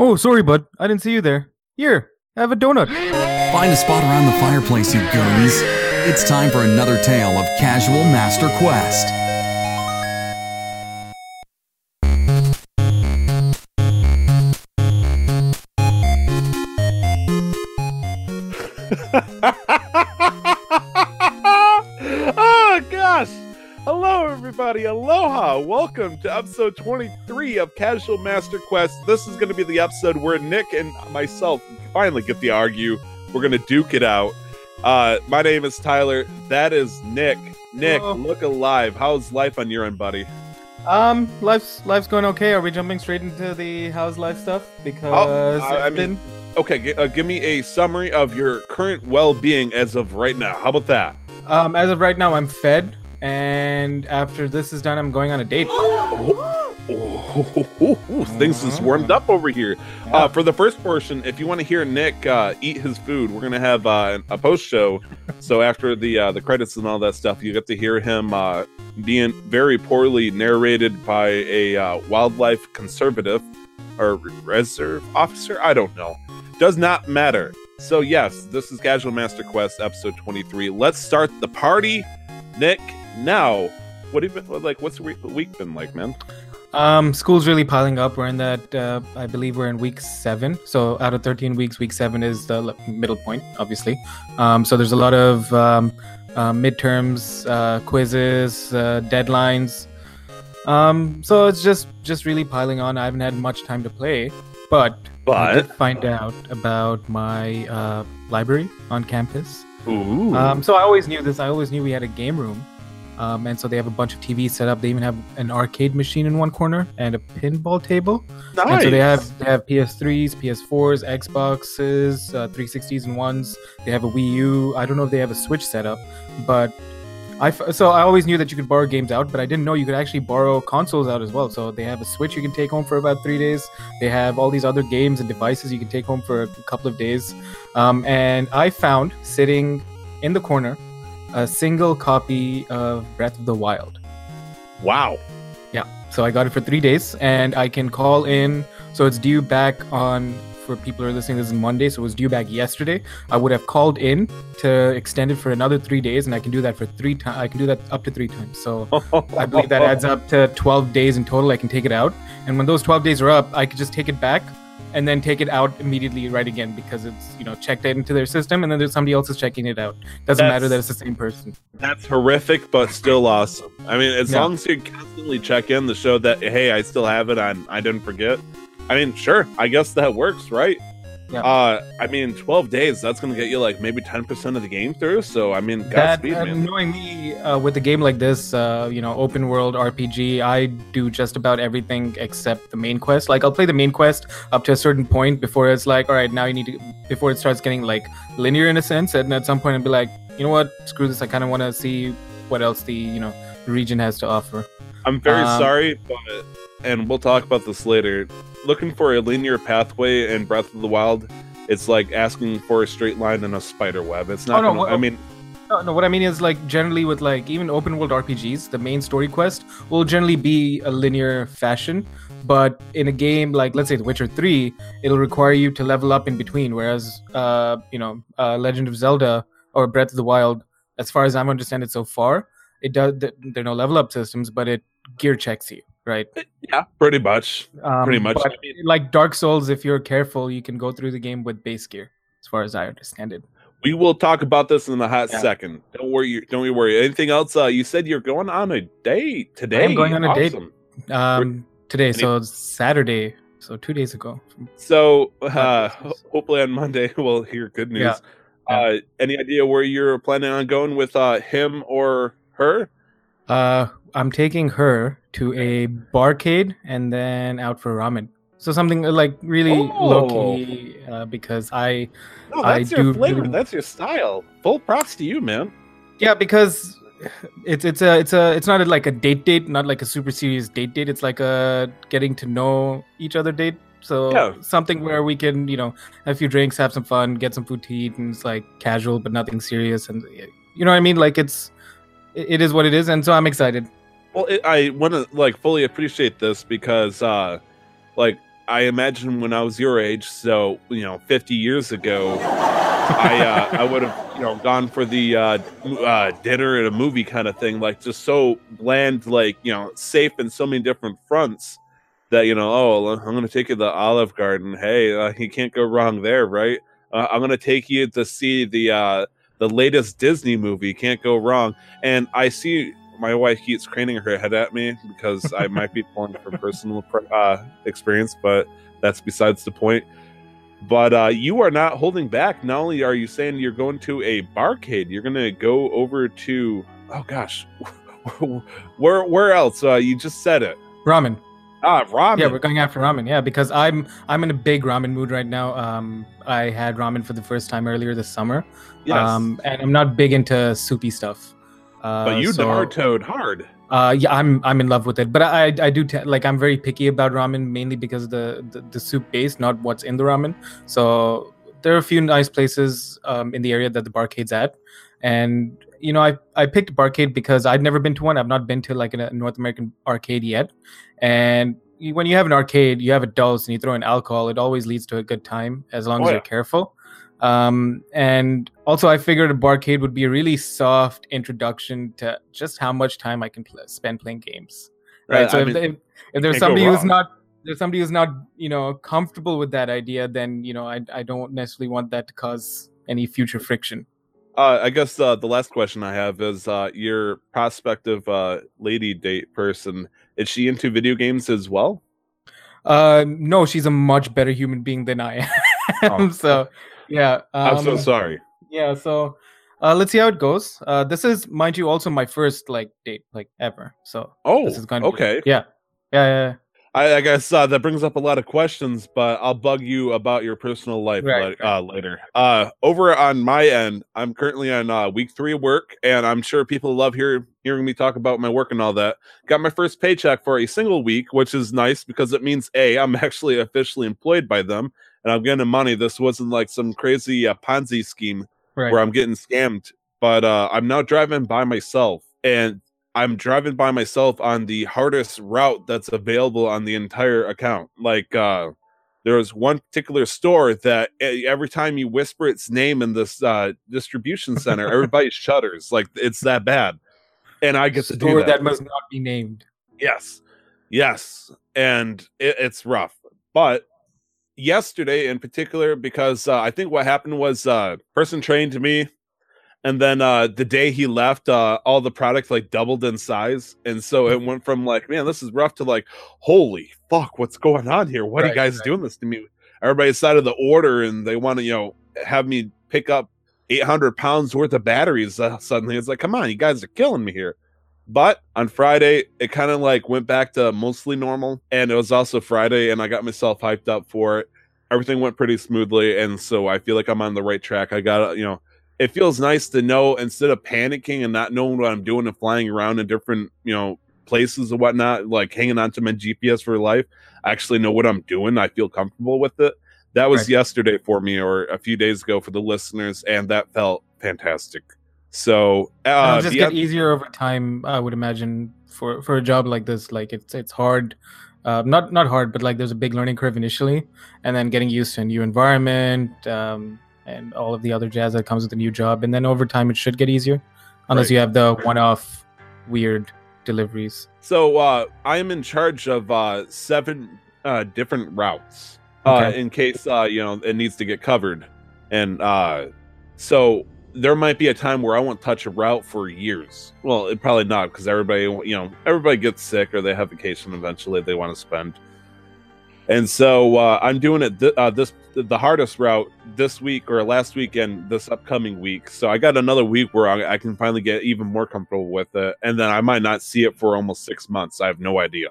Oh, sorry, bud. I didn't see you there. Here, have a donut. Find a spot around the fireplace, you goons. It's time for another tale of Casual Master Quest. everybody. Aloha. Welcome to episode 23 of Casual Master Quest. This is going to be the episode where Nick and myself finally get to argue. We're going to duke it out. Uh, my name is Tyler. That is Nick. Nick, Hello. look alive. How's life on your end, buddy? Um, life's life's going okay. Are we jumping straight into the how's life stuff? Because I- I I've mean- been- Okay, g- uh, give me a summary of your current well-being as of right now. How about that? um, as of right now, I'm fed, and after this is done, I'm going on a date. Oh, things just warmed up over here. Uh, for the first portion, if you want to hear Nick uh, eat his food, we're gonna have uh, a post show. so after the uh, the credits and all that stuff, you get to hear him uh, being very poorly narrated by a uh, wildlife conservative or reserve officer. I don't know. Does not matter. So yes, this is Casual Master Quest episode twenty three. Let's start the party, Nick. Now, what have you been like? What's the week- week been like, man? Um, school's really piling up. We're in that. Uh, I believe we're in week seven. So out of 13 weeks, week seven is the middle point, obviously. Um, so there's a lot of um, uh, midterms, uh, quizzes, uh, deadlines. Um, so it's just just really piling on. I haven't had much time to play, but I did But find out about my uh, library on campus. ooh, Um, so I always knew this. I always knew we had a game room. Um, and so they have a bunch of TVs set up. They even have an arcade machine in one corner and a pinball table. nice. And so they have they have PS3s, PS4s, Xboxes, uh, 360s and ones. They have a Wii U. I don't know if they have a Switch set up, but I f- so I always knew that you could borrow games out, but I didn't know you could actually borrow consoles out as well. So they have a Switch you can take home for about three days. They have all these other games and devices you can take home for a couple of days. Um, and I found sitting in the corner a single copy of Breath of the Wild. wow. Yeah. So I got it for three days, and I can call in. So it's due back on for people who are listening. This is Monday, so it was due back yesterday. I would have called in to extend it for another three days, and I can do that for three times. I can do that up to three times. So I believe that adds up to 12 days in total. I can take it out, and when those 12 days are up, I could just take it back and then take it out immediately right again because it's you know checked into their system, and then there's somebody else is checking it out. Doesn't That's- matter that it's the same person. That's horrific, but still awesome. I mean, as Yeah. long as you constantly check in to show that hey, I still have it. on I didn't forget. I mean, sure. I guess that works, right? Yeah. Uh, I mean, twelve days. That's gonna get you like maybe ten percent of the game through. So I mean, that Godspeed, uh, man. knowing me uh, with a game like this uh, you know open world rpg i do just about everything except the main quest like i'll play the main quest up to a certain point before it's like all right now you need to before it starts getting like linear in a sense and at some point i'd be like you know what screw this i kind of want to see what else the you know region has to offer I'm very Um, sorry, but and we'll talk about this later. Looking for a linear pathway in Breath of the Wild, it's like asking for a straight line in a spider web. It's not. Oh, no, gonna, what- I mean, No, no, what I mean is like generally with like even open world RPGs, the main story quest will generally be a linear fashion. But in a game like let's say The Witcher 3, it'll require you to level up in between. Whereas uh, you know, uh, Legend of Zelda or Breath of the Wild, as far as I'm understand it so far, it does there are no level up systems, but it gear checks you, right? yeah, pretty much. Um, Pretty much. but like Dark Souls, if you're careful, you can go through the game with base gear, as far as I understand it. We will talk about this in a hot Yeah. second. Don't worry. Don't you worry. Anything else? Uh, you said you're going on a date today. I am going on a date. Um, today, so it's Saturday, so two days ago. So uh, hopefully on Monday we'll hear good news. Yeah. Uh, any idea where you're planning on going with uh, him or her? Uh, I'm taking her to a barcade and then out for ramen. So something uh, like really Oh. low key, uh, because I No, I that's your do flavor. That's your style. Full props to you, man. yeah because it's it's a it's a it's not a, like a date date, not like a super serious date date. It's like a getting to know each other date. So Yeah. something where we can you know have a few drinks, have some fun, get some food to eat, and it's like casual but nothing serious, and you know what I mean. Like it's it is what it is, and so I'm excited. Well, it, I want to like fully appreciate this because, uh, like, I imagine when I was your age, so you know, 50 years ago, I uh, I would have you know gone for the uh, uh, dinner at a movie kind of thing, like just so bland, like you know, safe in so many different fronts that you know, oh, I'm to take you to the Olive Garden. Hey, uh, you can't go wrong there, right? Uh, I'm to take you to see the uh, the latest Disney movie. Can't go wrong. And I see my wife keeps craning her head at me because I might be pulling from personal uh, experience, but that's besides the point. But uh, you are not holding back. Not only are you saying you're going to a barcade, you're going to go over to oh gosh, where where else? Uh, you just said it. Ramen. Ah, ramen. Yeah, we're going after ramen. Yeah, because I'm I'm in a big ramen mood right now. Um, I had ramen for the first time earlier this summer. Yes. Um, and I'm not big into soupy stuff. Uh, but you so, Naruto'd hard. Uh, yeah, I'm I'm in love with it. But I I do t- like I'm very picky about ramen mainly because of the, the the soup base, not what's in the ramen. So there are a few nice places um, in the area that the barcade's at, and you know I I picked barcade because I've never been to one. I've not been to like a North American arcade yet, and when you have an arcade, you have adults and you throw in alcohol. It always leads to a good time as long Oh, as yeah. you're careful. Um, and also, I figured a barcade would be a really soft introduction to just how much time I can pl- spend playing games. Right. Uh, so I if, mean, if, if there's somebody who's not there's somebody who's not you know comfortable with that idea, then you know I I don't necessarily want that to cause any future friction. Uh, I guess uh, the last question I have is uh, your prospective uh, lady date person. Is she into video games as well? Uh, no, she's a much better human being than I am. Oh. so, yeah. I'm so um, sorry. Yeah. So, uh, let's see how it goes. Uh, this is, mind you, also my first like date like ever. So Oh, this is going to okay. yeah, yeah, yeah. I, I guess uh, that brings up a lot of questions, but I'll bug you about your personal life Right, uh, later. Uh, over on my end, I'm currently on uh, week three of work, and I'm sure people love hear, hearing me talk about my work and all that. Got my first paycheck for a single week, which is nice because it means A, I'm actually officially employed by them, and I'm getting money. This wasn't like some crazy uh, Ponzi scheme Right. where I'm getting scammed. But uh, I'm now driving by myself, and I'm driving by myself on the hardest route that's available on the entire account. Like uh, there was one particular store that every time you whisper its name in this uh, distribution center, everybody shudders. Like it's that bad, and I get to do Store that. that must not be named. Yes, yes, and it, it's rough. But yesterday, in particular, because uh, I think what happened was uh, person trained to me, and then uh, the day he left, uh, all the product like doubled in size, and so it went from like, man, this is rough to like, holy fuck, what's going on here? What are you guys right. doing this to me? Everybody decided the order, and they want to, you know, have me pick up 800 pounds worth of batteries. Uh, suddenly, it's like, come on, you guys are killing me here. But on Friday, it kind of like went back to mostly normal. And it was also Friday, and I got myself hyped up for it. Everything went pretty smoothly. And so I feel like I'm on the right track. I got, you know, it feels nice to know instead of panicking and not knowing what I'm doing and flying around in different, you know, places and whatnot, like hanging on to my GPS for life, I actually know what I'm doing. I feel comfortable with it. That was Right. yesterday for me, or a few days ago for the listeners, and that felt fantastic. So, uh, It'll just get easier over time. I would imagine for for a job like this, like it's it's hard. Uh, not not hard, but like there's a big learning curve initially, and then getting used to a new environment um, and all of the other jazz that comes with a new job, and then over time it should get easier, unless Right. you have the one-off weird deliveries. So uh, I am in charge of uh, seven uh, different routes uh, Okay. in case uh, you know it needs to get covered, and uh, so there might be a time where I won't touch a route for years. Well, it probably not because everybody you know everybody gets sick or they have vacation eventually they want to spend, and so uh, I'm doing it th- uh, this the hardest route this week or last weekend this upcoming week. So I got another week where I, I can finally get even more comfortable with it, and then I might not see it for almost six months. I have no idea,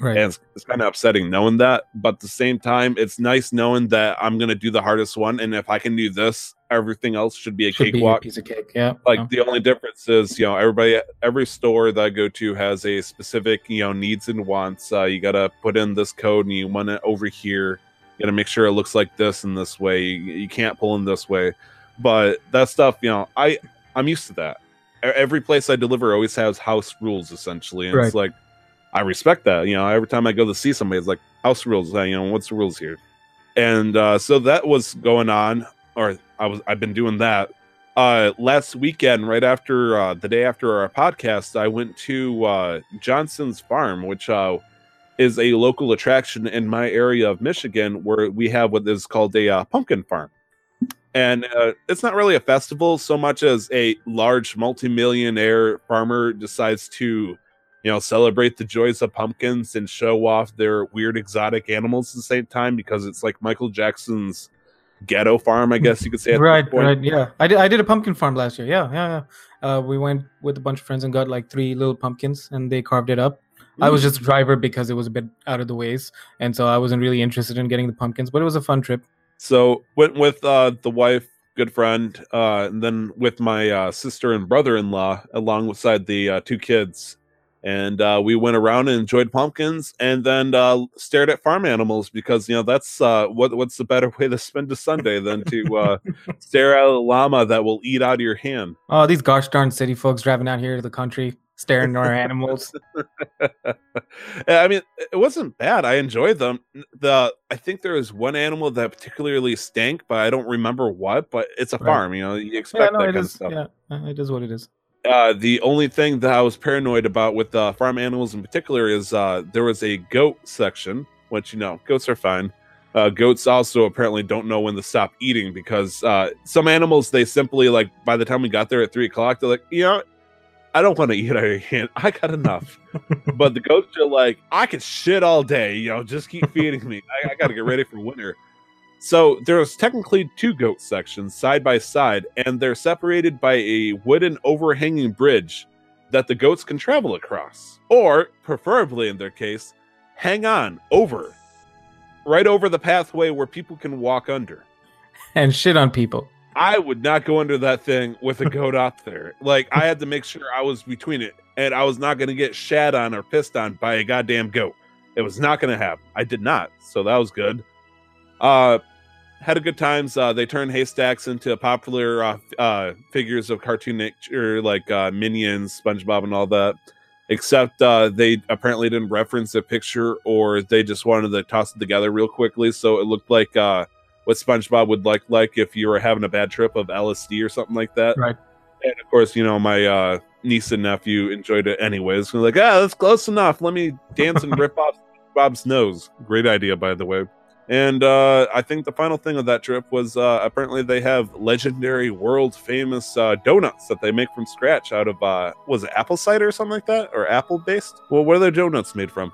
Right. and it's, it's kind of upsetting knowing that. But at the same time, it's nice knowing that I'm gonna do the hardest one, and if I can do this, everything else should be a Should be a cakewalk piece of cake. Yeah. like yeah. the only difference is you know everybody every store that i go to has a specific you know needs and wants uh, you gotta put in this code and you want it over here you gotta make sure it looks like this in this way you, you can't pull in this way but that stuff you know i i'm used to that every place i deliver always has house rules essentially and it's like i respect that you know every time i go to see somebody it's like house rules. You know, what's the rules here? And uh, so that was going on, or I was I've been doing that. Uh, last weekend, right after uh, the day after our podcast, I went to uh, Johnson's Farm, which uh, is a local attraction in my area of Michigan, where we have what is called a uh, pumpkin farm. And uh, it's not really a festival so much as a large multimillionaire farmer decides to you know, celebrate the joys of pumpkins and show off their weird exotic animals at the same time because it's like Michael Jackson's ghetto farm, I guess you could say. at right, point. right, yeah. I did. I did a pumpkin farm last year. Yeah, yeah, yeah. Uh, we went with a bunch of friends and got like three little pumpkins, and they carved it up. I was just a driver because it was a bit out of the ways, and so I wasn't really interested in getting the pumpkins. But it was a fun trip. So went with uh, the wife, good friend, uh, and then with my uh, sister and brother-in-law alongside the uh, two kids. And uh, we went around and enjoyed pumpkins, and then uh, stared at farm animals because you know that's uh, what what's the better way to spend a Sunday than to uh, stare at a llama that will eat out of your hand. Oh, these gosh darn city folks driving out here to the country, staring at our animals. I mean, it wasn't bad. I enjoyed them. The I think there was one animal that particularly stank, but I don't remember what. But it's a Right. farm, you know. You Yeah, expect no, that kind of stuff. Yeah, uh, it is what it is. Uh, the only thing that I was paranoid about with uh, farm animals in particular is uh, there was a goat section, which you know, goats are fine. Uh, goats also apparently don't know when to stop eating because uh, some animals they simply like by the time we got there at three o'clock they're like, you know, I don't want to eat out of your hand. I got enough. but the goats are like, I can shit all day. You know, just keep feeding me. I, I got to get ready for winter. So there's technically two goat sections side by side, and they're separated by a wooden overhanging bridge that the goats can travel across, or preferably in their case, hang on over, right over the pathway where people can walk under. And shit on people. I would not go under that thing with a goat up there. Like I had to make sure I was between it, and I was not going to get shat on or pissed on by a goddamn goat. It was not going to happen. I did not, so that was good. Uh, had a good times. Uh, they turned haystacks into popular uh, uh, figures of cartoon nature, like uh, Minions, SpongeBob, and all that. Except uh, they apparently didn't reference a picture, or they just wanted to toss it together real quickly, so it looked like uh, what SpongeBob would like like if you were having a bad trip of LSD or something like that. Right. And of course, you know my uh, niece and nephew enjoyed it anyways. They're like, ah, that's close enough. Let me dance and rip off Bob's nose. Great idea, by the way. And uh, I think the final thing of that trip was uh, apparently they have legendary, world famous uh, donuts that they make from scratch out of uh, was it apple cider or something like that, or apple based? Well, what are their donuts made from?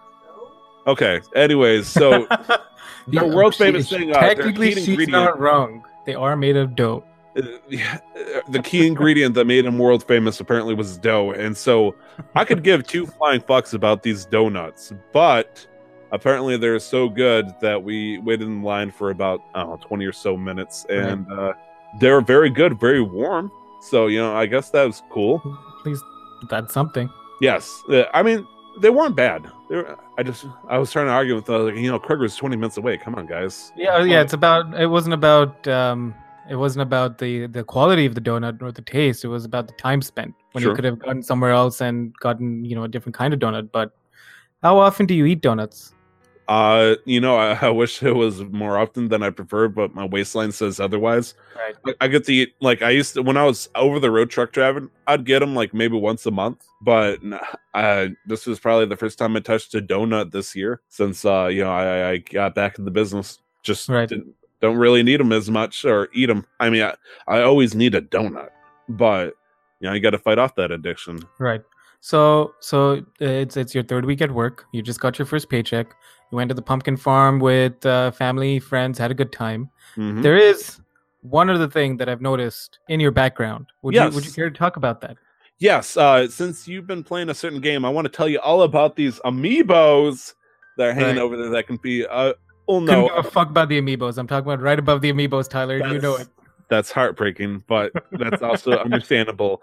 Okay. Anyways, so the world famous she- thing. Uh, Technically, she's ingredient- not wrong. They are made of dough. uh, the key ingredient that made him world famous apparently was dough and so i could give two flying fucks about these donuts but apparently they're so good that we waited in line for about I don't know, 20 or so minutes and uh, they're very good very warm so you know i guess that was cool At least that's something. yes uh, i mean they weren't bad they were, i just i was trying to argue with like you know kroger's 20 minutes away come on guys Yeah, yeah. It's about. It wasn't about. Um, it wasn't about the the quality of the donut or the taste. It was about the time spent when Sure. you could have gone somewhere else and gotten you know a different kind of donut. But how often do you eat donuts? Uh, you know, I, I wish it was more often than I prefer, but my waistline says otherwise. Right. I, I get to eat like I used to when I was over the road truck driving. I'd get them like maybe once a month, but uh, this was probably the first time I touched a donut this year since uh, you know I, I got back in the business. Just Right. didn't, don't really need them as much or eat them. I mean, I, I always need a donut, but you know, you got to fight off that addiction. Right. So so it's it's your third week at work. You just got your first paycheck. You went to the pumpkin farm with uh, family, friends, had a good time. Mhm. There is one other thing that I've noticed in your background. Would you would you care to talk about that? Yes, uh, since you've been playing a certain game, I want to tell you all about these amiibos that are hanging Right. over there that can be. Uh, Couldn't no, give a fuck about the amiibos. I'm talking about right above the amiibos, Tyler. You know it. That's- That's heartbreaking, but that's also understandable.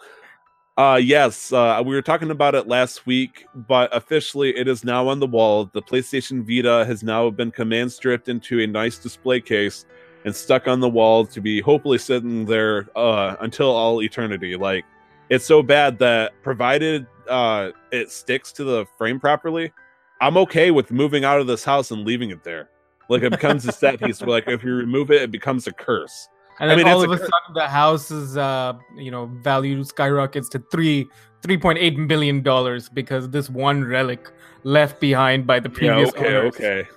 Uh yes, uh we were talking about it last week, but officially it is now on the wall. The PlayStation Vita has now been command stripped into a nice display case and stuck on the wall to be hopefully sitting there uh until all eternity. Like it's so bad that provided uh it sticks to the frame properly, I'm okay with moving out of this house and leaving it there. Like it becomes a set piece. Like if you remove it, it becomes a curse. And I then mean, all of a a sudden, the house's uh, you know value skyrockets to three three point eight million dollars because this one relic left behind by the previous yeah, okay, owners. okay.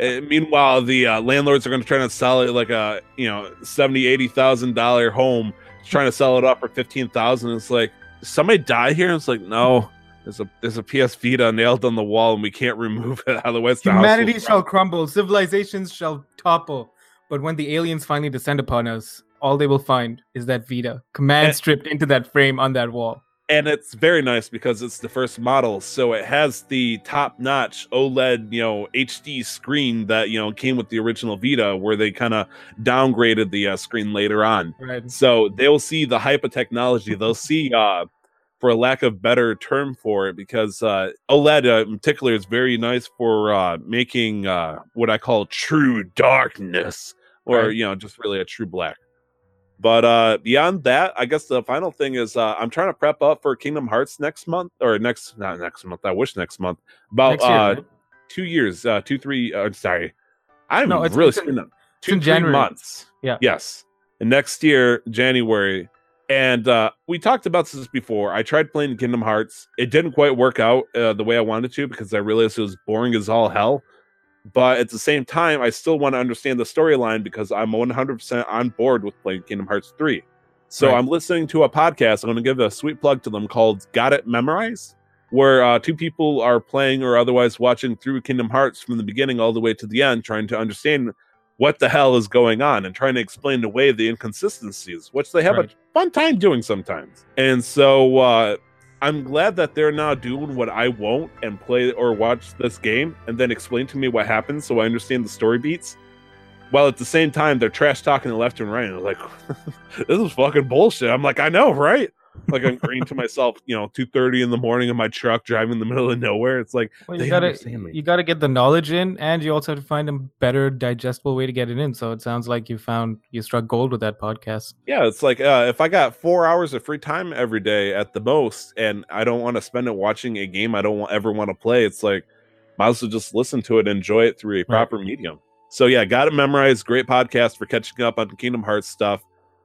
Uh, meanwhile, the uh, landlords are going to try to sell it like a you know seventy, eighty thousand dollar home, trying to sell it off for fifteen thousand. It's like somebody died here. It's like no, there's a there's a PS Vita nailed on the wall, and we can't remove it. Otherwise, the West house Humanity shall crumble, civilizations shall topple. But when the aliens finally descend upon us, all they will find is that Vita, command stripped into that frame on that wall. and it's very nice because it's the first model so it has the top notch oled you know hd screen that you know came with the original vita where they kind of downgraded the uh, screen later on Right. so they'll see the hype of technology they'll see uh for a lack of better term for it because uh oled uh, in particular is very nice for uh making uh what i call true darkness or Right. you know just really a true black but uh beyond that, I guess the final thing is uh I'm trying to prep up for Kingdom Hearts next month or next not next month. I wish next month. About Next year, uh right? two years, uh two, three uh sorry. I'm No, it's- really it's in-. Two, in three January. months. Yeah. Yes. And next year, January. And uh we talked about this before. I tried playing Kingdom Hearts. It didn't quite work out uh, the way I wanted to because I realized it was boring as all hell. But at the same time, I still want to understand the storyline because I'm 100% on board with playing Kingdom Hearts 3. So Right. I'm listening to a podcast. I'm going to give a sweet plug to them called Got It Memorized, where uh, two people are playing or otherwise watching through Kingdom Hearts from the beginning all the way to the end, trying to understand what the hell is going on and trying to explain away the inconsistencies, which they have Right. a fun time doing sometimes. And so uh, I'm glad that they're not doing what I won't and play or watch this game and then explain to me what happens so I understand the story beats. While at the same time they're trash talking the left and right. And like, this is fucking bullshit. I'm like, I know, right? Like I'm agreeing to myself, you know, two thirty in the morning in my truck driving in the middle of nowhere. It's like Well, you gotta you gotta get the knowledge in, and you also have to find a better digestible way to get it in. So it sounds like you found you struck gold with that podcast. Yeah, it's like uh, if I got four hours of free time every day at the most, and I don't want to spend it watching a game I don't ever want to play, it's like might as well just listen to it, and enjoy it through a proper medium. So yeah, got to memorize. Great podcast for catching up on Kingdom Hearts stuff.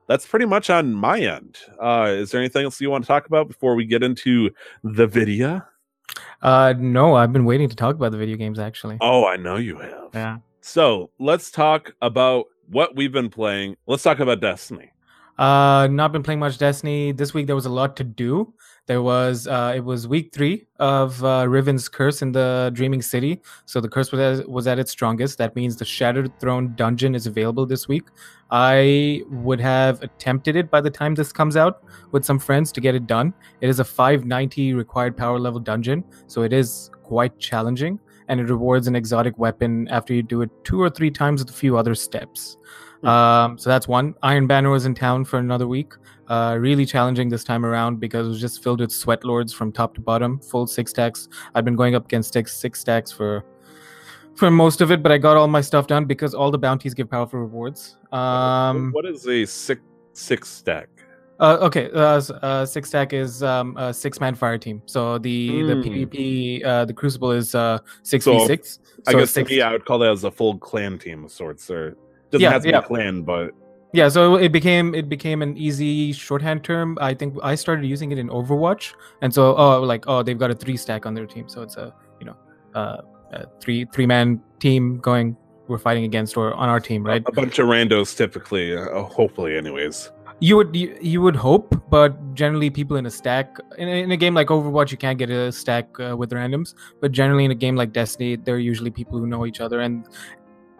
That's pretty much on my end. Uh, is there anything else you want to talk about before we get into the video? Uh, no, I've been waiting to talk about the video games actually. Oh, I know you have. Yeah. So let's talk about what we've been playing. Let's talk about Destiny. Uh, not been playing much Destiny this week. There was a lot to do. There was uh, it was week three of uh, Riven's curse in the Dreaming City. So the curse was at, was at its strongest. That means the Shattered Throne dungeon is available this week. I would have attempted it by the time this comes out with some friends to get it done. It is a 590 required power level dungeon, so it is quite challenging, and it rewards an exotic weapon after you do it two or three times with a few other steps. Hmm. Um, so that's one. Iron Banner was in town for another week. Uh, really challenging this time around because it was just filled with sweat lords from top to bottom, full six stacks. I've been going up against six six stacks for for most of it, but I got all my stuff done because all the bounties give powerful rewards. Um, what is a six six stack? uh, okay, uh, uh, six stack is um, a six man fire team. So the the Mm. PvP uh, the Crucible is uh six So, v six. I guess six. to me, I would call that as a full clan team of sorts. Or doesn't Yeah, have to yeah. be a clan, but Yeah, so it became it became an easy shorthand term. I think I started using it in Overwatch, and so oh, like oh, they've got a three stack on their team, so it's a you know uh, a three three man team going. We're fighting against or on our team, right? a bunch of randos typically. Uh, hopefully, anyways. You would you, you would hope, but generally people in a stack in a, in a game like Overwatch, you can't get a stack uh, with randoms. But generally in a game like Destiny, there are usually people who know each other, and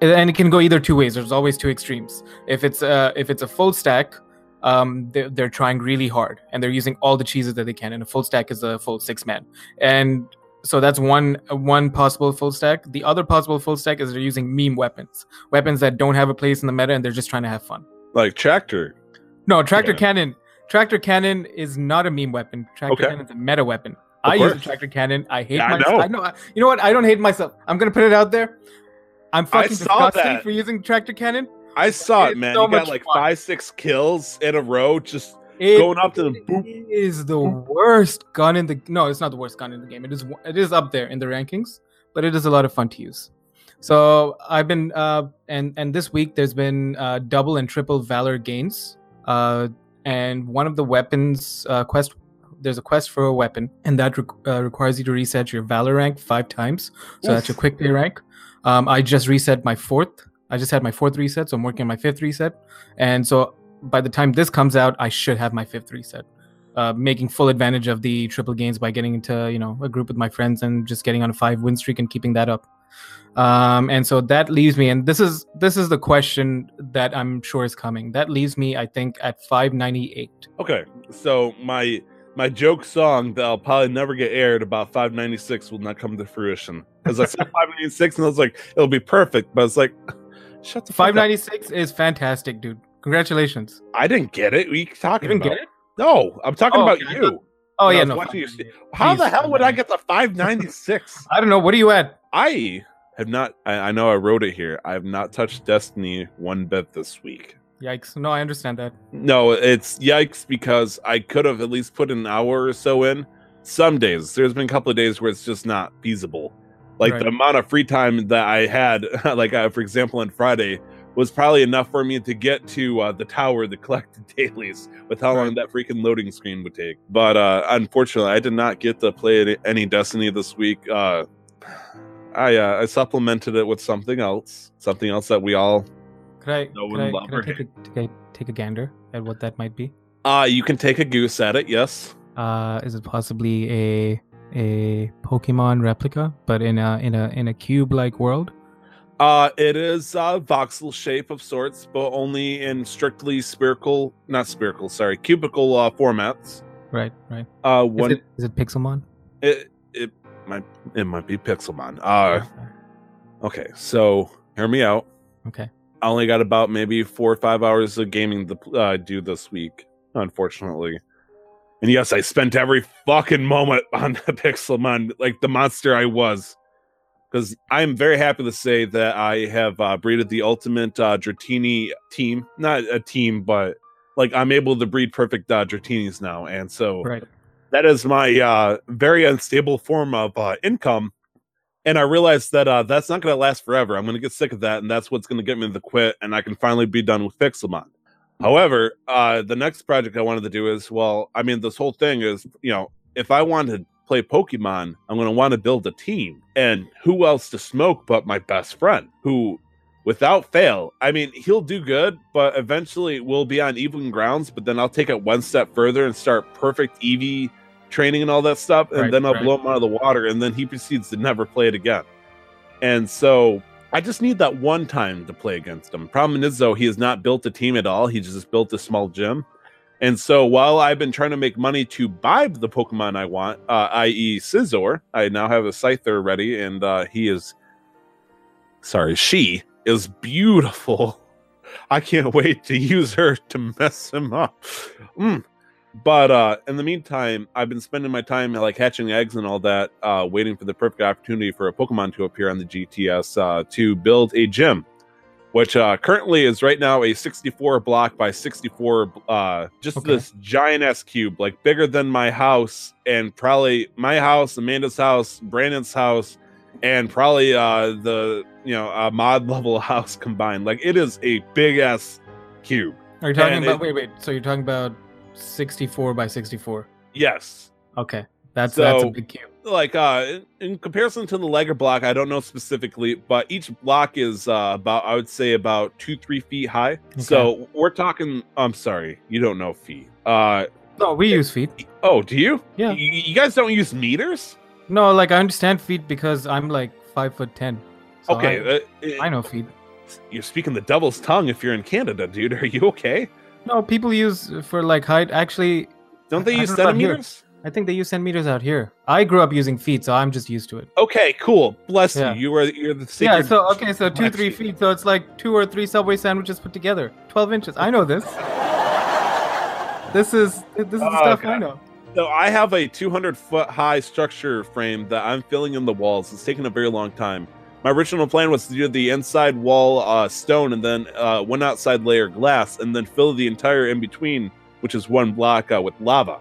and it can go either two ways. There's always two extremes. If it's a if it's a full stack, um, they're, they're trying really hard and they're using all the cheeses that they can. And a full stack is a full six man, and so that's one one possible full stack. The other possible full stack is they're using meme weapons, weapons that don't have a place in the meta, and they're just trying to have fun. Like tractor. No, tractor Yeah. cannon. Tractor cannon is not a meme weapon. Tractor Okay. cannon is a meta weapon. Of I use a tractor cannon. I hate Yeah, I myself. know. I know. I- You know what? I don't hate myself. I'm gonna put it out there. I'm fucking disgusting that. for using tractor cannon. I saw it, It's man. so you got like fun. five, six kills in a row, just It going up to the boop. is the worst gun in the. No, it's not the worst gun in the game. It is. It is up there in the rankings. but it is a lot of fun to use. So I've been uh, and and this week there's been uh, double and triple valor gains. Uh, and one of the weapons uh, quest there's a quest for a weapon, and that re- uh, requires you to reset your valor rank five times. So that's your quickplay rank. Um, I just reset my fourth. I just had my fourth reset, so I'm working on my fifth reset. And so by the time this comes out, I should have my fifth reset. Uh, making full advantage of the triple gains by getting into you know a group with my friends and just getting on a five win streak and keeping that up. Um, and so that leaves me, and this is this is the question that I'm sure is coming. That leaves me, I think, at 598. Okay, so my my joke song that I'll probably never get aired about 596 will not come to fruition because I said 596 and I was like, it'll be perfect, but it's like, shut the fuck up. 596 is fantastic, dude. Congratulations. I didn't get it. You talking You didn't about? get it? No, I'm talking Oh, about okay, you. Oh yeah, no. you How the hell would I get the 596? I don't know. What are you at? I have not. I, I know I wrote it here. I have not touched Destiny one bit this week. Yikes. No, I understand that. No, it's yikes because I could have at least put an hour or so in. Some days, there's been a couple of days where it's just not feasible. Like Right. the amount of free time that I had, like uh, for example, on Friday, was probably enough for me to get to uh, the tower to collect the dailies with how long that freaking loading screen would take. But uh, unfortunately, I did not get to play any- any Destiny this week. Uh, I uh, I supplemented it with something else, something else that we all Could I, No could one I, could I take, a, take, a, take a gander at what that might be? uh you can take a goose at it. Yes. Uh, is it possibly a a Pokemon replica, but in a in a in a cube-like world? Uh, it is a voxel shape of sorts, but only in strictly spherical, not spherical, sorry, cubical uh, formats. Right, right. Uh, Is one, it, is it Pixelmon? it, it might, it might be Pixelmon. Uh, okay, so hear me out. okay. I only got about maybe four or five hours of gaming to uh, do this week, unfortunately. And yes, I spent every fucking moment on the Pixelmon, like the monster I was. Because I'm very happy to say that I have uh, breeded the ultimate uh, Dratini team. Not a team, but like I'm able to breed perfect uh, Dratinis now. And so Right. that is my uh, very unstable form of uh, income. And I realized that uh, that's not going to last forever. I'm going to get sick of that, and that's what's going to get me to quit, and I can finally be done with Pixelmon. However, uh, the next project I wanted to do is well, I mean, this whole thing is, you know, if I want to play Pokemon, I'm going to want to build a team. And who else to smoke but my best friend, who, without fail, I mean, he'll do good, but eventually we'll be on even grounds. But then I'll take it one step further and start perfect EV training and all that stuff. And Right, then I'll right. blow him out of the water. And then he proceeds to never play it again. And so I just need that one time to play against him. Problem is, though, he has not built a team at all. He just built a small gym. And so while I've been trying to make money to buy the Pokemon I want, uh, i.e., Scizor, I now have a Scyther ready, and uh, he is. Sorry, she is beautiful. I can't wait to use her to mess him up. Mm. But uh, in the meantime, I've been spending my time like hatching eggs and all that, uh, waiting for the perfect opportunity for a Pokemon to appear on the GTS uh, to build a gym, which uh, currently is right now a 64 block by 64, uh, just Okay. this giant S cube, like bigger than my house and probably my house, Amanda's house, Brandon's house, and probably uh, the you know mod level house combined. Like it is a big ass cube. Are you talking And about? it- wait, wait. So you're talking about 64 by 64? Yes. Okay, that's that's a big cube. like uh in, comparison to the Lego block, I don't know specifically, but each block is uh about I would say about two, three feet high. So we're talking I'm sorry, you don't know feet. Uh No, we use feet. oh, do you? Yeah. You, you guys don't use meters? No, like I understand feet because I'm like five foot ten. So okay, I, uh, I know feet. you're speaking the devil's tongue if you're in Canada, dude. Are you okay? No, people use for like height. Actually, Don't they I use don't know about here. centimeters? I think they use centimeters out here. I grew up using feet, so I'm just used to it. Okay, cool. Bless Yeah. you. You are you're the same. yeah. So okay, so two, three feet. So it's like two or three Subway sandwiches put together. Twelve inches. I know this. this is this is the Oh, stuff. I know. So I have a 200 foot high structure frame that I'm filling in the walls. It's taken a very long time. My original plan was to do the inside wall uh, stone and then uh, one outside layer glass and then fill the entire in between, which is one block uh, with lava.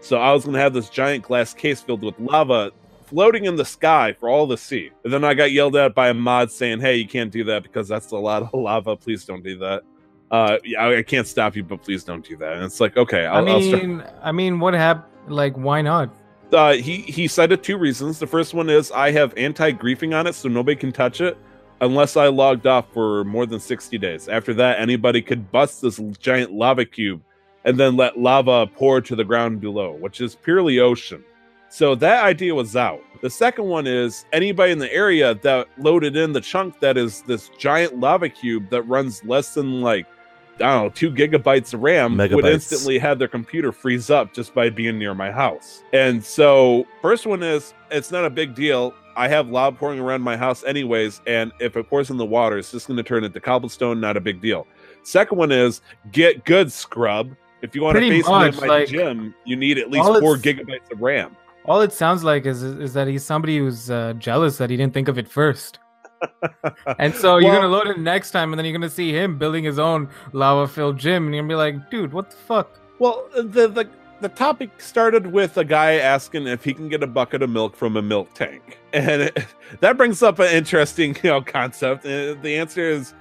So I was going to have this giant glass case filled with lava floating in the sky for all to see. And then I got yelled at by a mod saying, "Hey, you can't do that because that's a lot of lava. Please don't do that." Uh, yeah, I, I can't stop you, but please don't do that. And it's like, okay, I'll, I mean, I mean, what happened? Like, why not? Uh, he he cited two reasons. The first one is I have anti-griefing on it, so nobody can touch it unless I logged off for more than 60 days. After that, anybody could bust this giant lava cube and then let lava pour to the ground below, which is purely ocean. So that idea was out. The second one is anybody in the area that loaded in the chunk that is this giant lava cube that runs less than like I don't know, two gigabytes of RAM would instantly have their computer freeze up just by being near my house. And so, first one is it's not a big deal. I have lava pouring around my house anyways, and if it pours in the water, it's just going to turn into cobblestone. Not a big deal. Second one is get good scrub. If you want to Pretty face me much, in my like, gym, you need at least four gigabytes of RAM. All it sounds like is is that he's somebody who's uh, jealous that he didn't think of it first. And so you're gonna load it next time, and then you're gonna see him building his own lava-filled gym, and you're gonna be like, "Dude, what the fuck?" Well, the the the topic started with a guy asking if he can get a bucket of milk from a milk tank, and it, that brings up an interesting you know concept. And the answer is,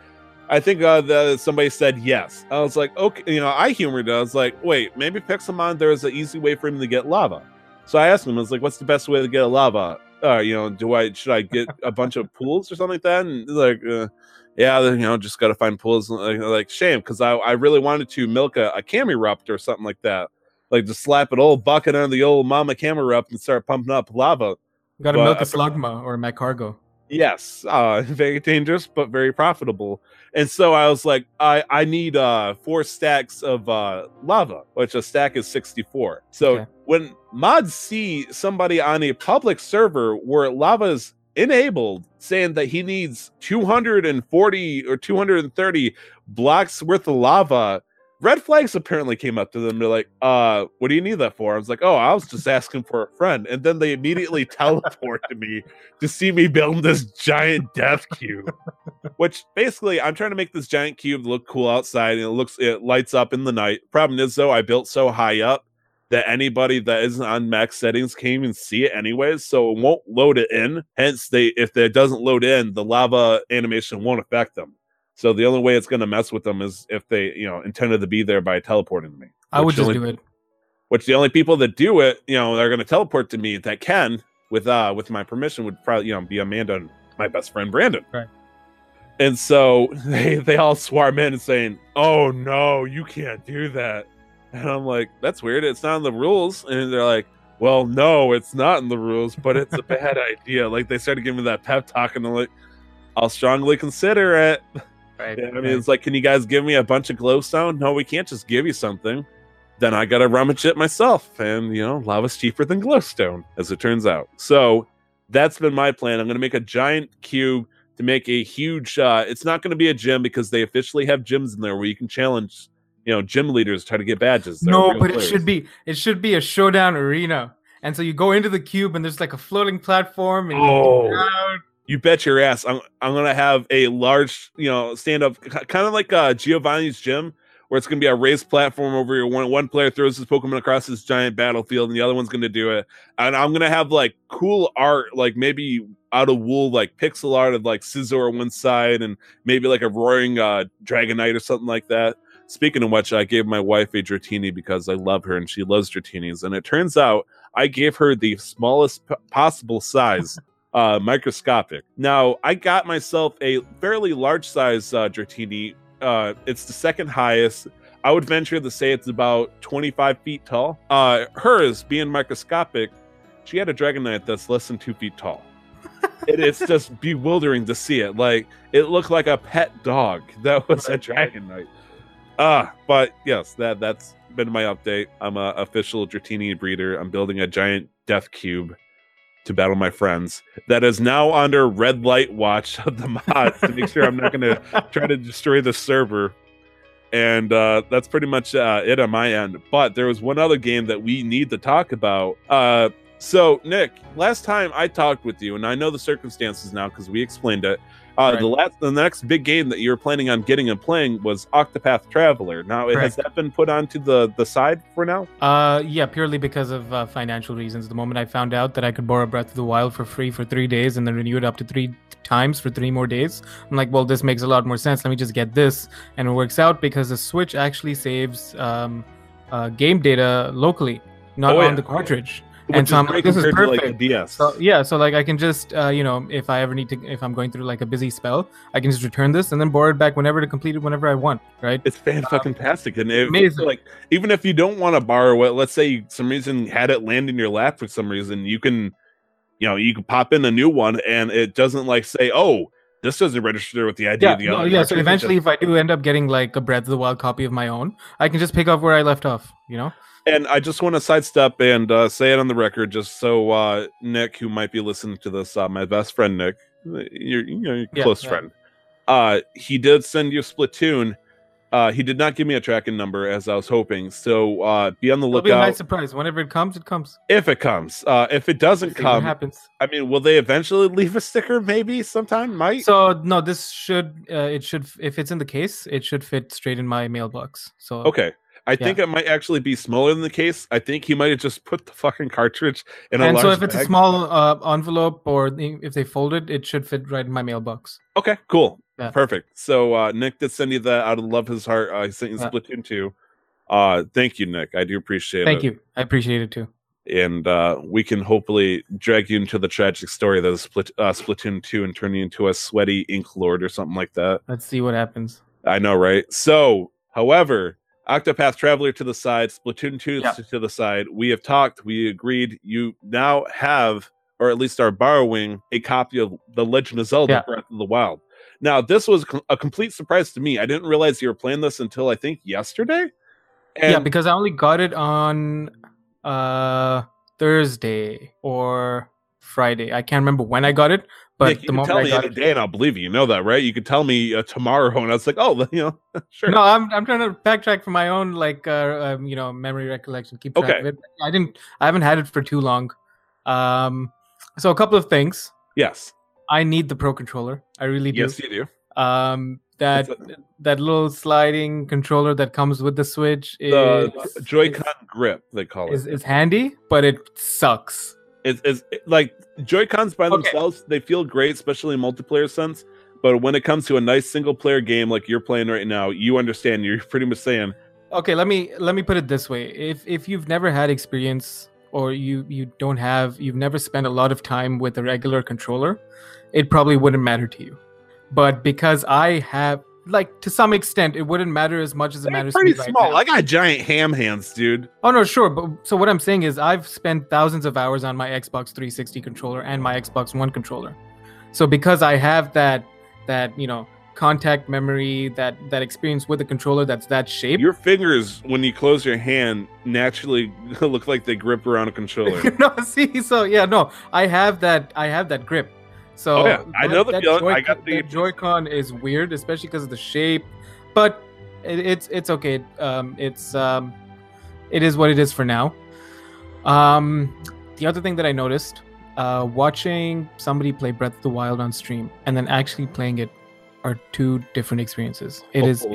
I think uh, the, somebody said yes. I was like, okay, you know, I humored it. I was like, wait, maybe Pixelmon there is an easy way for him to get lava. So I asked him, I was like, what's the best way to get a lava? Uh, you know, do I should I get a bunch of pools or something like that? And like, uh, yeah, you know, just got to find pools. Like, like shame, because I, I really wanted to milk a, a Camerupt or something like that. Like just slap an old bucket on the old mama Camerupt and start pumping up lava. Gotta milk a slugma or a Magcargo. Yes, uh, very dangerous, but very profitable. And so I was like, I, I need uh, four stacks of uh, lava, which a stack is 64. So Okay. When mods see somebody on a public server where lava's enabled saying that he needs 240 or 230 blocks worth of lava, red flags apparently came up to them. They're like, uh, what do you need that for? I was like, oh, I was just asking for a friend. And then they immediately teleport to me to see me build this giant death cube. Which basically I'm trying to make this giant cube look cool outside and it looks it lights up in the night. Problem is though, I built so high up that anybody that isn't on max settings can't even see it anyways, so it won't load it in. Hence, they if it doesn't load in, the lava animation won't affect them. So the only way it's gonna mess with them is if they, you know, intended to be there by teleporting to me. I would just only- do it. which the only people that do it, you know, they're going to teleport to me that can with uh with my permission would probably you know be Amanda and my best friend Brandon. Right. And so they they all swarm in and saying, "Oh no, you can't do that." And I'm like, "That's weird. It's not in the rules." And they're like, "Well, no, it's not in the rules, but it's a bad idea." Like they started giving me that pep talk, and I'm like, "I'll strongly consider it." Right. I mean, it's like, can you guys give me a bunch of glowstone? No, we can't just give you something. Then I gotta rummage it myself, and you know, lava's cheaper than glowstone, as it turns out. So that's been my plan. I'm gonna make a giant cube to make a huge. uh It's not gonna be a gym because they officially have gyms in there where you can challenge, you know, gym leaders try to get badges. They're no, real but it should be it should be a showdown arena. And so you go into the cube and there's like a floating platform and you Oh. You bet your ass. I'm I'm gonna have a large, you know, stand up, kind of like uh, Giovanni's gym, where it's gonna be a raised platform over here. One one player throws his Pokemon across this giant battlefield, and the other one's gonna do it. And I'm gonna have like cool art, like maybe out of wool, like pixel art of like Scizor on one side, and maybe like a roaring uh, Dragonite or something like that. Speaking of which, I gave my wife a Dratini because I love her and she loves Dratinis. And it turns out I gave her the smallest p- possible size uh, microscopic. Now, I got myself a fairly large size uh, Dratini. Uh, it's the second highest. I would venture to say it's about 25 feet tall. Uh, hers, being microscopic, she had a Dragonite that's less than two feet tall. it, it's just bewildering to see it. Like, it looked like a pet dog that was a Dragonite. Ah, but yes, that that's been my update. I'm a official Dratini breeder. I'm building a giant death cube to battle my friends. That is now under red light watch of the mods to make sure I'm not going to try to destroy the server. And uh, that's pretty much uh, it on my end. But there was one other game that we need to talk about. Uh, so, Nick, last time I talked with you, and I know the circumstances now because we explained it. Uh, Right. The last, the next big game that you were planning on getting and playing was Octopath Traveler. Now, has that been put onto the the side for now? Uh, yeah, purely because of uh, financial reasons. The moment I found out that I could borrow Breath of the Wild for free for three days and then renew it up to three times for three more days, I'm like, well, this makes a lot more sense. Let me just get this, and it works out because the Switch actually saves um, uh, game data locally, not Oh, on yeah. the cartridge. Which And so I'm like, this is like perfect. the DS. So yeah, so like I can just uh, you know if I ever need to if I'm going through like a busy spell, I can just return this and then borrow it back whenever to complete it whenever I want, right? It's fan fucking tastic, and it, Amazing. like even if you don't want to borrow it, let's say you, some reason had it land in your lap for some reason, you can, you know, you can pop in a new one, and it doesn't like say, "Oh, this doesn't register with the ID Yeah, of the no, other." yeah. So eventually, just- if I do end up getting like a Breath of the Wild copy of my own, I can just pick up where I left off. You know? And I just want to sidestep and uh, say it on the record, just so uh, Nick, who might be listening to this, uh, my best friend Nick, your, you know, your Yeah, close yeah. friend, uh, he did send you Splatoon. Uh, he did not give me a tracking number as I was hoping, so uh, be on the lookout. It'll be a nice surprise. Whenever it comes, it comes. if it comes. Uh, if it doesn't come, happens. I mean, will they eventually leave a sticker? Maybe sometime. Might. So no, this should uh, it should if it's in the case, it should fit straight in my mailbox. So okay. I think it might actually be smaller than the case. I think he might have just put the fucking cartridge in a and so if it's a small uh, envelope or if they fold it, it should fit right in my mailbox. Okay, cool. Yeah. Perfect. So uh Nick did send you that out of love his heart. Uh, he sent you Yeah. Splatoon 2. Uh thank you, Nick. I do appreciate Thank it. Thank you. I appreciate it too. And uh we can hopefully drag you into the tragic story that is Split uh Splatoon 2 and turn you into a sweaty ink lord or something like that. Let's see what happens. I know, right? So, however, Octopath Traveler to the side, Splatoon 2 Yeah. to the side. We have talked, we agreed. You now have, or at least are borrowing, a copy of The Legend of Zelda Yeah. Breath of the Wild. Now, this was a complete surprise to me. I didn't realize you were playing this until I think yesterday. yeah, And because I only got it on uh Thursday or Friday. I can't remember when I got it, but you can tell me any day and I'll believe you. You know that, right? You could tell me uh, tomorrow, and I was like, oh, you know, sure. No, I'm I'm trying to backtrack from my own like uh um, you know memory recollection. Keep track Okay. of it. I didn't. I haven't had it for too long. Um, so a couple of things. Yes. I need the Pro controller. I really do. Yes, you do. Um, that It's that little sliding controller that comes with the Switch is The Joy-Con grip, they call it. is, is handy, but it sucks. It's, it's like Joy Cons by Okay. themselves, they feel great, especially in multiplayer sense. But when it comes to a nice single player game like you're playing right now, you understand. You're pretty much saying, Okay, let me let me put it this way. If if you've never had experience or you you don't have you've never spent a lot of time with a regular controller, it probably wouldn't matter to you. But because I have like to some extent it wouldn't matter as much as it "They're matters pretty to me right small. now. I got giant ham hands, dude. Oh no, sure, but so what I'm saying is I've spent thousands of hours on my Xbox 360 controller and my Xbox One controller. So because I have that that you know contact memory, that that experience with a controller that's that shape. Your fingers, when you close your hand, naturally look like they grip around a controller. no, see, so yeah, no, I have that. I have that grip. So Oh, yeah, I that- know the feeling. I got the- Joy-Con is weird, especially because of the shape, but it, it's it's okay. Um, it's um, it is what it is for now. Um, the other thing that I noticed, uh, watching somebody play Breath of the Wild on stream and then actually playing it are two different experiences. It is a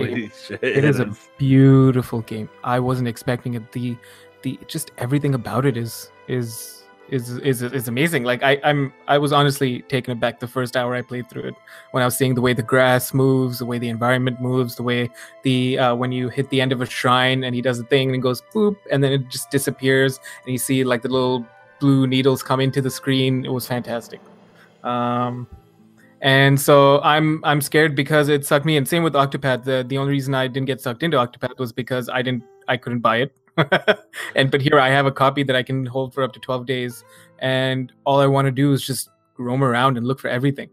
it is a beautiful game. I wasn't expecting it. The the just everything about it is is is is is amazing. Like I I'm I was honestly taken aback the first hour I played through it when I was seeing the way the grass moves, the way the environment moves, the way the uh, when you hit the end of a shrine and he does a thing and it goes boop and then it just disappears and you see like the little blue needles come into the screen. It was fantastic. Um, and so I'm I'm scared because it sucked me in. Same with Octopath. The the only reason I didn't get sucked into Octopath was because I didn't I couldn't buy it. and but here I have a copy that I can hold for up to 12 days and all I want to do is just roam around and look for everything.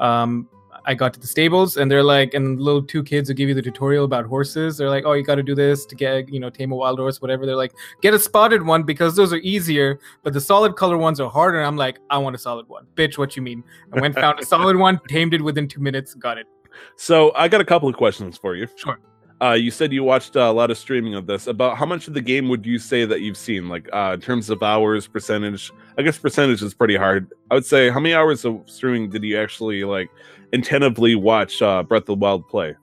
Um I got to the stables and they're like and little two kids who give you the tutorial about horses. They're like, "Oh, you got to do this to get, you know, tame a wild horse, whatever." They're like, "Get a spotted one because those are easier, but the solid color ones are harder." And I'm like, "I want a solid one." Bitch, what you mean? I went found a solid one, tamed it within two minutes, got it. So I got a couple of questions for you. Sure. Uh, you said you watched uh, a lot of streaming of this. About how much of the game would you say that you've seen? Like uh, in terms of hours, percentage. I guess percentage is pretty hard. I would say how many hours of streaming did you actually like intentively watch uh, Breath of the Wild play?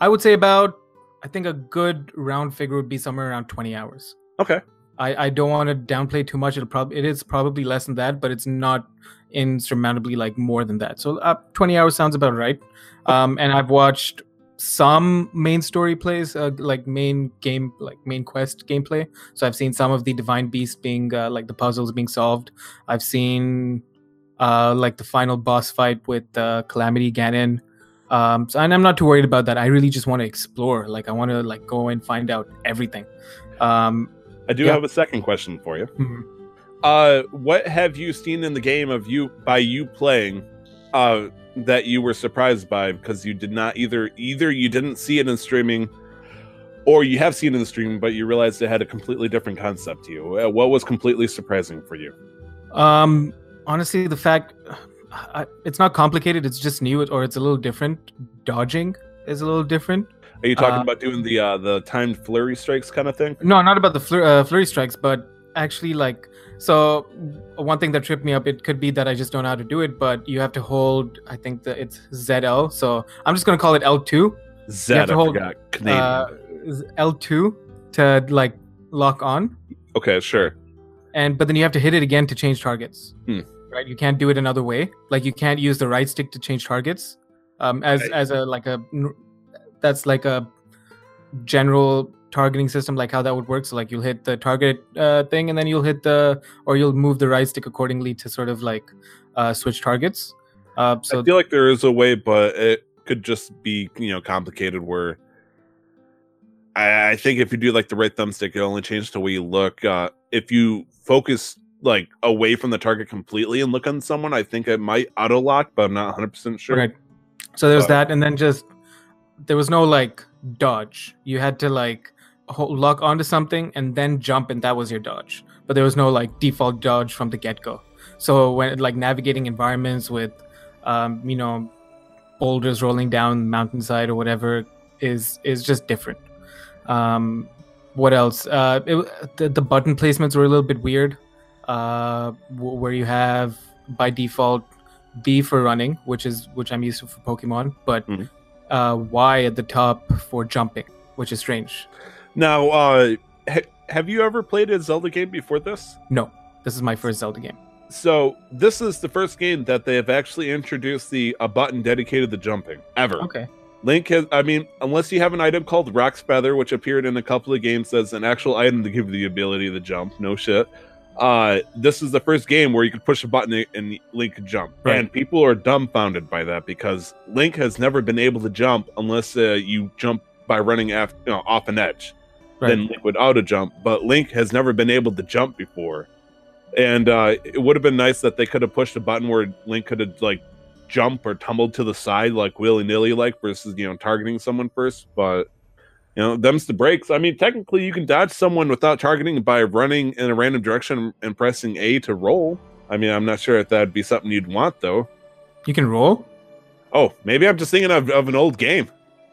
I would say about. I think a good round figure would be somewhere around 20 hours. Okay. I, I don't want to downplay too much. It'll probably it is probably less than that, but it's not insurmountably like more than that. So uh, 20 hours sounds about right. Um, and I've watched some main story plays, uh, like main game, like main quest gameplay. So I've seen some of the divine beast being uh, like the puzzles being solved. I've seen uh, like the final boss fight with uh, Calamity Ganon. Um, so, and I'm not too worried about that. I really just want to explore. Like I want to like go and find out everything. Um, I do Yeah. have a second question for you. mhm. Uh, what have you seen in the game of you by you playing, uh, that you were surprised by because you did not either either you didn't see it in streaming, or you have seen it in the streaming but you realized it had a completely different concept to you. Uh, what was completely surprising for you? Um, honestly, the fact I, it's not complicated. It's just new, or it's a little different. Dodging is a little different. Are you talking Uh, about doing the uh, the timed flurry strikes kind of thing? No, not about the flur- uh, flurry strikes, but actually, like, so one thing that tripped me up. It could be that I just don't know how to do it, but you have to hold. I think that it's ZL. So I'm just gonna call it L2. Zed, to hold. Uh, L2 to like lock on, okay, sure. and but then you have to hit it again to change targets. Hmm. Right? You can't do it another way. Like you can't use the right stick to change targets. Um, as Right. as a like a that's like a general targeting system, like how that would work. So like you'll hit the target uh, thing, and then you'll hit the or you'll move the right stick accordingly to sort of like uh, switch targets. Uh, so I feel like there is a way, but it could just be you know complicated. Where I, I think if you do like the right thumbstick, it only changes the way you look. Uh, if you focus like away from the target completely and look on someone, I think it might auto lock, but I'm not 100 percent sure. Right. So there's But- that, and then just there was no like dodge. You had to like lock onto something and then jump, and that was your dodge. But there was no like default dodge from the get go. So when like navigating environments with, um, you know, boulders rolling down mountainside or whatever is is just different. Um, what else? Uh, it, the the button placements were a little bit weird. Uh, where you have by default B for running, which is which I'm used to for Pokemon, but Mhm. uh, Y at the top for jumping, which is strange. Now, uh, ha- have you ever played a Zelda game before this? No, this is my first Zelda game. So this is the first game that they have actually introduced the a button dedicated to jumping ever. Okay. Link has, I mean, unless you have an item called Roc's Feather, which appeared in a couple of games as an actual item to give you the ability to jump, no shit. Uh, this is the first game where you could push a button and Link could jump. Right. And people are dumbfounded by that because Link has never been able to jump unless uh, you jump by running after, you know, off an edge. Right. Then Link would auto jump, but Link has never been able to jump before. And uh, it would have been nice that they could have pushed a button where Link could have like jump or tumbled to the side like willy nilly like versus you know targeting someone first. But you know them's the breaks. I mean, technically you can dodge someone without targeting by running in a random direction and pressing A to roll. I mean, I'm not sure if that'd be something you'd want though. You can roll. Oh, maybe I'm just thinking of, of an old game.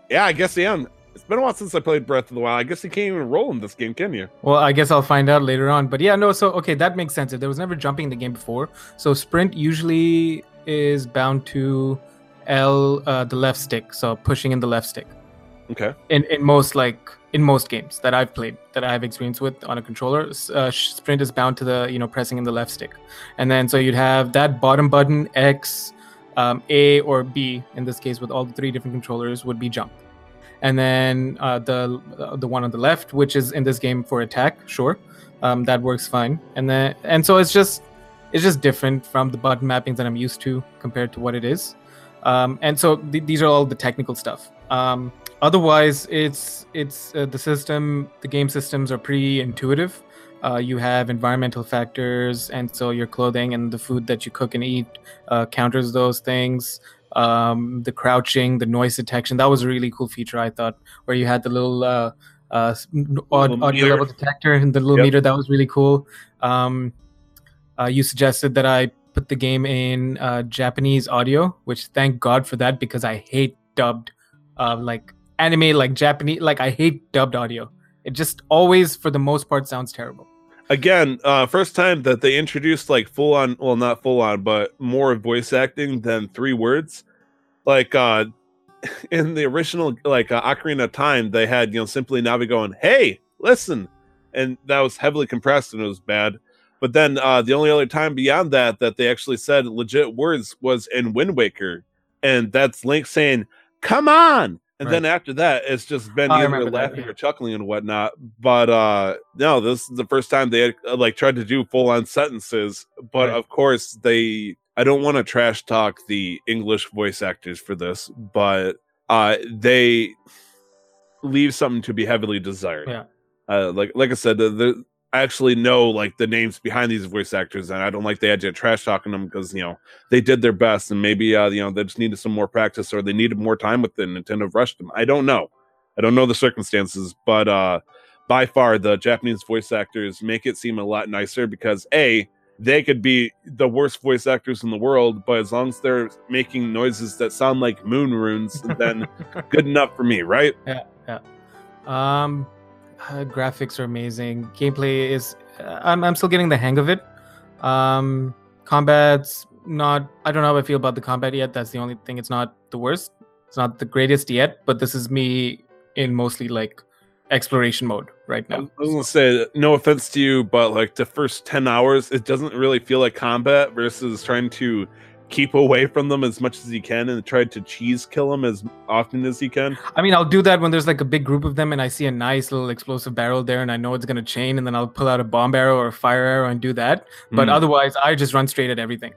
Yeah, I guess I am. It's been a while since I played Breath of the Wild. I guess you can't even roll in this game, can you? Well, I guess I'll find out later on. But yeah, no. So okay, that makes sense. If there was never jumping in the game before, so sprint usually is bound to L, uh, the left stick. So pushing in the left stick. Okay. in in most like in most games that I've played that I have experience with on a controller, uh, sprint is bound to the you know pressing in the left stick, and then so you'd have that bottom button X, um, A or B in this case with all the three different controllers would be jump, and then uh, the the one on the left, which is in this game for attack, sure, um, that works fine, and then and so it's just it's just different from the button mappings that I'm used to compared to what it is. Um, and so th- these are all the technical stuff. Um, otherwise, it's it's uh, the system. The game systems are pretty intuitive. Uh, you have environmental factors, and so your clothing and the food that you cook and eat uh, counters those things. Um, the crouching, the noise detection. That was a really cool feature, I thought, where you had the little uh, uh, s- n- odd, Little audio meter. level detector and the little Yep. meter. That was really cool. Um, uh, you suggested that I put the game in uh, Japanese audio, which thank God for that because I hate dubbed. Uh, like anime like Japanese. Like I hate dubbed audio. It just always, for the most part, sounds terrible. Again, uh, first time that they introduced like full on, well, not full on, but more voice acting than three words. Like uh, in the original, like uh, Ocarina of Time, they had you know simply Navi going, "Hey, listen," and that was heavily compressed and it was bad. But then uh, the only other time beyond that that they actually said legit words was in Wind Waker, and that's Link saying, "Come on." And Right. then after that, it's just been I either remember that, laughing yeah. or chuckling and whatnot. But uh no, this is the first time they had, uh, like tried to do full on sentences. But Right. of course, they. I don't want to trash talk the English voice actors for this, but uh they leave something to be heavily desired. Yeah. Uh, like like I said, the, the I actually know like the names behind these voice actors, and I don't like the idea of trash talking them because you know they did their best, and maybe uh, you know they just needed some more practice or they needed more time with it. Nintendo rushed them. I don't know. I don't know the circumstances, but uh, by far the Japanese voice actors make it seem a lot nicer because a they could be the worst voice actors in the world, but as long as they're making noises that sound like moon runes, then good enough for me, right? Um, uh, graphics are amazing. Gameplay is. Uh, I'm I'm still getting the hang of it. Um, combat's not. I don't know how I feel about the combat yet. That's the only thing. It's not the worst. It's not the greatest yet. But this is me in mostly like exploration mode right now. I was gonna say, no offense to you, but like the first ten hours, it doesn't really feel like combat versus trying to keep away from them as much as you can and try to cheese kill them as often as you can. I mean, I'll do that when there's like a big group of them and I see a nice little explosive barrel there and I know it's gonna chain, and then I'll pull out a bomb arrow or a fire arrow and do that. But Mm. otherwise, I just run straight at everything.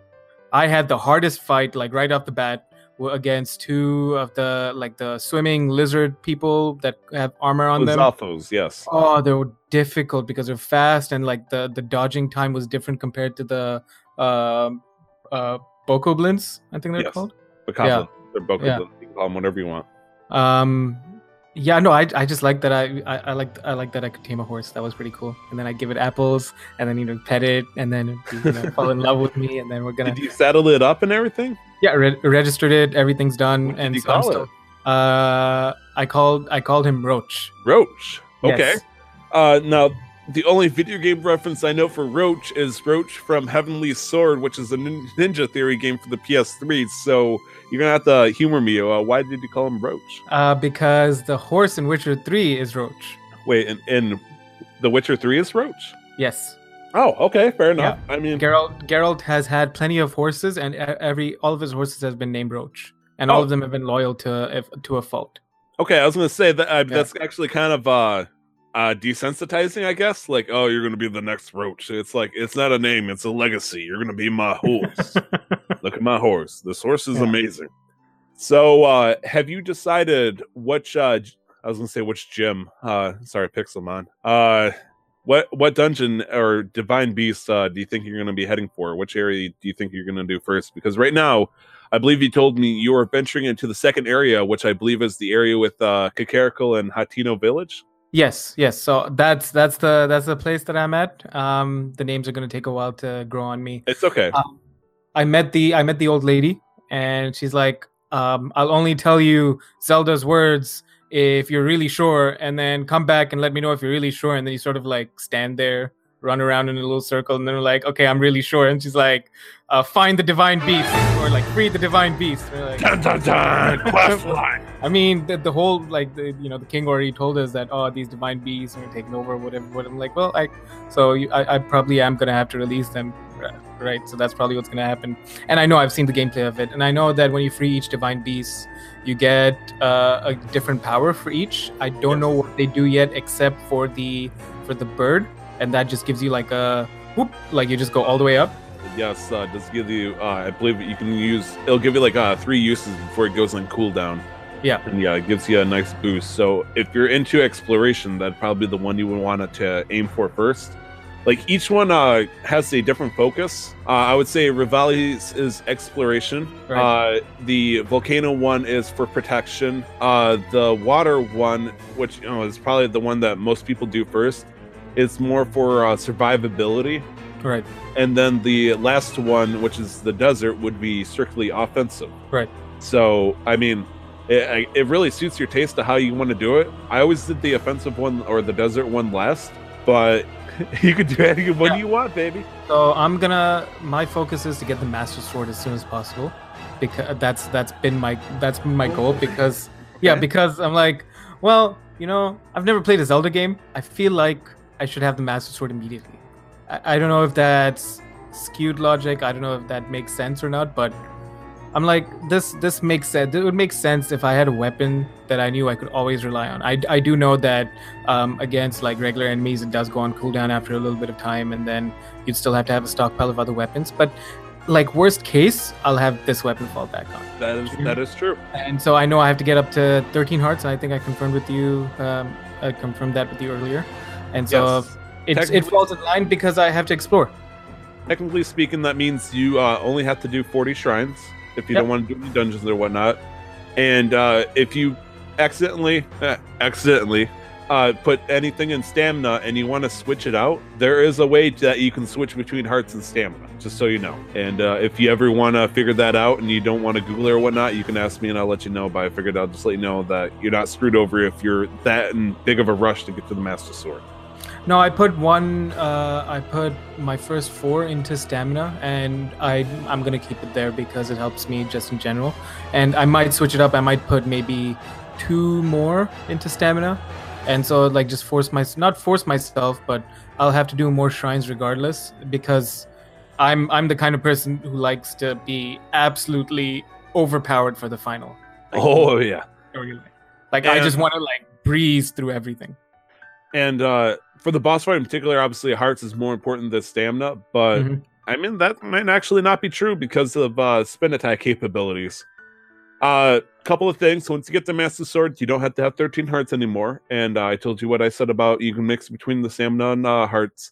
I had the hardest fight, like right off the bat, against two of the like the swimming lizard people that have armor on them. Zathos, yes. Oh, they were difficult because they're fast and like the the dodging time was different compared to the um uh Bokoblins, I think they're Yes. called. Picasso. They're both Yeah. you can call them whatever you want. Um, yeah, no, I, I just like that I, I I like I like that I could tame a horse. That was pretty cool. And then I give it apples, and then you know pet it, and then you know, fall in love with me, and then we're gonna Did you saddle it up and everything? Yeah re- registered it. Everything's done, What and so I'm call still- it? Uh, I called I called him Roach. Roach. Okay. Yes. Uh, now, the only video game reference I know for Roach is Roach from Heavenly Sword, which is a Ninja Theory game for the PS3. So you're gonna have to humor me. Uh, why did you call him Roach? Uh, because the horse in Witcher Three is Roach. Wait, and, in The Witcher 3 is Roach? Yes, Oh, okay, fair enough. I mean, Geralt Geralt has had plenty of horses, and every all of his horses has been named Roach, and all Oh. of them have been loyal to to a fault. okay, I was gonna say that uh, that's actually kind of uh, uh, desensitizing, I guess. Like, oh, you're gonna be the next Roach. It's like it's not a name; it's a legacy. You're gonna be my horse. Look at my horse. This horse is Yeah. amazing. So, uh, have you decided which? Uh, I was gonna say which gym. Uh, sorry, Pixelmon. Uh, what what dungeon or divine beast uh, do you think you're gonna be heading for? Which area do you think you're gonna do first? Because right now, I believe you told me you are venturing into the second area, which I believe is the area with uh, Kakariko and Hateno Village. Yes, yes. So that's that's the that's the place that I'm at. Um, the names are gonna take a while to grow on me. It's okay. Uh, I met the I met the old lady, and she's like, um, "I'll only tell you Zelda's words if you're really sure, and then come back and let me know if you're really sure." And then you sort of like stand there, run around in a little circle, and then we're like, "Okay, I'm really sure." And she's like, uh, "Find the divine beast, or like free the divine beast." Like, dun dun dun. Quest line. I mean, the, the whole like the you know the king already told us that oh these divine beasts are taking over whatever. What I'm like, well, I so you, I, I probably am gonna have to release them, right? So that's probably what's gonna happen. And I know I've seen the gameplay of it, and I know that when you free each divine beast, you get uh, a different power for each. I don't know what they do yet, except for the for the bird, and that just gives you like a whoop, like you just go all the way up. Yes, uh, does give you. Uh, I believe you can use. It'll give you like uh, three uses before it goes on cooldown. Yeah. and yeah, it gives you a nice boost. So if you're into exploration, that'd probably be the one you would want to aim for first. Like each one uh, has a different focus. Uh, I would say Revali's is exploration. Right. Uh, the volcano one is for protection. Uh, the water one, which you know is probably the one that most people do first, is more for uh, survivability. Right. And then the last one, which is the desert, would be strictly offensive. Right. So, I mean, it, it really suits your taste to how you want to do it. I always did the offensive one or the desert one last, but you could do any one Yeah. you want, baby. So I'm gonna. My focus is to get the Master Sword as soon as possible, because that's that's been my that's been my goal. Because yeah, because I'm like, well, you know, I've never played a Zelda game. I feel like I should have the Master Sword immediately. I, I don't know if that's skewed logic. I don't know if that makes sense or not, but I'm like, this this makes sense. It would make sense if I had a weapon that I knew I could always rely on. I, I do know that um, against like regular enemies, it does go on cooldown after a little bit of time, and then you'd still have to have a stockpile of other weapons. But like worst case, I'll have this weapon fall back on. That is that is true. And so I know I have to get up to 13 hearts. And I think I confirmed with you. Um, I confirmed that with you earlier. And so yes. it's, it falls in line because I have to explore. Technically speaking, that means you uh, only have to do 40 shrines if you Yep. don't want to do any dungeons or whatnot. And uh, if you accidentally, eh, accidentally, uh, put anything in stamina and you want to switch it out, there is a way that you can switch between hearts and stamina, just so you know. And uh, if you ever want to figure that out and you don't want to Google it or whatnot, you can ask me and I'll let you know. But I figured I'll just let you know that you're not screwed over if you're that in big of a rush to get to the Master Sword. No, I put one. Uh, I put my first four into stamina, and I I'm gonna keep it there because it helps me just in general. And I might switch it up. I might put maybe two more into stamina, and so like just force my not force myself, but I'll have to do more shrines regardless because I'm I'm the kind of person who likes to be absolutely overpowered for the final. Like, Oh, yeah. like I just want to like breeze through everything. And uh, for the boss fight in particular, obviously hearts is more important than stamina, but Mhm. I mean that might actually not be true because of uh, spin attack capabilities. A uh, couple of things. Once you get the Master Sword, you don't have to have 13 hearts anymore. And uh, I told you what I said about you can mix between the stamina and uh, hearts.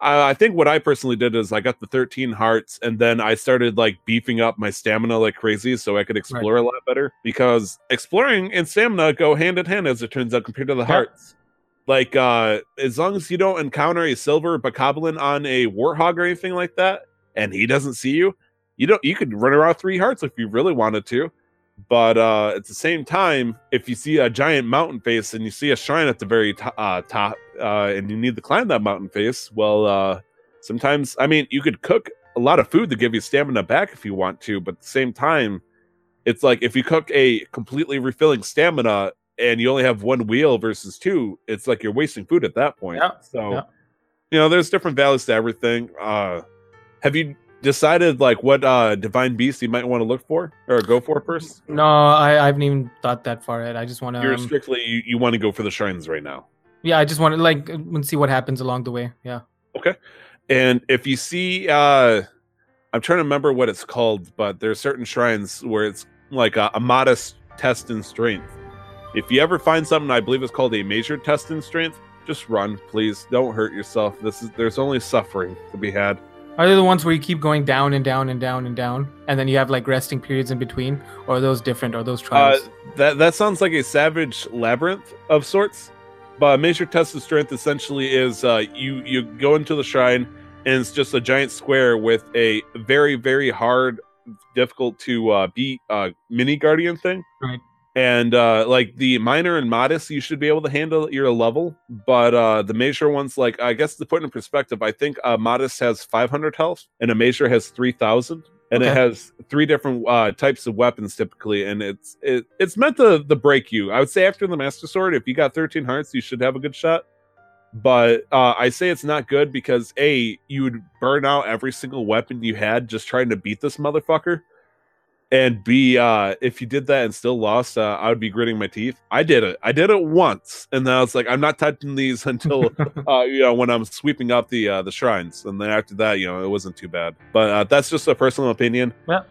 I think what I personally did is I got the 13 hearts and then I started like beefing up my stamina like crazy so I could explore a lot better because exploring and stamina go hand in hand as it turns out compared to the Yeah. hearts. Like uh as long as you don't encounter a silver bokoblin on a warthog or anything like that and he doesn't see you, you don't you could run around three hearts if you really wanted to. But uh at the same time, if you see a giant mountain face and you see a shrine at the very uh, top uh and you need to climb that mountain face, well uh sometimes I mean you could cook a lot of food to give you stamina back if you want to, but at the same time, it's like if you cook a completely refilling stamina and you only have one wheel versus two, it's like you're wasting food at that point. Yeah, So, yeah. you know, there's different values to everything. Uh, have you decided like what uh divine beast you might want to look for or go for first? No, I, I haven't even thought that far ahead. I just want to. You're strictly you, you want to go for the shrines right now. yeah, I just want to like and see what happens along the way. Yeah. Okay, and if you see, uh, I'm trying to remember what it's called, but there's certain shrines where it's like a, a modest test in strength. If you ever find something, I believe it's called a major test in strength, just run, please. Don't hurt yourself. This is there's only suffering to be had. Are they the ones where you keep going down and down and down and down, and then you have like resting periods in between, or are those different? Are those Uh, trials? that that sounds like a savage labyrinth of sorts. But a major test of strength essentially is uh, you you go into the shrine and it's just a giant square with a very very hard, difficult to uh, beat uh, mini guardian thing. Right. And uh, like the minor and modest, you should be able to handle at your level. But uh, the major ones, like I guess to put in perspective, I think uh, modest has 500 health and a major has 3,000 and it has three different uh, types of weapons typically, and it's it, it's meant to, to break you. I would say after the Master Sword, if you got 13 hearts, you should have a good shot. But uh, I say it's not good because a you would burn out every single weapon you had just trying to beat this motherfucker, and b uh, if you did that and still lost, uh, I would be gritting my teeth. I did it. I did it once, and then I was like, I'm not touching these until uh, you know when I'm sweeping up the uh, the shrines, and then after that, you know, it wasn't too bad. But uh, that's just a personal opinion. Yeah.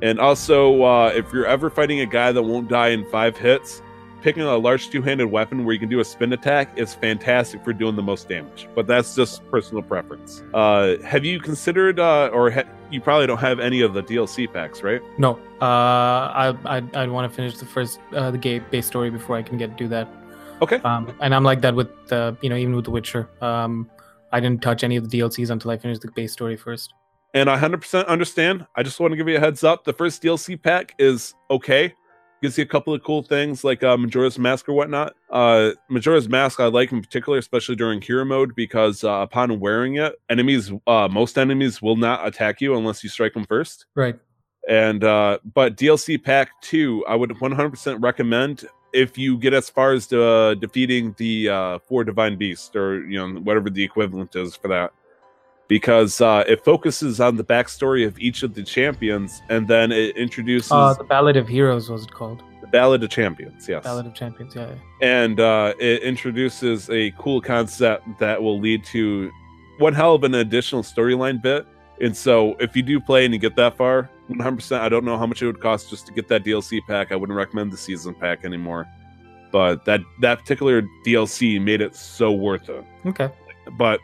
And also, uh, if you're ever fighting a guy that won't die in five hits, picking a large two-handed weapon where you can do a spin attack is fantastic for doing the most damage. But that's just personal preference. Uh, have you considered, uh, or ha- you probably don't have any of the DLC packs, right? no. Uh, I I I'd want to finish the first uh, the game base story before I can get do that. Okay. Um, and I'm like that with the you know even with The Witcher. Um, I didn't touch any of the DLCs until I finished the base story first. and I 100% understand. I just want to give you a heads up. The first DLC pack is okay you a couple of cool things like uh, Majora's Mask or whatnot. Uh, Majora's Mask I like in particular, especially during hero mode, because uh, upon wearing it, enemies, uh, most enemies will not attack you unless you strike them first. Right. And uh, but DLC Pack Two, I would 100% recommend if you get as far as uh, defeating the uh, four divine beasts or you know whatever the equivalent is for that because uh, it focuses on the backstory of each of the champions and then it introduces Uh, the Ballad of Heroes was it called? the ballad of champions yes Ballad of Champions. Yeah. yeah. and uh, it introduces a cool concept that will lead to one hell of an additional storyline bit and so if you do play and you get that far 100% i don't know how much it would cost just to get that dlc pack i wouldn't recommend the season pack anymore but that that particular dlc made it so worth it Okay. but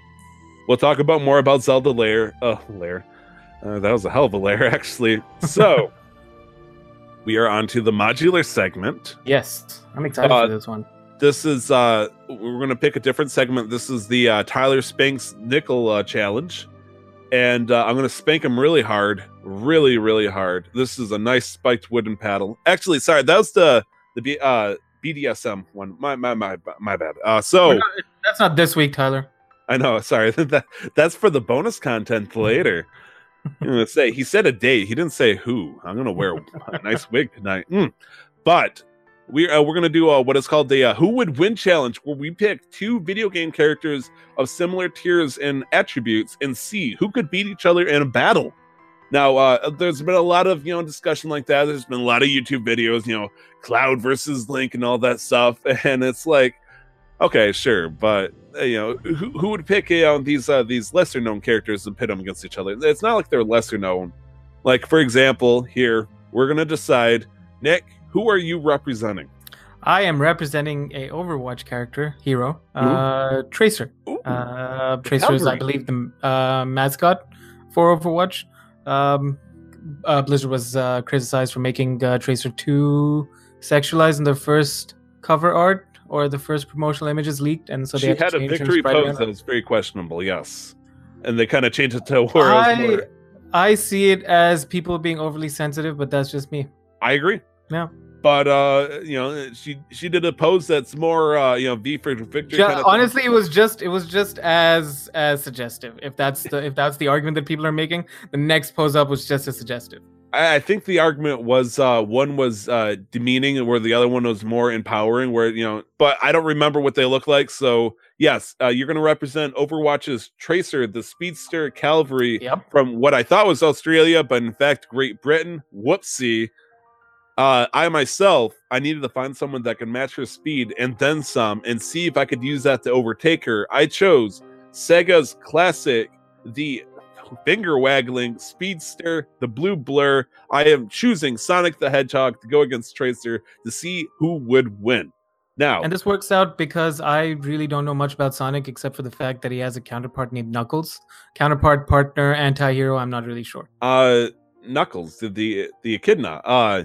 we'll talk about more about Zelda Lair. Uh, Lair. Uh, that was a hell of a lair, actually. So we are on to the modular segment. Yes, I'm excited Uh, for this one. This is uh we're gonna pick a different segment. This is the uh, Tyler Spanks nickel uh, challenge, and uh, I'm gonna spank him really hard, really, really hard. This is a nice spiked wooden paddle. Actually, sorry, that was the the B, uh, BDSM one. My my my my bad. Uh, so. Not- that's not this week, Tyler. I know. Sorry, that that's for the bonus content later. I'm gonna say he said a date. He didn't say who. I'm gonna wear a nice wig tonight. Mm. But we uh, we're gonna do uh, what is called the uh, Who Would Win challenge, where we pick two video game characters of similar tiers and attributes and see who could beat each other in a battle. Now, uh, there's been a lot of you know discussion like that. There's been a lot of YouTube videos, you know, Cloud versus Link and all that stuff, and it's like, okay, sure, but you know, who, who would pick you know, these uh, these lesser known characters and pit them against each other? It's not like they're lesser known. Like for example, here we're gonna decide, Nick, who are you representing? I am representing a Overwatch character, hero, uh, Tracer. Uh, Tracer is, I believe, the uh, mascot for Overwatch. Um, uh, Blizzard was uh, criticized for making uh, Tracer too sexualized in the first cover art or the first promotional images leaked, and so they she had, had a victory pose that was very questionable. Yes, and they kind of changed it to where I. I see it as people being overly sensitive, but that's just me. I agree. Yeah. But uh, you know, she she did a pose that's more uh, you know, V for victory. Ju- kind of honestly, it was just it was just as as suggestive. If that's the if that's the argument that people are making, the next pose up was just as suggestive. I, think the argument was uh, one was uh, demeaning, where the other one was more empowering. Where you know, but I don't remember what they look like. So yes, uh, you're going to represent Overwatch's Tracer, the Speedster Cavalry Yep. from what I thought was Australia, but in fact Great Britain. Whoopsie. Uh, I myself, I needed to find someone that could match her speed and then some, and see if I could use that to overtake her. I chose Sega's classic, the finger waggling speedster, the blue blur. I am choosing Sonic the Hedgehog to go against Tracer to see who would win. Now, And this works out because I really don't know much about Sonic except for the fact that he has a counterpart named Knuckles. Counterpart, partner, anti-hero, I'm not really sure. uh Knuckles, the the, the echidna. Uh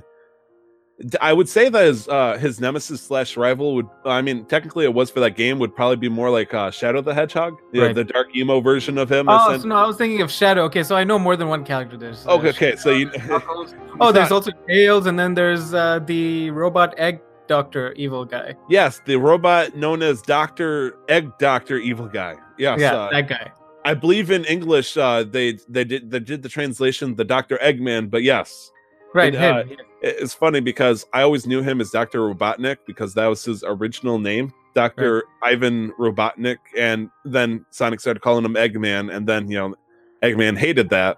I would say that his uh his nemesis slash rival would I mean technically it was for that game would probably be more like uh Shadow the Hedgehog, the, Right. the dark emo version of him. Oh, so no, I was thinking of Shadow. Okay, so I know more than one character. There's uh, Okay, okay, so you Oh, there's also Tails, and then there's uh, the robot egg doctor evil guy. yes, the robot known as Doctor Egg Doctor Evil Guy. Yes, yeah, uh, that guy. I believe in English uh they they did they did the translation the Doctor Eggman, but yes. Right, it, him. It- It's funny because I always knew him as Dr. Robotnik because that was his original name, Dr. Ivan Robotnik. And then Sonic started calling him Eggman. And then, you know, Eggman hated that.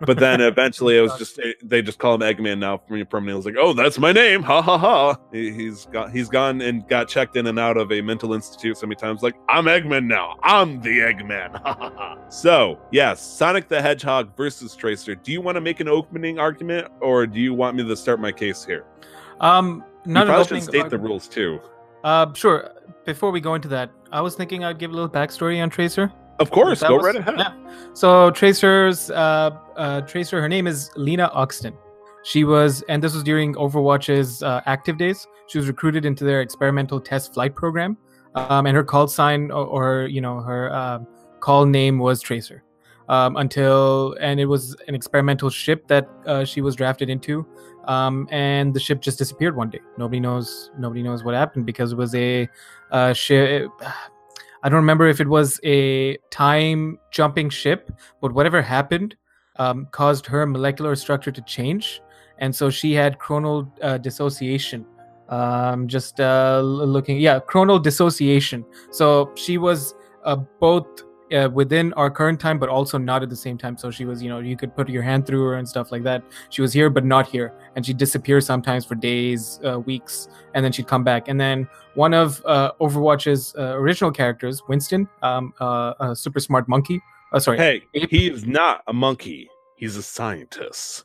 But then eventually it was just, they just call him Eggman now from. It was like, oh, that's my name. Ha ha ha. He, he's got, he's gone and got checked in and out of a mental institute so many times. Like, I'm Eggman now. I'm the Eggman. Ha ha ha. So, yes, Sonic the Hedgehog versus Tracer. Do you want to make an opening argument or do you want me to start my case here? Um, You not an probably should state the rules too. Uh, sure. Before we go into that, I was thinking I'd give a little backstory on Tracer. Of course, go was- right ahead. yeah. So Tracer's uh, uh, Tracer, her name is Lena Oxton. She was, and this was during Overwatch's uh, active days. She was recruited into their experimental test flight program, um, and her call sign or, or you know her uh, call name was Tracer. um, until and it was an experimental ship that uh, she was drafted into, um, and the ship just disappeared one day. Nobody knows. Nobody knows what happened because it was a uh, ship. I don't remember if it was a time jumping ship, but whatever happened um, caused her molecular structure to change, and so she had chronal uh, dissociation. Um, just uh, looking, yeah, chronal dissociation. So she was uh, both uh, within our current time, but also not at the same time. So she was, you know, you could put your hand through her and stuff like that. She was here, but not here, and she'd disappear sometimes for days, uh, weeks, and then she'd come back. And then one of uh, Overwatch's uh, original characters, Winston, um, uh, a super smart monkey. Uh, sorry, Hey, Ape. he is not a monkey. He's a scientist.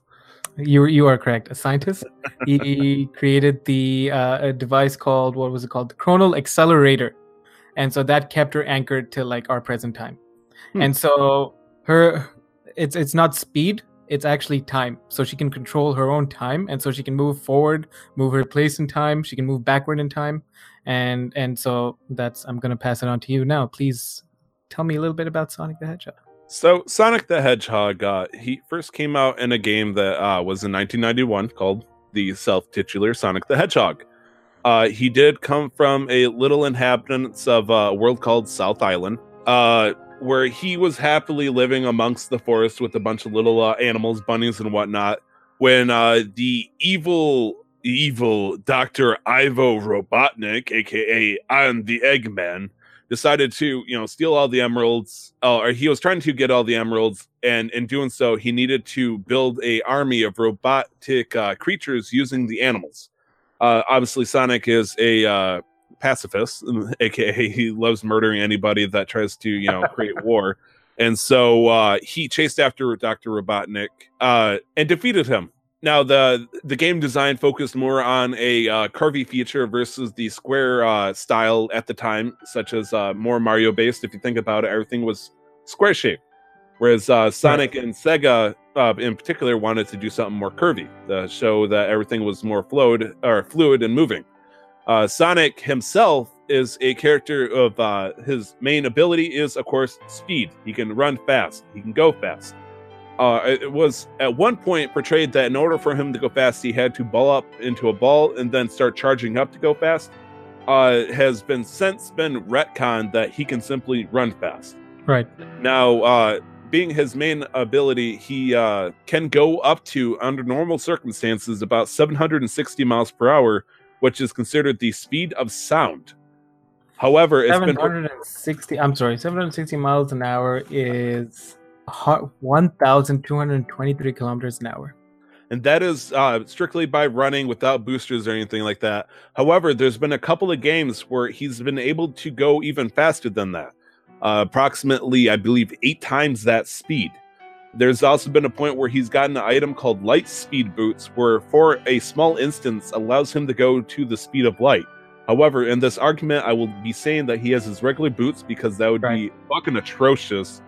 You you are correct. A scientist. he created the uh, a device called what was it called? The chronal accelerator, and so that kept her anchored to like our present time. Hmm. And so her, it's it's not speed. It's actually time. So she can control her own time, and so she can move forward, move her place in time. She can move backward in time, and and so that's. I'm gonna pass it on to you now. Please tell me a little bit about Sonic the Hedgehog. So Sonic the Hedgehog, uh, he first came out in a game that uh, was in 1991 called the self-titular Sonic the Hedgehog. Uh, he did come from a little inhabitants of uh, a world called South Island, uh, where he was happily living amongst the forest with a bunch of little uh, animals, bunnies, and whatnot. When uh, the evil, evil Doctor Ivo Robotnik, aka I'm the Eggman, decided to you know steal all the emeralds uh, or he was trying to get all the emeralds and in doing so he needed to build a army of robotic creatures using the animals uh, obviously sonic is a uh, pacifist aka he loves murdering anybody that tries to you know create war. And so uh, he chased after dr robotnik uh, and defeated him. Now the the game design focused more on a uh, curvy feature versus the square uh, style at the time, such as uh, more Mario based. If you think about it, everything was square shaped, whereas uh, Sonic and Sega uh, in particular wanted to do something more curvy to show that everything was more fluid or fluid and moving. Uh, Sonic himself is a character of uh, his main ability is of course speed. He can run fast. He can go fast uh, it was at one point portrayed that in order for him to go fast, he had to ball up into a ball and then start charging up to go fast. Uh, has been since been retconned that he can simply run fast. Right. Now, uh, being his main ability, he uh, can go up to, under normal circumstances, about 760 miles per hour, which is considered the speed of sound. However, it's been 760. I'm sorry, 760 miles an hour is 1,223 kilometers an hour. and that is uh, strictly by running without boosters or anything like that. However, there's been a couple of games where he's been able to go even faster than that, uh, approximately, I believe, eight times that speed. There's also been a point where he's gotten an item called light speed boots, where for a small instance allows him to go to the speed of light. However, in this argument, I will be saying that he has his regular boots because that would be fucking atrocious.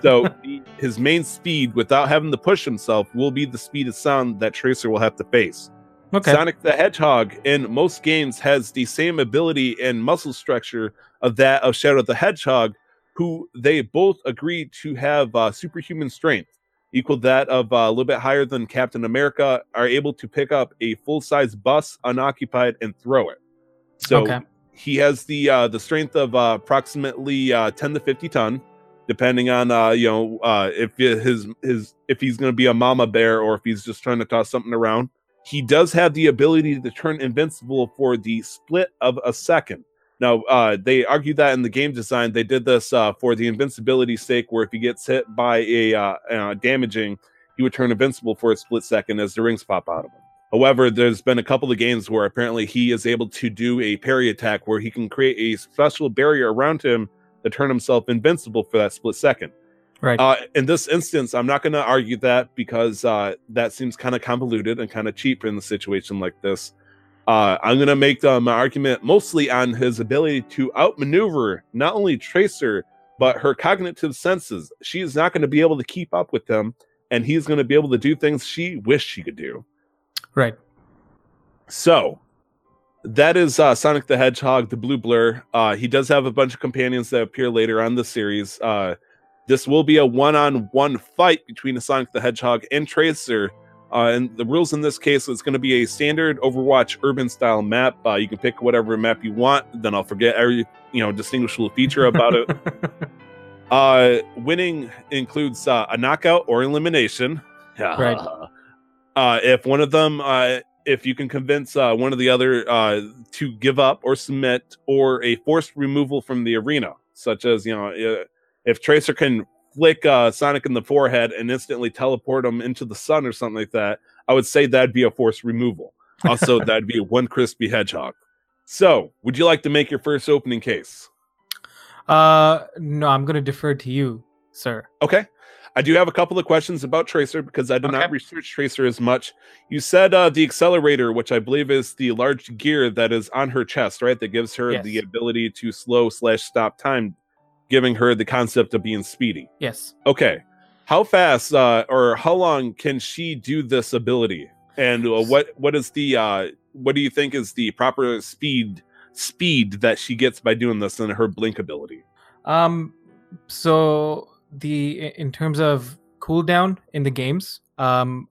so his main speed, without having to push himself, will be the speed of sound that Tracer will have to face. Okay. Sonic the Hedgehog in most games has the same ability and muscle structure of that of Shadow the Hedgehog, who they both agree to have uh, superhuman strength, equal that of uh, a little bit higher than Captain America, are able to pick up a full size bus unoccupied and throw it. So Okay. he has the uh, the strength of uh, approximately uh, 10 to 50 ton, depending on uh, you know uh, if his his if he's going to be a mama bear or if he's just trying to toss something around. He does have the ability to turn invincible for the split of a second. Now, uh, they argue that in the game design, they did this uh, for the invincibility sake, where if he gets hit by a uh, uh, damaging, he would turn invincible for a split second as the rings pop out of him. However, there's been a couple of games where apparently he is able to do a parry attack where he can create a special barrier around him to turn himself invincible for that split second. Right. Uh, in this instance, I'm not going to argue that because uh, that seems kind of convoluted and kind of cheap in a situation like this. Uh, I'm going to make uh, my argument mostly on his ability to outmaneuver not only Tracer, but her cognitive senses. She is not going to be able to keep up with them, and he's going to be able to do things she wished she could do. right. So that is uh, Sonic the Hedgehog, the Blue Blur. Uh, he does have a bunch of companions that appear later on the series. Uh, This will be a one-on-one fight between Sonic the Hedgehog and Tracer. Uh, and the rules in this case is going to be a standard Overwatch urban style map. Uh, you can pick whatever map you want. Then I'll forget every you know distinguishable feature about it. Uh, winning includes uh, a knockout or elimination. Yeah. Right. Uh, if one of them, uh, if you can convince uh, one of the other uh, to give up or submit, or a forced removal from the arena, such as you know, uh, if Tracer can flick uh, Sonic in the forehead and instantly teleport him into the sun or something like that, I would say that'd be a forced removal. Also, that'd be one crispy hedgehog. So, would you like to make your first opening case? Uh, no, I'm gonna defer to you, sir. Okay. I do have a couple of questions about Tracer because I did Okay. not research Tracer as much. You said uh, the accelerator, which I believe is the large gear that is on her chest, right? That gives her the ability to slow slash stop time, giving her the concept of being speedy. Yes. Okay. How fast uh, or how long can she do this ability? And uh, what what is the uh, what do you think is the proper speed speed that she gets by doing this in her blink ability? Um, so the in terms of cooldown in the games, um,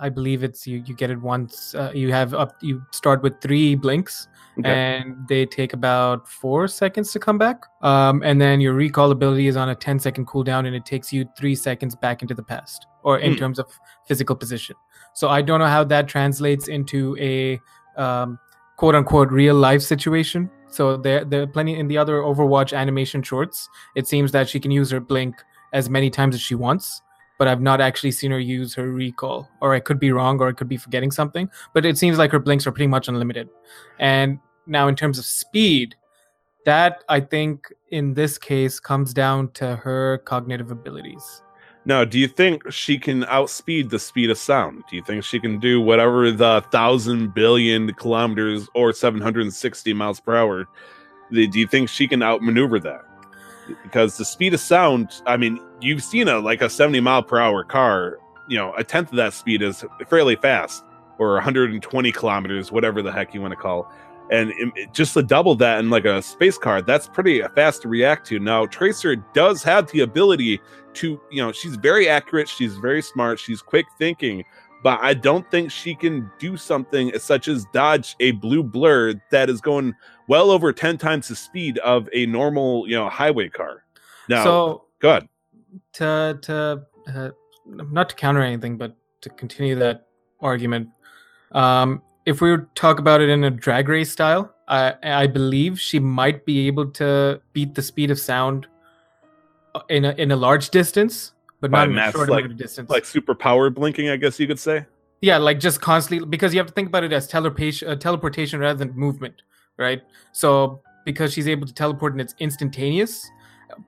I believe it's you. You get it once. Uh, you have up. You start with three blinks, Okay. and they take about four seconds to come back. Um, and then your recall ability is on a 10 second cooldown, and it takes you three seconds back into the past, or in Hmm. terms of physical position. So I don't know how that translates into a um, quote unquote real life situation. So there, there are plenty in the other Overwatch animation shorts. It seems that she can use her blink as many times as she wants, but I've not actually seen her use her recall. Or I could be wrong, or I could be forgetting something. But it seems like her blinks are pretty much unlimited. And now, in terms of speed, that I think in this case comes down to her cognitive abilities. Now, do you think she can outspeed the speed of sound? Do you think she can do whatever the thousand billion kilometers or 760 miles per hour? Do you think she can outmaneuver that? Because the speed of sound, I mean, you've seen a like a 70 mile per hour car, you know, a tenth of that speed is fairly fast, or 120 kilometers, whatever the heck you want to call. And it- just to double that in like a space car, that's pretty fast to react to. Now, Tracer does have the ability to you know she's very accurate she's very smart she's quick thinking but i don't think she can do something such as dodge a blue blur that is going well over 10 times the speed of a normal you know highway car. Now So go ahead. to to uh, not to counter anything, but to continue that argument, um, if we were to talk about it in a drag race style, I I believe she might be able to beat the speed of sound uh, in a in a large distance, but By not in a short like- distance. like super power blinking i guess you could say? Yeah, like just constantly because you have to think about it as teleportation, uh, teleportation rather than movement, right? So because she's able to teleport and it's instantaneous,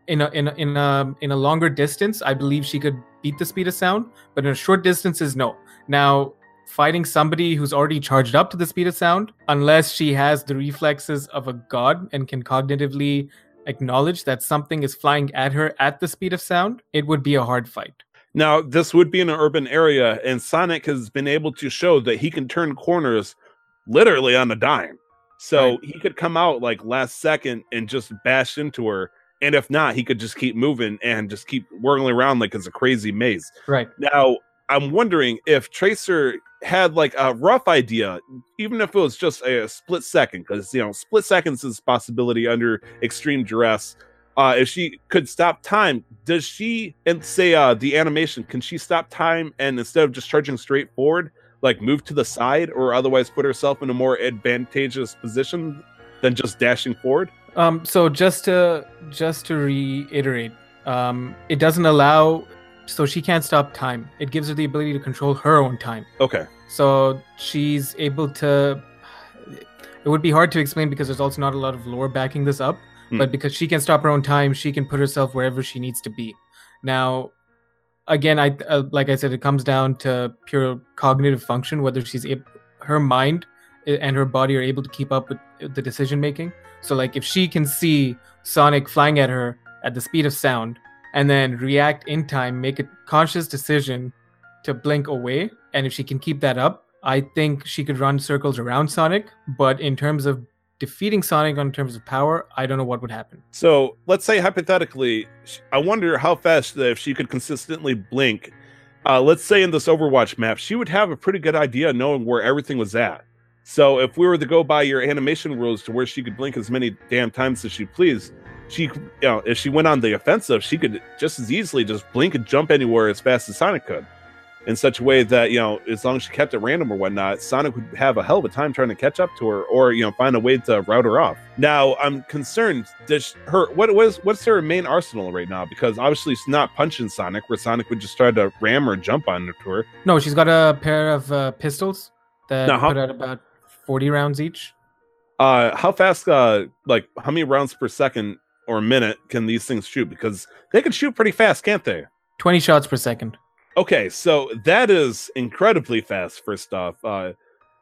in a in a, in a in a longer distance, I believe she could beat the speed of sound, but in a short distances, no. Now fighting somebody who's already charged up to the speed of sound, unless she has the reflexes of a god and can cognitively acknowledge that something is flying at her at the speed of sound, it would be a hard fight. Now, this would be in an urban area, and Sonic has been able to show that he can turn corners literally on a dime. So Right. he could come out like last second and just bash into her. And if not, he could just keep moving and just keep whirling around like it's a crazy maze. Right. Now, I'm wondering if Tracer had like a rough idea, even if it was just a, split second, because you know, split seconds is a possibility under extreme duress. Uh, if she could stop time, does she and say uh the animation, can she stop time and instead of just charging straight forward, like move to the side or otherwise put herself in a more advantageous position than just dashing forward? Um, so just to just to reiterate, um, it doesn't allow, so she can't stop time. It gives her the ability to control her own time. Okay. So she's able to. It would be hard to explain because there's also not a lot of lore backing this up. Hmm. But because she can stop her own time, she can put herself wherever she needs to be. Now, again, I uh, like I said, it comes down to pure cognitive function, whether she's able, her mind and her body are able to keep up with the decision making. So, like, if she can see Sonic flying at her at the speed of sound, and then react in time, make a conscious decision to blink away, and if she can keep that up, I think she could run circles around Sonic. But in terms of defeating Sonic on terms of power, I don't know what would happen. So let's say hypothetically, I wonder how fast if she could consistently blink. Uh, let's say in this Overwatch map, she would have a pretty good idea knowing where everything was at. So if we were to go by your animation rules to where she could blink as many damn times as she pleased, she, you know, if she went on the offensive, she could just as easily just blink and jump anywhere as fast as Sonic could. In such a way that you know, as long as she kept it random or whatnot, Sonic would have a hell of a time trying to catch up to her, or you know, find a way to route her off. Now, I'm concerned. Does her what was what's her main arsenal right now? Because obviously, it's not punching Sonic, where Sonic would just try to ram or jump onto her. No, she's got a pair of uh, pistols that Now, how- put out about 40 rounds each. Uh, how fast? Uh, like how many rounds per second or minute can these things shoot? Because they can shoot pretty fast, can't they? 20 shots per second. Okay, so that is incredibly fast. First off, uh,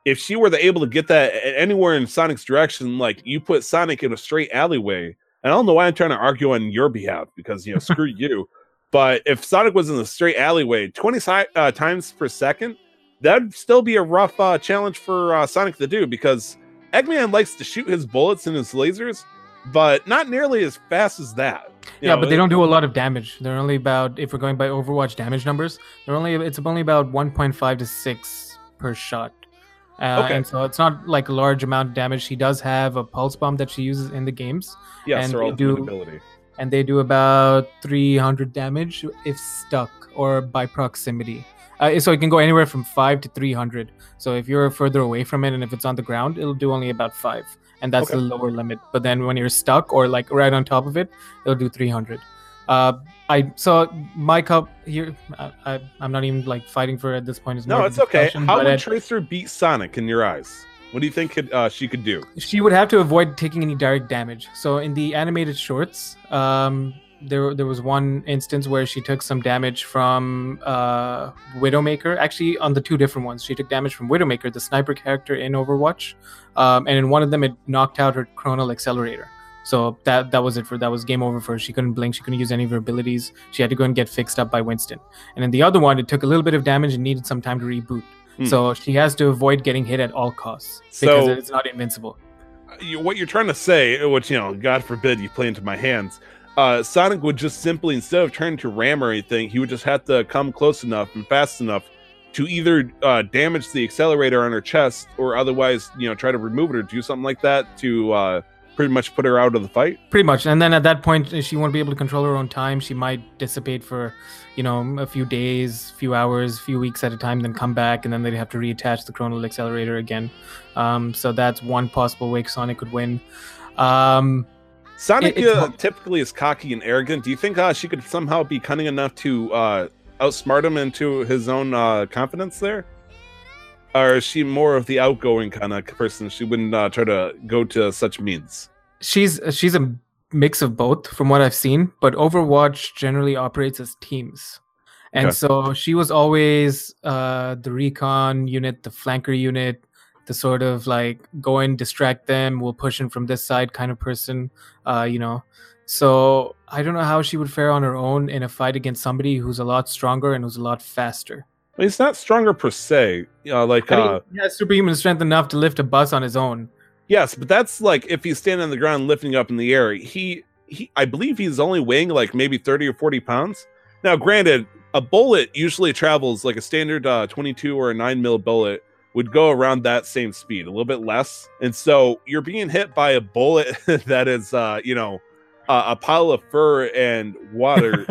if she were to able to get that anywhere in Sonic's direction, like you put Sonic in a straight alleyway, and I don't know why I'm trying to argue on your behalf because you know screw you. But if Sonic was in a straight alleyway, 20 si- uh, times per second, that'd still be a rough uh, challenge for uh, Sonic to do because Eggman likes to shoot his bullets and his lasers, but not nearly as fast as that. Yeah, know, but they don't do a lot of damage. They're only about, if we're going by Overwatch damage numbers, they're only it's only about 1.5 to 6 per shot. Uh, Okay. And so it's not like a large amount of damage. She does have a pulse bomb that she uses in the games, Yes, and they do- ability. and they do about 300 damage if stuck or by proximity. Uh, so it can go anywhere from 5 to 300. So if you're further away from it and if it's on the ground, it'll do only about 5. And that's Okay. the lower limit. But then when you're stuck or like right on top of it, it'll do 300. Uh, I so my cup here. I, I, I'm not even like fighting for it at this point. It's No, it's okay. How would it- Tracer beat Sonic in your eyes? What do you think could, uh, she could do? she would have to avoid taking any direct damage. So in the animated shorts, um, there there was one instance where she took some damage from uh, Widowmaker. Actually, on the two different ones, she took damage from Widowmaker, the sniper character in Overwatch, um, and in one of them, it knocked out her chronal accelerator. So that that was it for that was game over for her. She couldn't blink. She couldn't use any of her abilities. She had to go and get fixed up by Winston. And in the other one, it took a little bit of damage and needed some time to reboot. Hmm. So she has to avoid getting hit at all costs because So- it's not invincible. you, what you're trying to say, which you know, God forbid you play into my hands. Uh, Sonic would just simply, instead of trying to ram or anything, he would just have to come close enough and fast enough to either uh, damage the accelerator on her chest or otherwise, you know, try to remove it or do something like that to uh, pretty much put her out of the fight. Pretty much, and then at that point, she won't be able to control her own time. She might dissipate for, you know, a few days, few hours, few weeks at a time, then come back, and then they'd have to reattach the chronal accelerator again. Um, so that's one possible way Sonic could win. Um, Sonic It- uh, typically is cocky and arrogant. Do you think uh, she could somehow be cunning enough to uh, outsmart him into his own uh, confidence there? Or is she more of the outgoing kind of person? She wouldn't uh, try to go to such means. she's she's a mix of both from what I've seen, but Overwatch generally operates as teams. And Okay. so she was always uh, the recon unit, the flanker unit, the sort of like go and distract them, we'll push in from this side kind of person, uh, you know. So I don't know how she would fare on her own in a fight against somebody who's a lot stronger and who's a lot faster. Mean, he's not stronger per se. Uh, like, I mean, uh, he has superhuman strength enough to lift a bus on his own. yes, but that's like if he's standing on the ground lifting up in the air. He, he, I believe he's only weighing like maybe thirty or forty pounds. Now, granted, a bullet usually travels like a standard uh, twenty-two or a nine mil bullet would go around that same speed, a little bit less. And so you're being hit by a bullet that is, uh, you know, uh, a pile of fur and water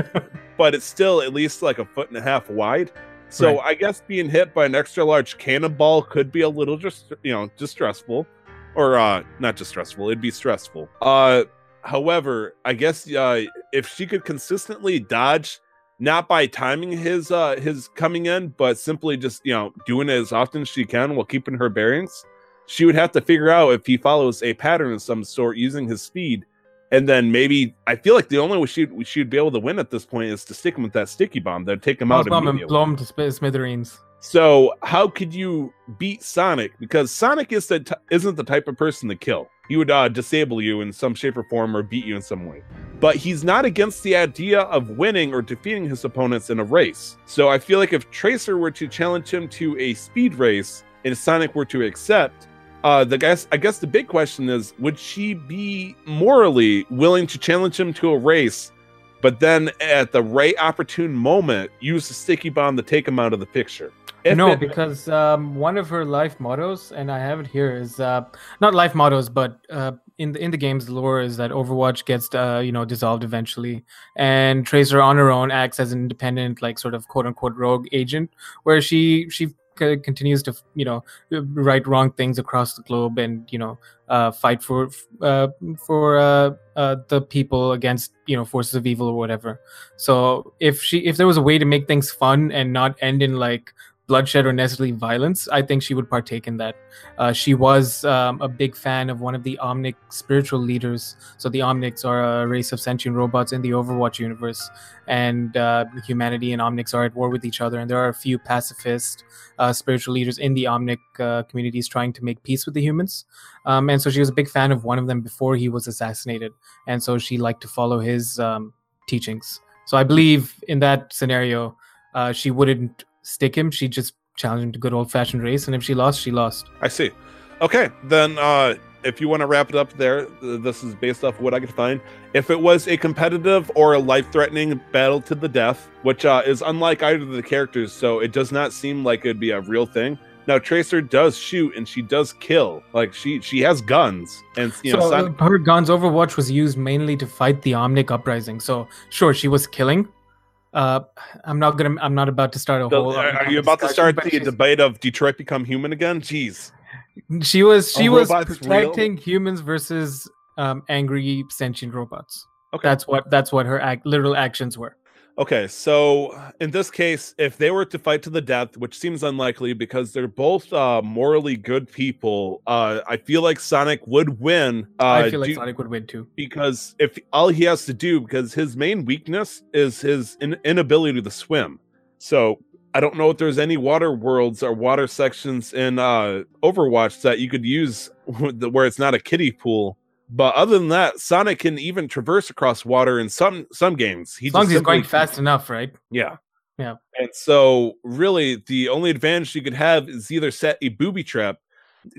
but it's still at least like a foot and a half wide. So Right. I guess being hit by an extra large cannonball could be a little just you know distressful, or uh not distressful. It'd be stressful. Uh, however, I guess uh if she could consistently dodge, not by timing his uh his coming in, but simply just you know doing it as often as she can while keeping her bearings, she would have to figure out if he follows a pattern of some sort using his speed and then maybe I feel like the only way she'd she'd be able to win at this point is to stick him with that sticky bomb that'd take him out Bomb and blow him to smithereens. So how could you beat Sonic? Because Sonic is the t- isn't the type of person to kill. He would uh, disable you in some shape or form or beat you in some way. But he's not against the idea of winning or defeating his opponents in a race. So I feel like if Tracer were to challenge him to a speed race and Sonic were to accept, Uh, the guess I guess the big question is, would she be morally willing to challenge him to a race, but then at the right opportune moment use the sticky bomb to take him out of the picture? If no, it- because um, one of her life mottos, and I have it here, is uh, not life mottos, but uh, in the in the game's lore is that Overwatch gets uh, you know dissolved eventually, and Tracer on her own acts as an independent, like sort of quote unquote rogue agent, where she she continues to you know right wrong things across the globe and you know uh, fight for uh, for uh, uh, the people against you know forces of evil or whatever. So if she if there was a way to make things fun and not end in like bloodshed or necessarily violence, I think she would partake in that. Uh, she was um, a big fan of one of the Omnic spiritual leaders. So the Omnics are a race of sentient robots in the Overwatch universe, and uh, humanity and Omnics are at war with each other. And there are a few pacifist uh, spiritual leaders in the Omnic uh, communities trying to make peace with the humans. Um, and so she was a big fan of one of them before he was assassinated, and so she liked to follow his um, teachings. So I believe in that scenario, uh, she wouldn't stick him. She just challenged him to good old fashioned race, and if she lost, she lost. I see. Okay, then uh, if you want to wrap it up there, this is based off what I could find. If it was a competitive or a life-threatening battle to the death, which uh, is unlike either of the characters, so it does not seem like it'd be a real thing. Now Tracer does shoot and she does kill. Like she she has guns and you know so Son- her guns Overwatch was used mainly to fight the Omnic uprising. So sure, she was killing. Uh, I'm not gonna. I'm not about to start a whole. are, are you about to start the debate of Detroit become human again? Jeez. She was. She Are was protecting humans versus um, angry sentient robots. Okay. That's what. That's what her act, literal actions were. Okay, so in this case, if they were to fight to the death, which seems unlikely because they're both uh, morally good people, uh, I feel like Sonic would win. Uh, I feel like due- Sonic would win too. because if all he has to do, because his main weakness is his in- inability to swim. So I don't know if there's any water worlds or water sections in uh, Overwatch that you could use where it's not a kiddie pool. But other than that, Sonic can even traverse across water in some some games. He As long as he's going fast enough, right? yeah. Yeah. And so really the only advantage you could have is either set a booby trap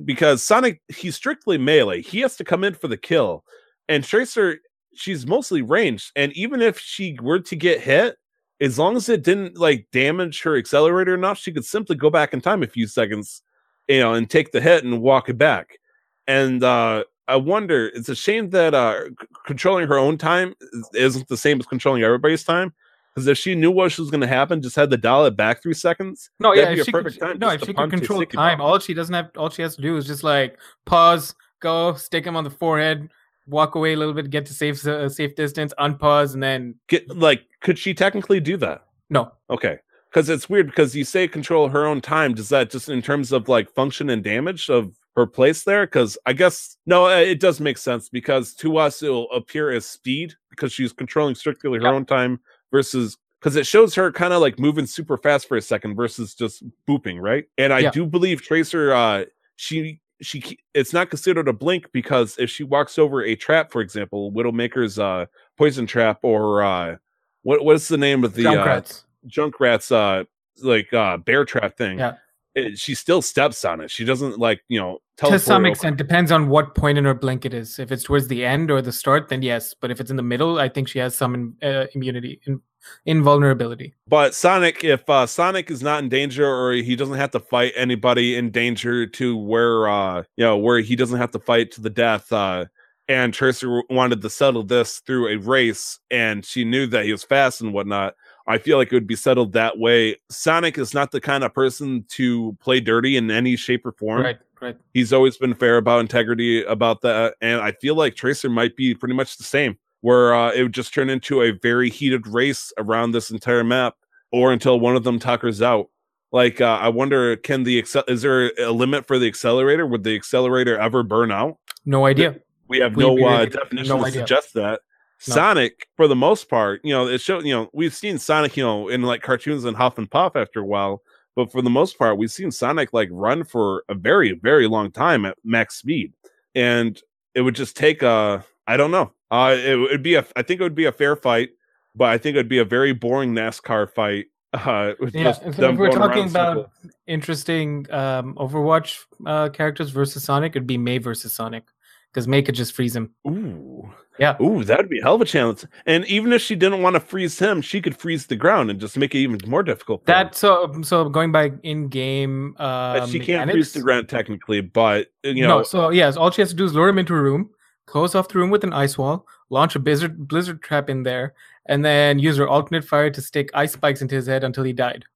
because Sonic he's strictly melee. He has to come in for the kill. And Tracer she's mostly ranged and even if she were to get hit as long as it didn't like damage her accelerator enough, she could simply go back in time a few seconds, you know, and take the hit and walk it back. And uh I wonder, it's a shame that uh c- controlling her own time is- isn't the same as controlling everybody's time. Because if she knew what was going to happen, just had to dial it back three seconds. No, yeah, be if a she perfect could, time no, if she could control time, all she doesn't have, all she has to do is just like pause, go, stick him on the forehead, walk away a little bit, get to safe uh, safe distance, unpause, and then Get like, could she technically do that? no. Okay, because it's weird because you say control her own time. Does that just in terms of like function and damage of her place there? Because I guess no, uh, it does make sense because to us it'll appear as speed because she's controlling strictly her Yeah. own time versus because it shows her kind of like moving super fast for a second versus just booping, right? And I Yeah. do believe Tracer, uh, she she it's not considered a blink because if she walks over a trap, for example, Widowmaker's uh poison trap or uh what what's the name of the uh, Junkrat's. Junkrat's uh like uh bear trap thing. Yeah. It, she still steps on it. She doesn't like, you know, to some teleport over- extent depends on what point in her blink it is. If it's towards the end or the start, then yes. But if it's in the middle, I think she has some uh, immunity, in, invulnerability. But Sonic, if uh Sonic is not in danger or he doesn't have to fight anybody in danger to where uh you know where he doesn't have to fight to the death, uh and Tracer wanted to settle this through a race and she knew that he was fast and whatnot. I feel like it would be settled that way. Sonic is not the kind of person to play dirty in any shape or form. Right, right. he's always been fair about integrity about that and i feel like tracer might be pretty much the same where uh, it would just turn into a very heated race around this entire map or until one of them tuckers out like uh, i wonder can the is there a limit for the accelerator would the accelerator ever burn out No idea. we have We no really uh, definition no to idea. suggest that No. sonic for the most part you know it showed you know we've seen sonic you know in like cartoons and huff and puff after a while but for the most part we've seen sonic like run for a very very long time at max speed and it would just take a i don't know uh it would be a i think it would be a fair fight but i think it would be a very boring nascar fight Uh, Yeah, just and so them if we're talking in a circle. about interesting um, Overwatch uh, characters versus Sonic, it'd be Mei versus Sonic because Mei could just freeze him. Ooh. Yeah. Ooh, that would be a hell of a challenge. And even if she didn't want to freeze him, she could freeze the ground and just make it even more difficult. That so so going by in game. Uh, she can't freeze the mechanics- ground technically, but you know. no, so yes, all she has to do is lure him into a room, close off the room with an ice wall, launch a blizzard blizzard trap in there, and then use her alternate fire to stick ice spikes into his head until he died.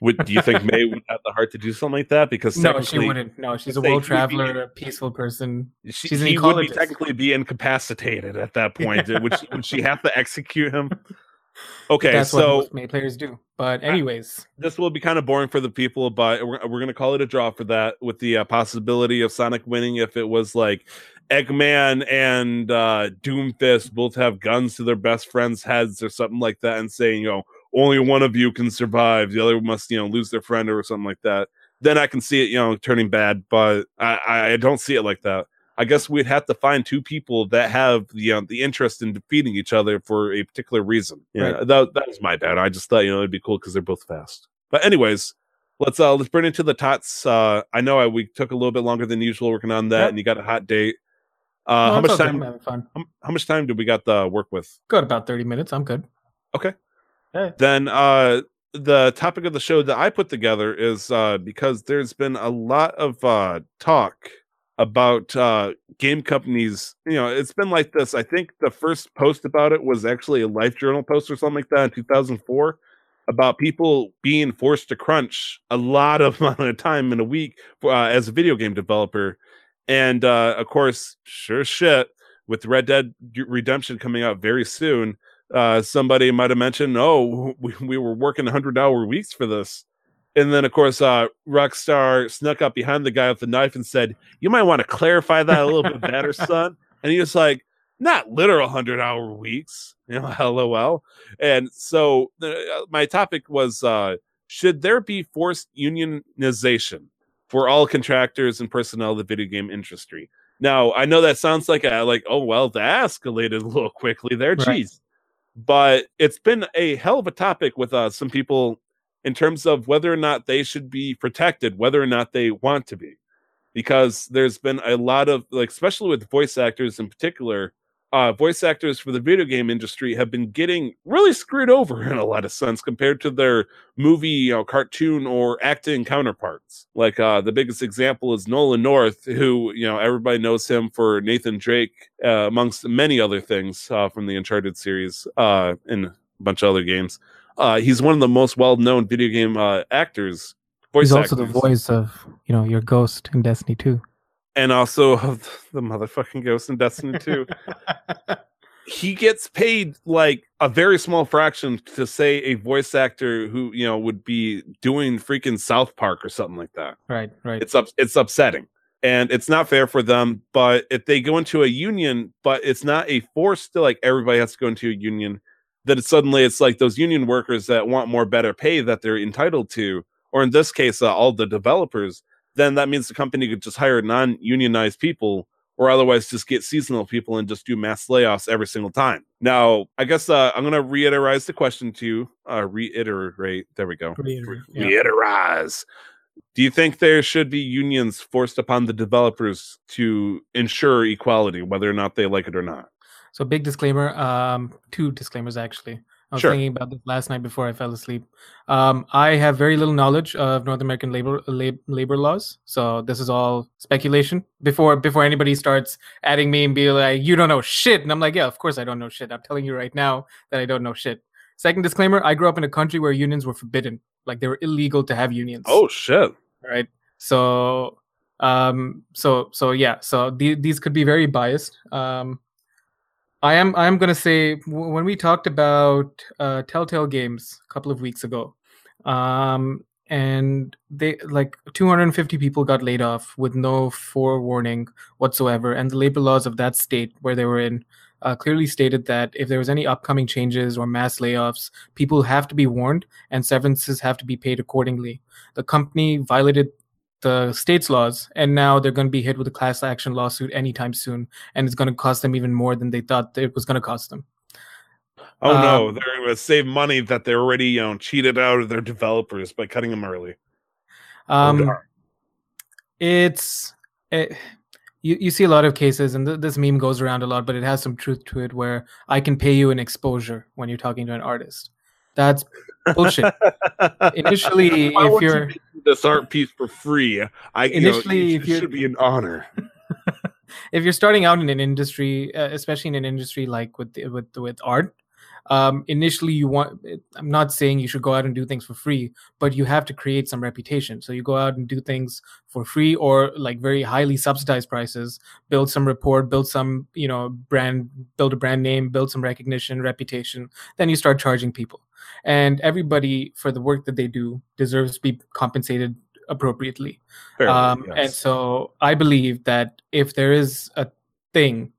Would do you think Mei would have the heart to do something like that? Because No, she wouldn't. No, she's a world would be- traveler, a peaceful person. she, She's an he would be technically be incapacitated at that point. would, she, would she have to execute him? Okay, That's what so most Mei players do. But anyways, this will be kind of boring for the people, but we're, we're going to call it a draw for that with the uh, possibility of Sonic winning if it was like Eggman and uh, Doomfist both have guns to their best friends' heads or something like that and saying, you know, only one of you can survive, the other must, you know, lose their friend or something like that. Then I can see it, you know, turning bad, but I, I don't see it like that. I guess we'd have to find two people that have the uh, the interest in defeating each other for a particular reason. Yeah, Right. that that was my bad. I just thought you know it'd be cool because they're both fast. But anyways, let's uh let's bring it to the tots. Uh, I know I, we took a little bit longer than usual working on that, Yep. and you got a hot date. Uh, no, how much good. time? I'm having fun. How, how much time did we got the work with? Got about thirty minutes. I'm good. Okay. Then uh the topic of the show that I put together is uh because there's been a lot of uh talk about uh game companies, you know, it's been like this. I think the first post about it was actually a LiveJournal post or something like that in 2004 about people being forced to crunch a lot of amount of time in a week for, uh, as a video game developer. And uh of course, sure shit, with Red Dead Redemption coming out very soon, uh, somebody might have mentioned, "Oh, we, we were working 100 hour weeks for this," and then of course, uh, Rockstar snuck up behind the guy with the knife and said, "You might want to clarify that a little bit better, son." And he was like, "Not literal 100 hour weeks, you know, lol." And so, uh, my topic was, uh, should there be forced unionization for all contractors and personnel of the video game industry? Now, I know that sounds like a like, oh well, that escalated a little quickly there. Right. Jeez but it's been a hell of a topic with uh, some people in terms of whether or not they should be protected, whether or not they want to be, because there's been a lot of like, especially with voice actors in particular, uh, voice actors for the video game industry have been getting really screwed over in a lot of sense compared to their movie, you know, cartoon or acting counterparts. Like uh, the biggest example is Nolan North, who you know everybody knows him for Nathan Drake, uh, amongst many other things uh, from the Uncharted series uh, and a bunch of other games. Uh, he's one of the most well-known video game uh, actors. Voice He's also the voice of you know your ghost in Destiny 2. And also of the motherfucking Ghost in Destiny 2. he gets paid like a very small fraction to say a voice actor who you know would be doing freaking South Park or something like that. right, right. It's up it's upsetting. And it's not fair for them, but if they go into a union, but it's not a force to like everybody has to go into a union, that it's suddenly it's like those union workers that want more better pay that they're entitled to, or in this case, uh, all the developers, then that means the company could just hire non-unionized people or otherwise just get seasonal people and just do mass layoffs every single time. Now, I guess uh, I'm going to reiterate the question to you. Uh, reiterate. There we go. Reiterate, yeah. Reiterate. Do you think there should be unions forced upon the developers to ensure equality, whether or not they like it or not? So big disclaimer, um, two disclaimers actually. I was Sure. thinking about this last night before I fell asleep. Um, I have very little knowledge of North American labor lab, labor laws, so this is all speculation. Before before anybody starts adding me and be like, "You don't know shit," and I'm like, "Yeah, of course I don't know shit. I'm telling you right now that I don't know shit." Second disclaimer: I grew up in a country where unions were forbidden, like they were illegal to have unions. Oh shit! right so um so so yeah so the, these could be very biased um i am i am going to say when we talked about uh telltale games a couple of weeks ago um and they like 250 people got laid off with no forewarning whatsoever and the labor laws of that state where they were in uh, clearly stated that if there was any upcoming changes or mass layoffs people have to be warned and severances have to be paid accordingly. The company violated the state's laws and now they're going to be hit with a class action lawsuit anytime soon and it's going to cost them even more than they thought it was going to cost them Oh no, Um, they're going to save money that they already you know cheated out of their developers by cutting them early. Um, it's it, you you see a lot of cases, and th- this meme goes around a lot, but it has some truth to it. Where I can pay you an exposure when you're talking to an artist. That's bullshit. Initially, if you you're make this art piece for free, I you know, Initially, it if should be an honor. if you're starting out in an industry, uh, especially in an industry like with with with art, um, initially you want. I'm not saying you should go out and do things for free, but you have to create some reputation. So you go out and do things for free or like very highly subsidized prices, build some rapport, build some you know brand, build a brand name, build some recognition, reputation. Then you start charging people, and everybody for the work that they do deserves to be compensated appropriately. Fairly, Um, yes. And so I believe that if there is a thing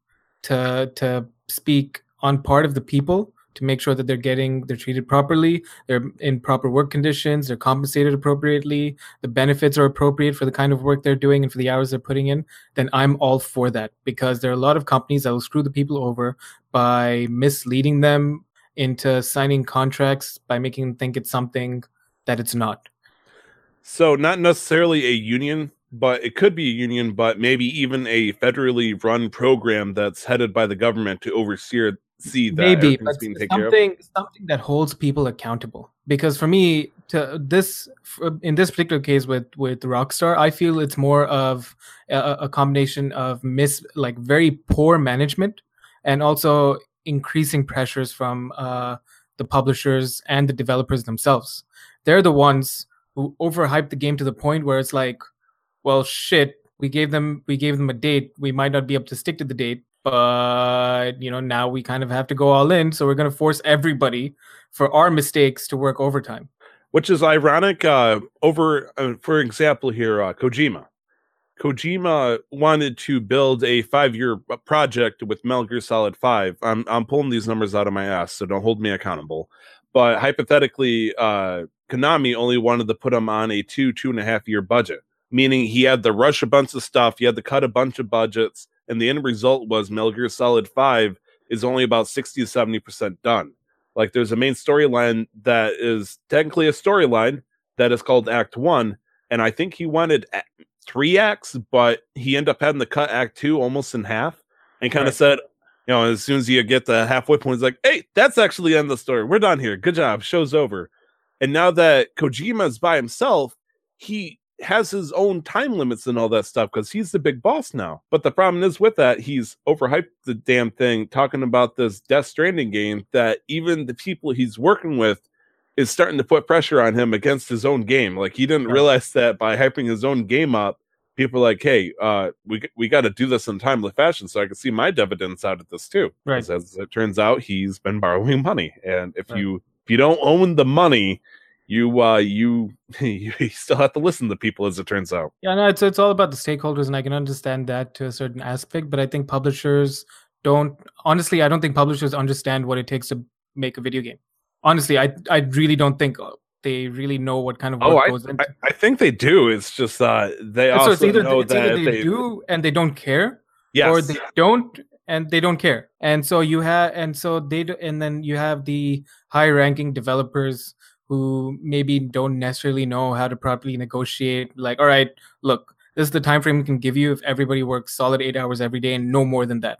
to to speak on part of the people to make sure that they're getting they're treated properly, they're in proper work conditions, they're compensated appropriately, the benefits are appropriate for the kind of work they're doing and for the hours they're putting in, then I'm all for that because there are a lot of companies that will screw the people over by misleading them into signing contracts by making them think it's something that it's not. So not necessarily a union, but it could be a union, but maybe even a federally run program that's headed by the government to oversee see that maybe but being taken care of. something something that holds people accountable. Because for me to this in this particular case with with rockstar i feel it's more of a, a combination of miss like very poor management and also increasing pressures from uh the publishers and the developers themselves. They're the ones who overhype the game to the point where it's like well shit we gave them we gave them a date. We might not be able to stick to the date but you know now we kind of have to go all in so we're going to force everybody for our mistakes to work overtime which is ironic. Uh, over, uh, for example, here, uh, Kojima. Kojima wanted to build a five-year uh, project with Metal Gear Solid Five. I'm I'm pulling these numbers out of my ass, so don't hold me accountable. But hypothetically, uh, Konami only wanted to put him on a two two and a half year budget, meaning he had to rush a bunch of stuff, he had to cut a bunch of budgets, and the end result was Metal Gear Solid Five is only about sixty to seventy percent done. Like there's a main storyline that is technically a storyline that is called Act One, and I think he wanted three acts, but he ended up having to cut Act Two almost in half, and kind of Right. said, you know, as soon as you get the halfway point, it's like, hey, that's actually the end of the story. We're done here. Good job. Show's over. And now that Kojima's by himself, he has his own time limits and all that stuff because he's the big boss now. But the problem is with that, he's overhyped the damn thing, talking about this Death Stranding game that even the people he's working with is starting to put pressure on him against his own game. Like he didn't realize that by hyping his own game up, people are like, hey, uh, we we got to do this in timely fashion so I can see my dividends out of this too. Right. As it turns out, he's been borrowing money, and if Right. you if you don't own the money, you uh you you still have to listen to people. As it turns out, yeah no it's it's all about the stakeholders and i can understand that to a certain aspect but i think publishers don't honestly i don't think publishers understand what it takes to make a video game honestly i i really don't think uh, they really know what kind of work oh, I, goes into I I think they do. It's just uh they so also it's either, know it's that either they, they do and they don't care yes or they don't and they don't care and so you have and so they do, and then you have the high ranking developers who maybe don't necessarily know how to properly negotiate like all right look this is the time frame we can give you if everybody works solid eight hours every day and no more than that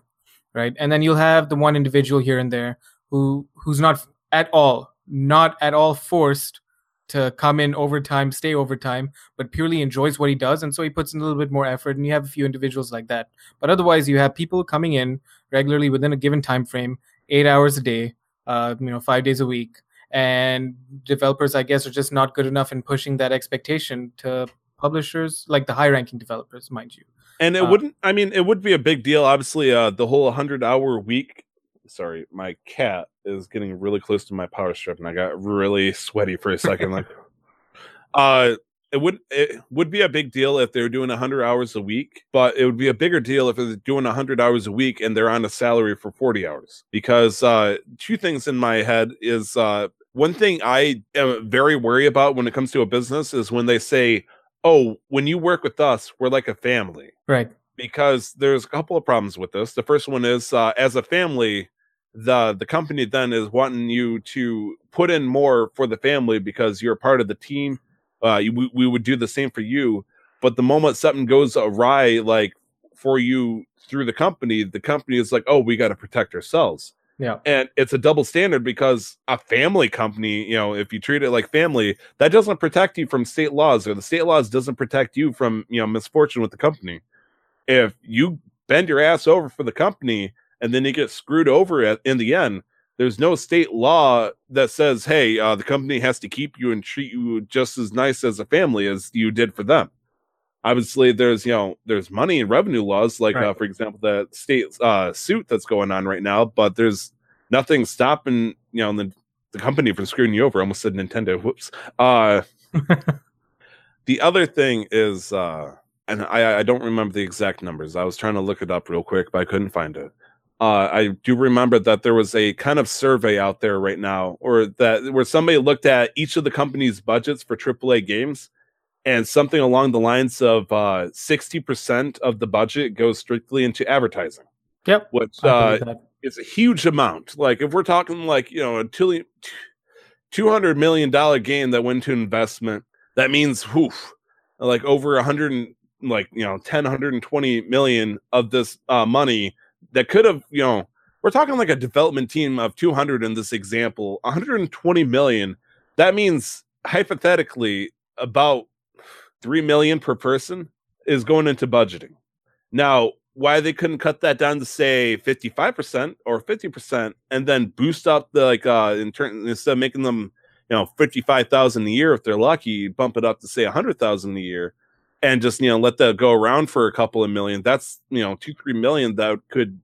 right? And then you'll have the one individual here and there who who's not at all not at all forced to come in overtime stay overtime but purely enjoys what he does and so he puts in a little bit more effort and you have a few individuals like that. But otherwise you have people coming in regularly within a given time frame eight hours a day uh, you know five days a week and developers i guess are just not good enough in pushing that expectation to publishers like the high ranking developers mind you and it uh, wouldn't. I mean, it would be a big deal. Obviously, uh the whole hundred hour week. Sorry, my cat is getting really close to my power strip, and I got really sweaty for a second. like, uh. It would it would be a big deal if they were doing 100 hours a week, but it would be a bigger deal if they're doing 100 hours a week and they're on a salary for 40 hours. Because uh, two things in my head is uh, one thing I am very worried about when it comes to a business is when they say, "Oh, when you work with us, we're like a family." right Because there's a couple of problems with this. The first one is uh, as a family, the the company then is wanting you to put in more for the family because you're a part of the team. Uh, we, we would do the same for you, but the moment something goes awry, like for you through the company, the company is like, "Oh, we got to protect ourselves." Yeah. And it's a double standard because a family company, you know, if you treat it like family, that doesn't protect you from state laws, or the state laws doesn't protect you from, you know, misfortune with the company. If you bend your ass over for the company and then you get screwed over at, in the end, there's no state law that says, hey, uh, the company has to keep you and treat you just as nice as a family as you did for them obviously there's you know there's money and revenue laws like right. uh, for example the state uh, suit that's going on right now but there's nothing stopping you know the, the company from screwing you over. I almost said nintendo. Whoops. Uh the other thing is uh and I, I don't remember the exact numbers. I was trying to look it up real quick but i couldn't find it. Uh, I do remember that there was a kind of survey out there right now, or that where somebody looked at each of the company's budgets for AAA games, and something along the lines of uh, 60% of the budget goes strictly into advertising. Yep. Which uh, is a huge amount. Like if we're talking like, you know, a $200 million game that went to investment, that means whoof, like over a 100 like, you know, 10, 120 million of this uh, money that could have, you know, we're talking like a development team of 200 in this example, 120 million. That means hypothetically about three million per person is going into budgeting. Now, why they couldn't cut that down to say 55% or 50% and then boost up the like uh in turn instead of making them you know 55,000 a year if they're lucky bump it up to say 100,000 a year and just you know let that go around for a couple of million that's you know 2 3 million that could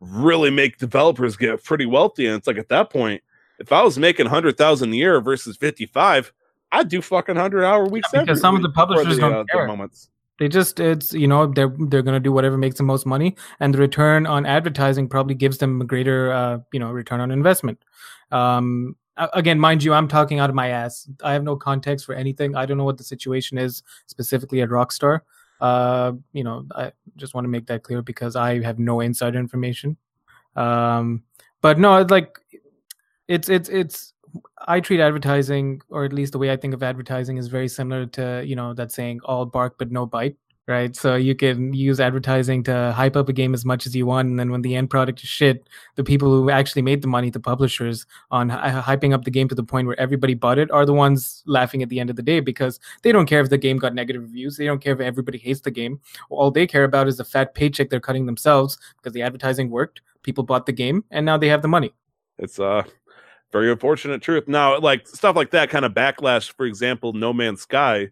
really make developers get pretty wealthy and it's like at that point if I was making 100,000 a year versus 55 I do fucking hundred hour weeks yeah, because some of the publishers the, don't uh, care. moments. They just it's you know they're they're gonna do whatever makes the most money, and the return on advertising probably gives them a greater uh, you know return on investment. Um, again, mind you, I'm talking out of my ass. I have no context for anything. I don't know what the situation is specifically at Rockstar. Uh, you know, I just want to make that clear because I have no insider information. Um, but no, like it's it's it's I treat advertising, or at least the way I think of advertising, is very similar to you know that saying "all bark but no bite." Right, so you can use advertising to hype up a game as much as you want, and then when the end product is shit, the people who actually made the money, the publishers, on hyping up the game to the point where everybody bought it, are the ones laughing at the end of the day because they don't care if the game got negative reviews, they don't care if everybody hates the game. All they care about is the fat paycheck they're cutting themselves because the advertising worked, people bought the game, and now they have the money. It's uh very unfortunate truth. Now, like stuff like that kind of backlash, for example, No Man's Sky,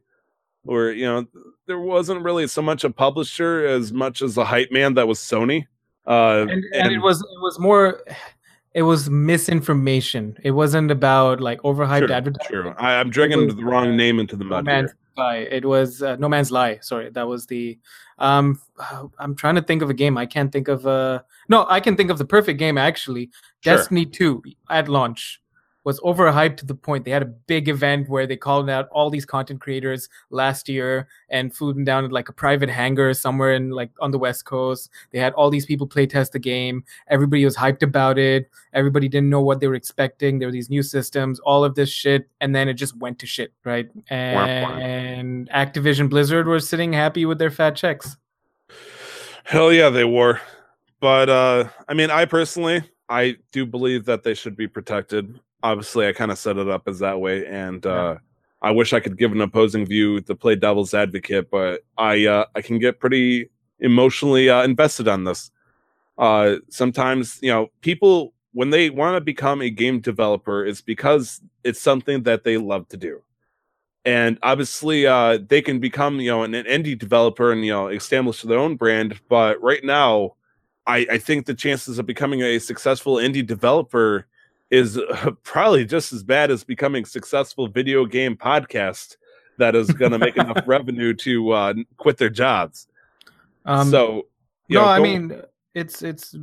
where you know there wasn't really so much a publisher as much as a hype man that was Sony. Uh, and, and, and, it was it was more it was misinformation. It wasn't about like overhyped sure, advertising. Sure, I, am dragging was, the wrong name into the mud. No Man's Sky. It was uh, No Man's Lie. Sorry, that was the. Um, I'm trying to think of a game. I can't think of a. No, I can think of the perfect game actually. Sure. Destiny 2 at launch was overhyped to the point they had a big event where they called out all these content creators last year and flew them down at like a private hangar somewhere in like on the west coast. They had all these people play test the game. Everybody was hyped about it. Everybody didn't know what they were expecting. There were these new systems all of this shit and then it just went to shit right? And activision blizzard were sitting happy with their fat checks. Hell yeah they were. But uh i mean i personally I do believe that they should be protected. Obviously, I kind of set it up as that way, and uh, I wish I could give an opposing view to play devil's advocate, but I uh, I can get pretty emotionally uh, invested on this. Uh, sometimes, you know, people when they want to become a game developer, it's because it's something that they love to do and obviously uh, they can become you know an, an, indie developer and you know establish their own brand but right now I, I think the chances of becoming a successful indie developer is uh, probably just as bad as becoming successful video game podcast that is going to make enough revenue to uh, quit their jobs. Um, so, no, know, I mean it's it's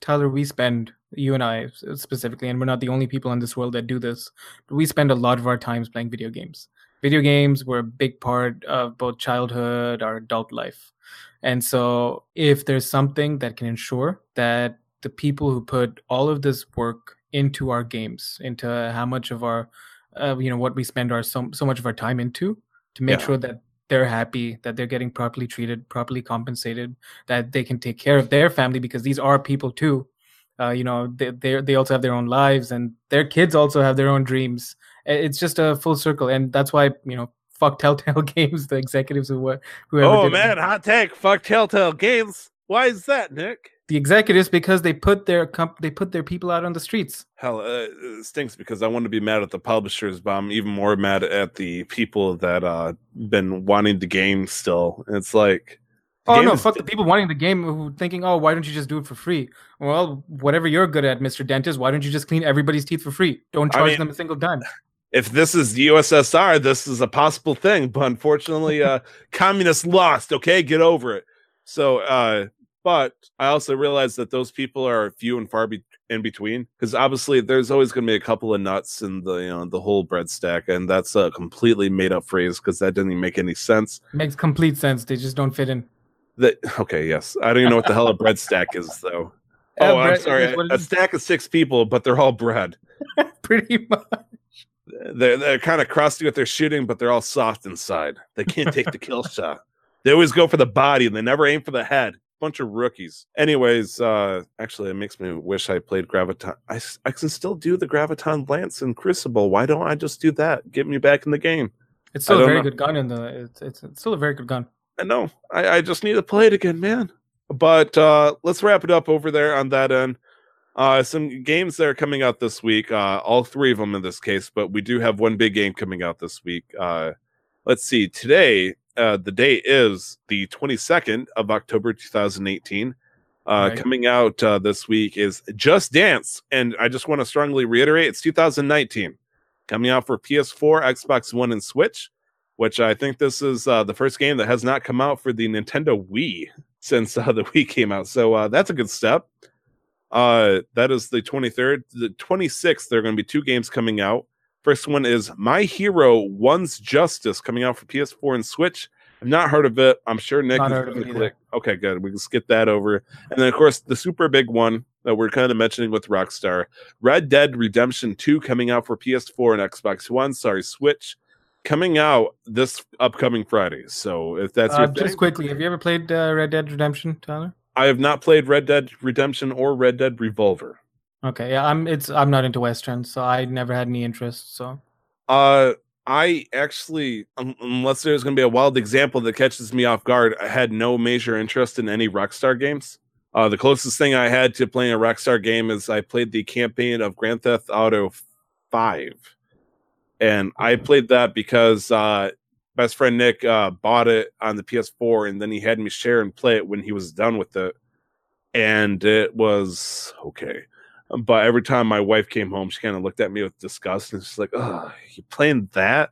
Tyler. We spend you and I specifically, and we're not the only people in this world that do this. We spend a lot of our times playing video games. Video games were a big part of both childhood, our adult life. And so, if there's something that can ensure that the people who put all of this work into our games, into how much of our, uh, you know, what we spend our so so much of our time into to make Yeah. sure that they're happy, that they're getting properly treated, properly compensated, that they can take care of their family because these are people too. Uh, you know, they they they also have their own lives and their kids also have their own dreams. It's just a full circle, and that's why you know, fuck Telltale Games, the executives who were. Oh did it. man, hot take. Fuck Telltale Games. Why is that, Nick? The executives because they put their comp- they put their people out on the streets. Hell, uh, it stinks because I want to be mad at the publishers, but I'm even more mad at the people that uh been wanting the game still. It's like Oh no, fuck the people wanting the game who thinking, oh, why don't you just do it for free? Well, whatever you're good at, Mr. Dentist, why don't you just clean everybody's teeth for free? Don't I charge mean- them a single dime. if this is the USSR, this is a possible thing, but unfortunately, uh, communists lost. Okay, get over it. So, uh, but I also realize that those people are few and far be- in between because obviously there's always going to be a couple of nuts in the you know the whole bread stack, and that's a completely made up phrase because that didn't even make any sense. Makes complete sense. They just don't fit in. That okay, yes, I don't even know what the hell a bread stack is though. Uh, Oh, I'm sorry. is A stack of six people, but they're all bread. Pretty much. they're they're kind of crusty with their shooting, but they're all soft inside. They can't take the kill shot. They always go for the body and they never aim for the head. Bunch of rookies. Anyways, uh actually it makes me wish I played Graviton. I, I can still do the Graviton Lance and Crucible. Why don't I just do that? Get me back in the game. It's still a very know. good gun in the. It's, it's it's still a very good gun. I know. I, I just need to play it again, man. But uh let's wrap it up over there on that end. Uh some games that are coming out this week. Uh all three of them in this case, but we do have one big game coming out this week. Uh let's see. Today, uh the date is the 22nd of October 2018. Uh Right. coming out uh this week is Just Dance. And I just want to strongly reiterate it's 2019. Coming out for PS4, Xbox One, and Switch which I think this is uh, the first game that has not come out for the Nintendo Wii since uh, the Wii came out. So uh, that's a good step. Uh, that is the 23rd. The 26th, there are going to be two games coming out. First one is My Hero One's Justice coming out for PS4 and Switch. I've not heard of it. I'm sure Nick Not is gonna it click. Okay, good. We can skip that over. And then, of course, the super big one that we're kind of mentioning with Rockstar Red Dead Redemption 2 coming out for PS4 and Xbox One. Sorry, Switch coming out this upcoming Friday. So if that's Uh, your thing, just quickly, have you ever played uh, Red Dead Redemption, Tyler? I have not played Red Dead Redemption or Red Dead Revolver. Okay, yeah, I'm. It's I'm not into westerns, so I never had any interest. So Uh, I actually, un- unless there's going to be a wild example that catches me off guard, I had no major interest in any Rockstar games. Uh, the closest thing I had to playing a Rockstar game is I played the campaign of Grand Theft Auto 5. And I played that because uh, best friend Nick uh, bought it on the PS4 and then he had me share and play it when he was done with it. And it was okay. But every time my wife came home, she kind of looked at me with disgust and she's like, "Oh, you playing that?"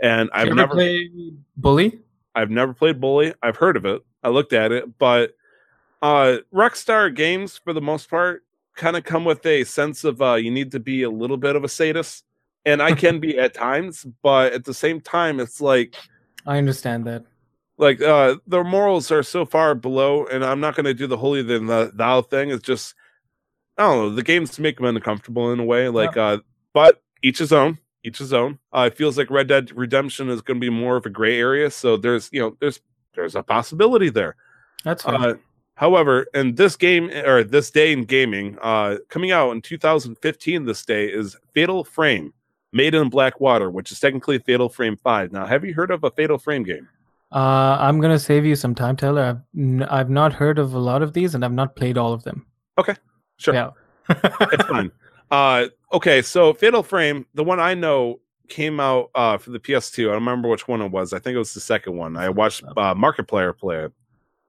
And I've ever never, play Bully. I've never played Bully. I've heard of it. I looked at it, but uh, Rockstar games, for the most part, kind of come with a sense of uh, you need to be a little bit of a sadist, and I can be at times, but at the same time, it's like I understand that. like uh the morals are so far below and i'm not going to do the holy than the thou thing it's just i don't know the games make me uncomfortable in a way like uh but each his own each his own uh it feels like red dead redemption is going to be more of a gray area so there's you know there's there's a possibility there That's fine. uh, however, in this game or this day in gaming, uh, coming out in 2015, this day is Fatal Frame, Made in Blackwater, which is technically Fatal Frame 5. Now, have you heard of a Fatal Frame game? Uh, I'm gonna save you some time, Taylor. I've n- I've not heard of a lot of these, and I've not played all of them. Sure, Yeah. it's fine. Uh, okay, so Fatal Frame, the one I know came out uh, for the PS2. I don't remember which one it was. I think it was the second one. I watched uh, Player play it.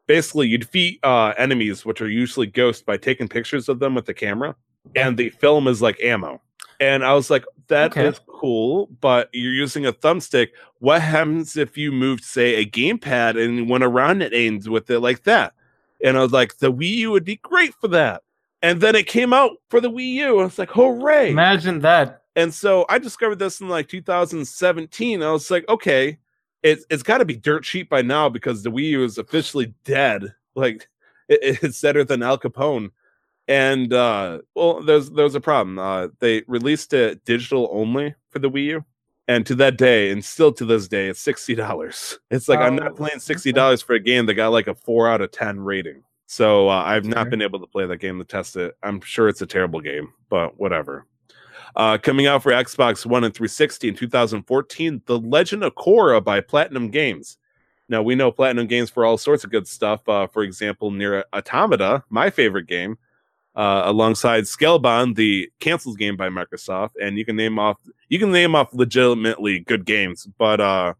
Basically, you defeat uh, enemies, which are usually ghosts, by taking pictures of them with the camera, and the film is like ammo. And I was like, "That is Okay. cool," but you're using a thumbstick. What happens if you moved, say, a gamepad and went around it aimed with it like that? And I was like, the Wii U would be great for that. And then it came out for the Wii U. I was like, hooray! Imagine that. And so I discovered this in like 2017. I was like, okay, it, it's got to be dirt cheap by now because the Wii U is officially dead. Like, it, it's better than Al Capone. And uh, well, there's there's a problem. Uh, they released it digital only for the Wii U, and to that day, and still to this day, it's sixty dollars. It's like I'm Oh, not playing sixty dollars for a game that got like a four out of ten rating. So uh, I've not been able to play that game to test it. I'm sure it's a terrible game, but whatever. Uh, coming out for Xbox One and 360 in 2014, The Legend of Korra by Platinum Games. Now we know Platinum Games for all sorts of good stuff. Uh, for example, NieR Automata, my favorite game, uh, alongside Scalebound, the canceled game by Microsoft, and you can name off you can name off legitimately good games. But uh,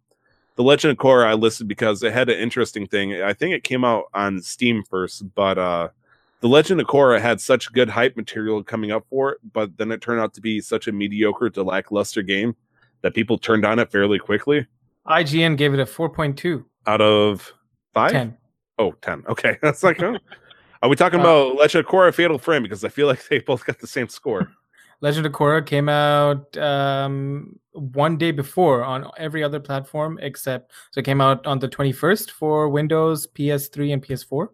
the Legend of Korra I listed because it had an interesting thing. I think it came out on Steam first, but uh, the Legend of Korra had such good hype material coming up for it, but then it turned out to be such a mediocre to lackluster game that people turned on it fairly quickly. IGN gave it a 4.2, Out of five? 10. Oh, 10. Okay. That's like, huh? Are we talking Uh, about Legend of Korra Fatal Frame? Because I feel like they both got the same score. Legend of Korra came out um, one day before on every other platform except so it came out on the 21st for Windows, PS3, and PS4,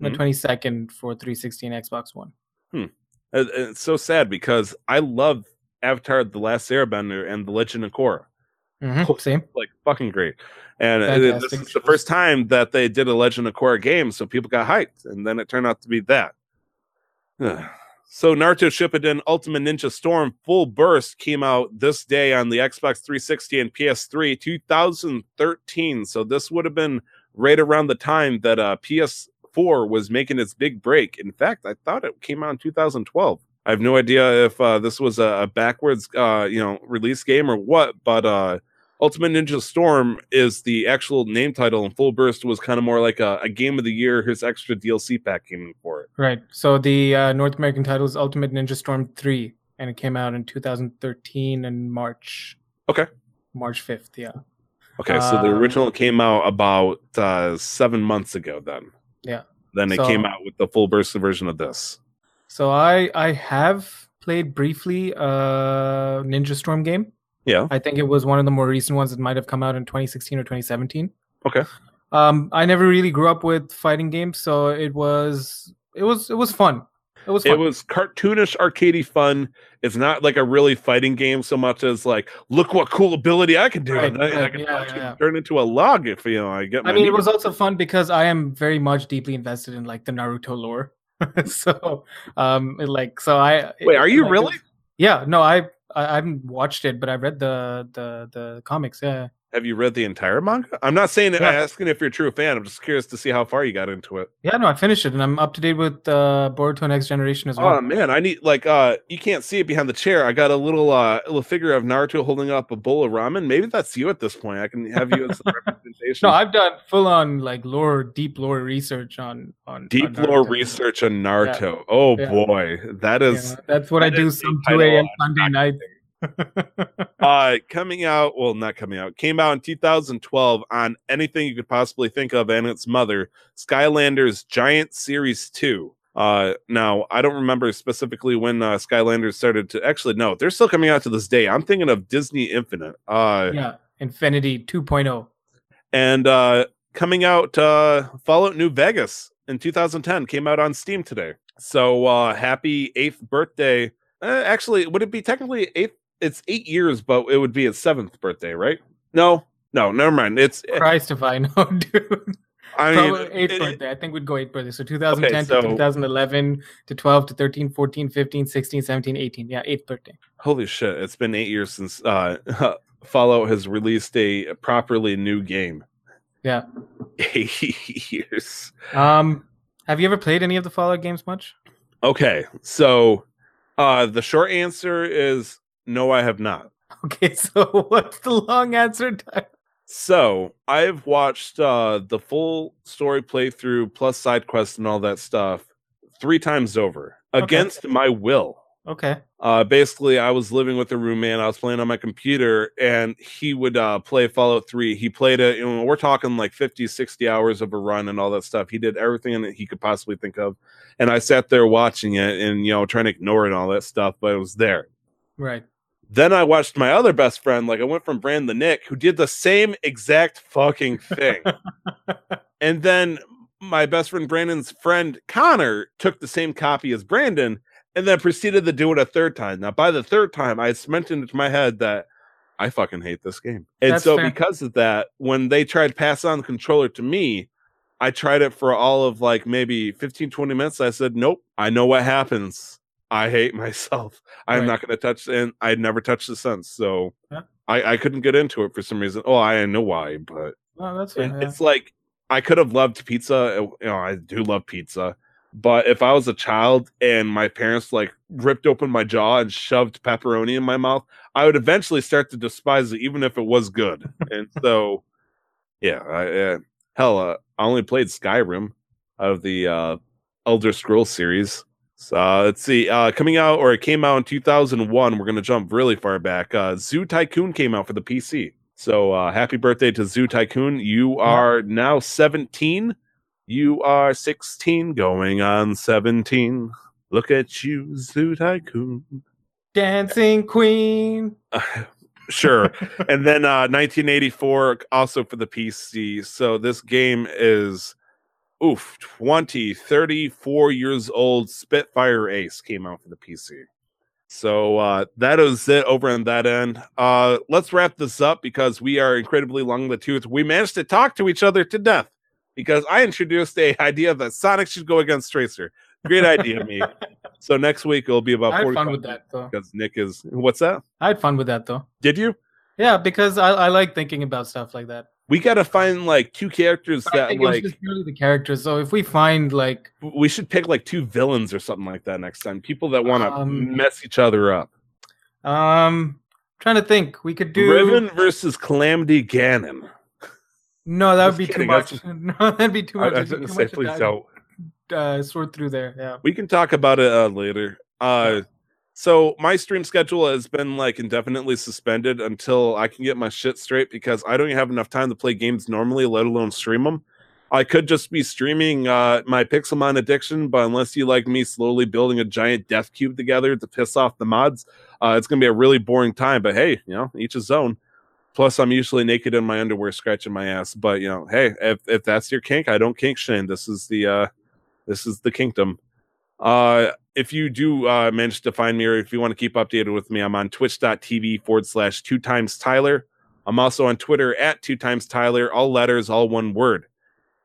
and Mhm. the 22nd for 360 and Xbox One. It- It's so sad because I love Avatar: The Last Airbender and The Legend of Korra. Mhm, Same. Like fucking great. And uh, Fantastic this is the first time that they did a Legend of Korra game, so people got hyped, and then it turned out to be that. So Naruto Shippuden Ultimate Ninja Storm Full Burst came out this day on the Xbox 360 and PS3 2013. So this would have been right around the time that uh, PS4 was making its big break. In fact, I thought it came out in 2012. I have no idea if uh, this was a, backwards, uh, you know, release game or what, but uh, Ultimate Ninja Storm is the actual name title, and Full Burst was kind of more like a, a game of the year. Here's extra DLC pack came in for it. Right. So the uh, North American title is Ultimate Ninja Storm 3, and it came out in 2013 in March. Okay. March 5th, yeah. Okay, so the Um, original came out about uh, seven months ago. Then, Yeah. then it So- came out with the full burst version of this. So I I have played briefly a Ninja Storm game. Yeah. I think it was one of the more recent ones that might have come out in 2016 or 2017. Okay. Um, I never really grew up with fighting games, so it was it was it was fun. It was fun. It was cartoonish, arcadey fun. It's not like a really fighting game so much as like, look what cool ability I can do. Right, and I, can yeah, yeah. turn into a log if you know I get. My I mean, it was also fun because I am very much deeply invested in like the Naruto lore. so, um, it, like, so I Wait, are you like, really? Yeah, no, I, I I haven't watched it, but I read the the the comics. Yeah, Have you read the entire manga? I'm not saying Yeah. asking if you're a true fan. I'm just curious to see how far you got into it. yeah, no, I finished it, and I'm up to date with uh, Boruto Next Generation as well. Oh man, I need like uh you can't see it behind the chair. I got a little uh little figure of Naruto holding up a bowl of ramen. Maybe that's you at this point. I can have you as the representation. no, I've done full on like lore, deep lore research on on Deep on lore research on Naruto. Oh Yeah. boy, That is Yeah, that's what I do some 2 a.m. Sunday night. uh coming out well not coming out came out in 2012 on anything you could possibly think of and its mother skylanders giant series 2 uh now i don't remember specifically when uh skylanders started to actually no they're still coming out to this day i'm thinking of disney infinite uh yeah, Infinity oh. 2.0. and uh coming out uh fallout new vegas in 2010 came out on steam today so uh happy eighth birthday uh, actually would it be technically eighth it's eight years but it would be his seventh birthday right no no never mind it's Christ, if I know, dude. i mean Probably eighth it- birthday. I think we'd go eighth birthday. So 2010 so- to 2011 to 12 to 13, 14, 15, 16, 17, 18. Yeah, eighth birthday. holy shit it's been eight years since uh fallout has released a properly new game Yeah. eight years Um, have you ever played any of the Fallout games much? okay so uh the short answer is no i have not Okay, so what's the long answer? Tyler? So I've watched uh the full story playthrough plus side quests and all that stuff three times over Okay. against my will. Okay. Uh basically I was living with a roommate, I was playing on my computer and he would uh play Fallout 3. He played it, you know, we're talking like 50, 60 hours of a run and all that stuff. He did everything that he could possibly think of. And I sat there watching it and you know trying to ignore it and all that stuff, but it was there. Right. Then I watched my other best friend, like I went from Brand the Nick, who did the same exact fucking thing. and then my best friend Brandon's friend Connor took the same copy as Brandon and then proceeded to do it a third time. Now, by the third time, I cemented into my head that I fucking hate this game. And That's so, fair. because of that, when they tried to pass on the controller to me, I tried it for all of like maybe 15, 20 minutes. I said, Nope, I know what happens. I hate myself. I'm Right. not going to touch and I'd never touched it since. So Yeah. I, I couldn't get into it for some reason. Oh, I know why, but Oh, that's yeah. it's like I could have loved pizza. You know, I do love pizza, but if I was a child and my parents like ripped open my jaw and shoved pepperoni in my mouth, I would eventually start to despise it, even if it was good. and so, yeah, I, uh, hell, uh, I only played Skyrim out of the uh, Elder Scrolls series. So uh, let's see, uh, coming out or it came out in 2001. We're gonna jump really far back. Uh, Zoo Tycoon came out for the PC. So uh, happy birthday to Zoo Tycoon. You are now 17. You are 16, going on 17. Look at you, Zoo Tycoon. Dancing Queen. sure. and then uh 1984 also for the PC. So this game is oof, 20, 34 years old. Spitfire Ace came out for the PC. So uh that is it over on that end. Uh let's wrap this up because we are incredibly long in the tooth. We managed to talk to each other to death because I introduced a idea that Sonic should go against Tracer. Great idea, me. So next week it'll be about I had fun with that though. because Nick is what's that? I had fun with that though. Did you? Yeah, because I, I like thinking about stuff like that. We gotta find like two characters But I that was like just the characters. So if we find like we should pick like two villains or something like that next time. People that want to Um, mess each other up. um trying to think, we could do Riven versus Calamity Ganon. No, that would be kidding, too much. that's- No, that'd be too much. I It'd be didn't too say please don't. uh, sort through there. Yeah. We can talk about it uh, later. Uh, so my stream schedule has been like indefinitely suspended until I can get my shit straight because I don't have enough time to play games normally, let alone stream them. I could just be streaming uh, my Pixelmon addiction, but unless you like me slowly building a giant death cube together to piss off the mods, uh, it's gonna be a really boring time. But hey, you know, each his own. Plus, I'm usually naked in my underwear, scratching my ass. But you know, hey, if if that's your kink, I don't kink shame. This is the uh, this is the kingdom. Uh, if you do uh, manage to find me, or if you want to keep updated with me, I'm on twitch.tv forward slash two times Tyler. I'm also on Twitter at two times Tyler, all letters, all one word.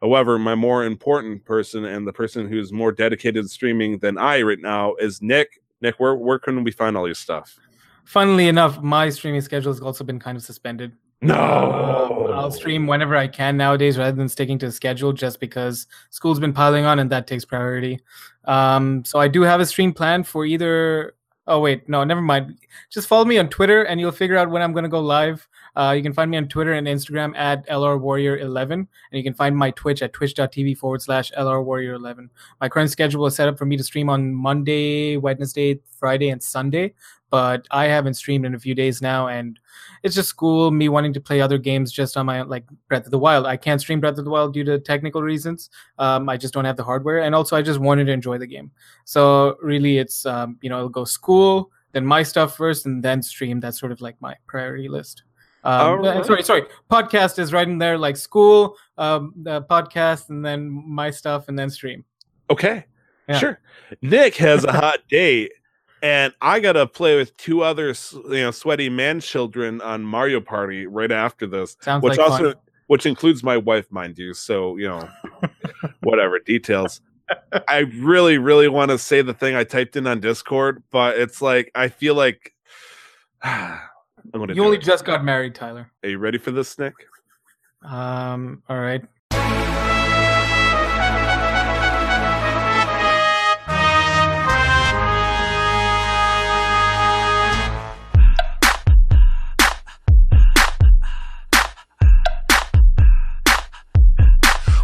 However, my more important person and the person who's more dedicated to streaming than I right now is Nick. Nick, where, where can we find all your stuff? Funnily enough, my streaming schedule has also been kind of suspended. No, Uh, I'll stream whenever I can nowadays rather than sticking to the schedule just because school's been piling on and that takes priority. Um, so I do have a stream planned for either. Oh, wait, no, never mind. Just follow me on Twitter and you'll figure out when I'm going to go live. Uh, you can find me on Twitter and Instagram at LRWarrior11. And you can find my Twitch at twitch.tv forward slash LRWarrior11. My current schedule is set up for me to stream on Monday, Wednesday, Friday, and Sunday. But I haven't streamed in a few days now. And it's just school, me wanting to play other games just on my own, like Breath of the Wild. I can't stream Breath of the Wild due to technical reasons. Um, I just don't have the hardware, and also I just wanted to enjoy the game. So really, it's um, you know, it'll go school, then my stuff first, and then stream. That's sort of like my priority list. Um. Sorry, sorry. Podcast is right in there, like school, um, the podcast, and then my stuff, and then stream. Okay. Yeah. Sure. Nick has a hot date, and I gotta play with two other you know sweaty man children on Mario Party right after this, Sounds which like also fun. which includes my wife, mind you. So you know, whatever details. I really, really want to say the thing I typed in on Discord, but it's like I feel like I'm gonna. You only it. just got married, Tyler. Are you ready for this, Nick? Um, all right.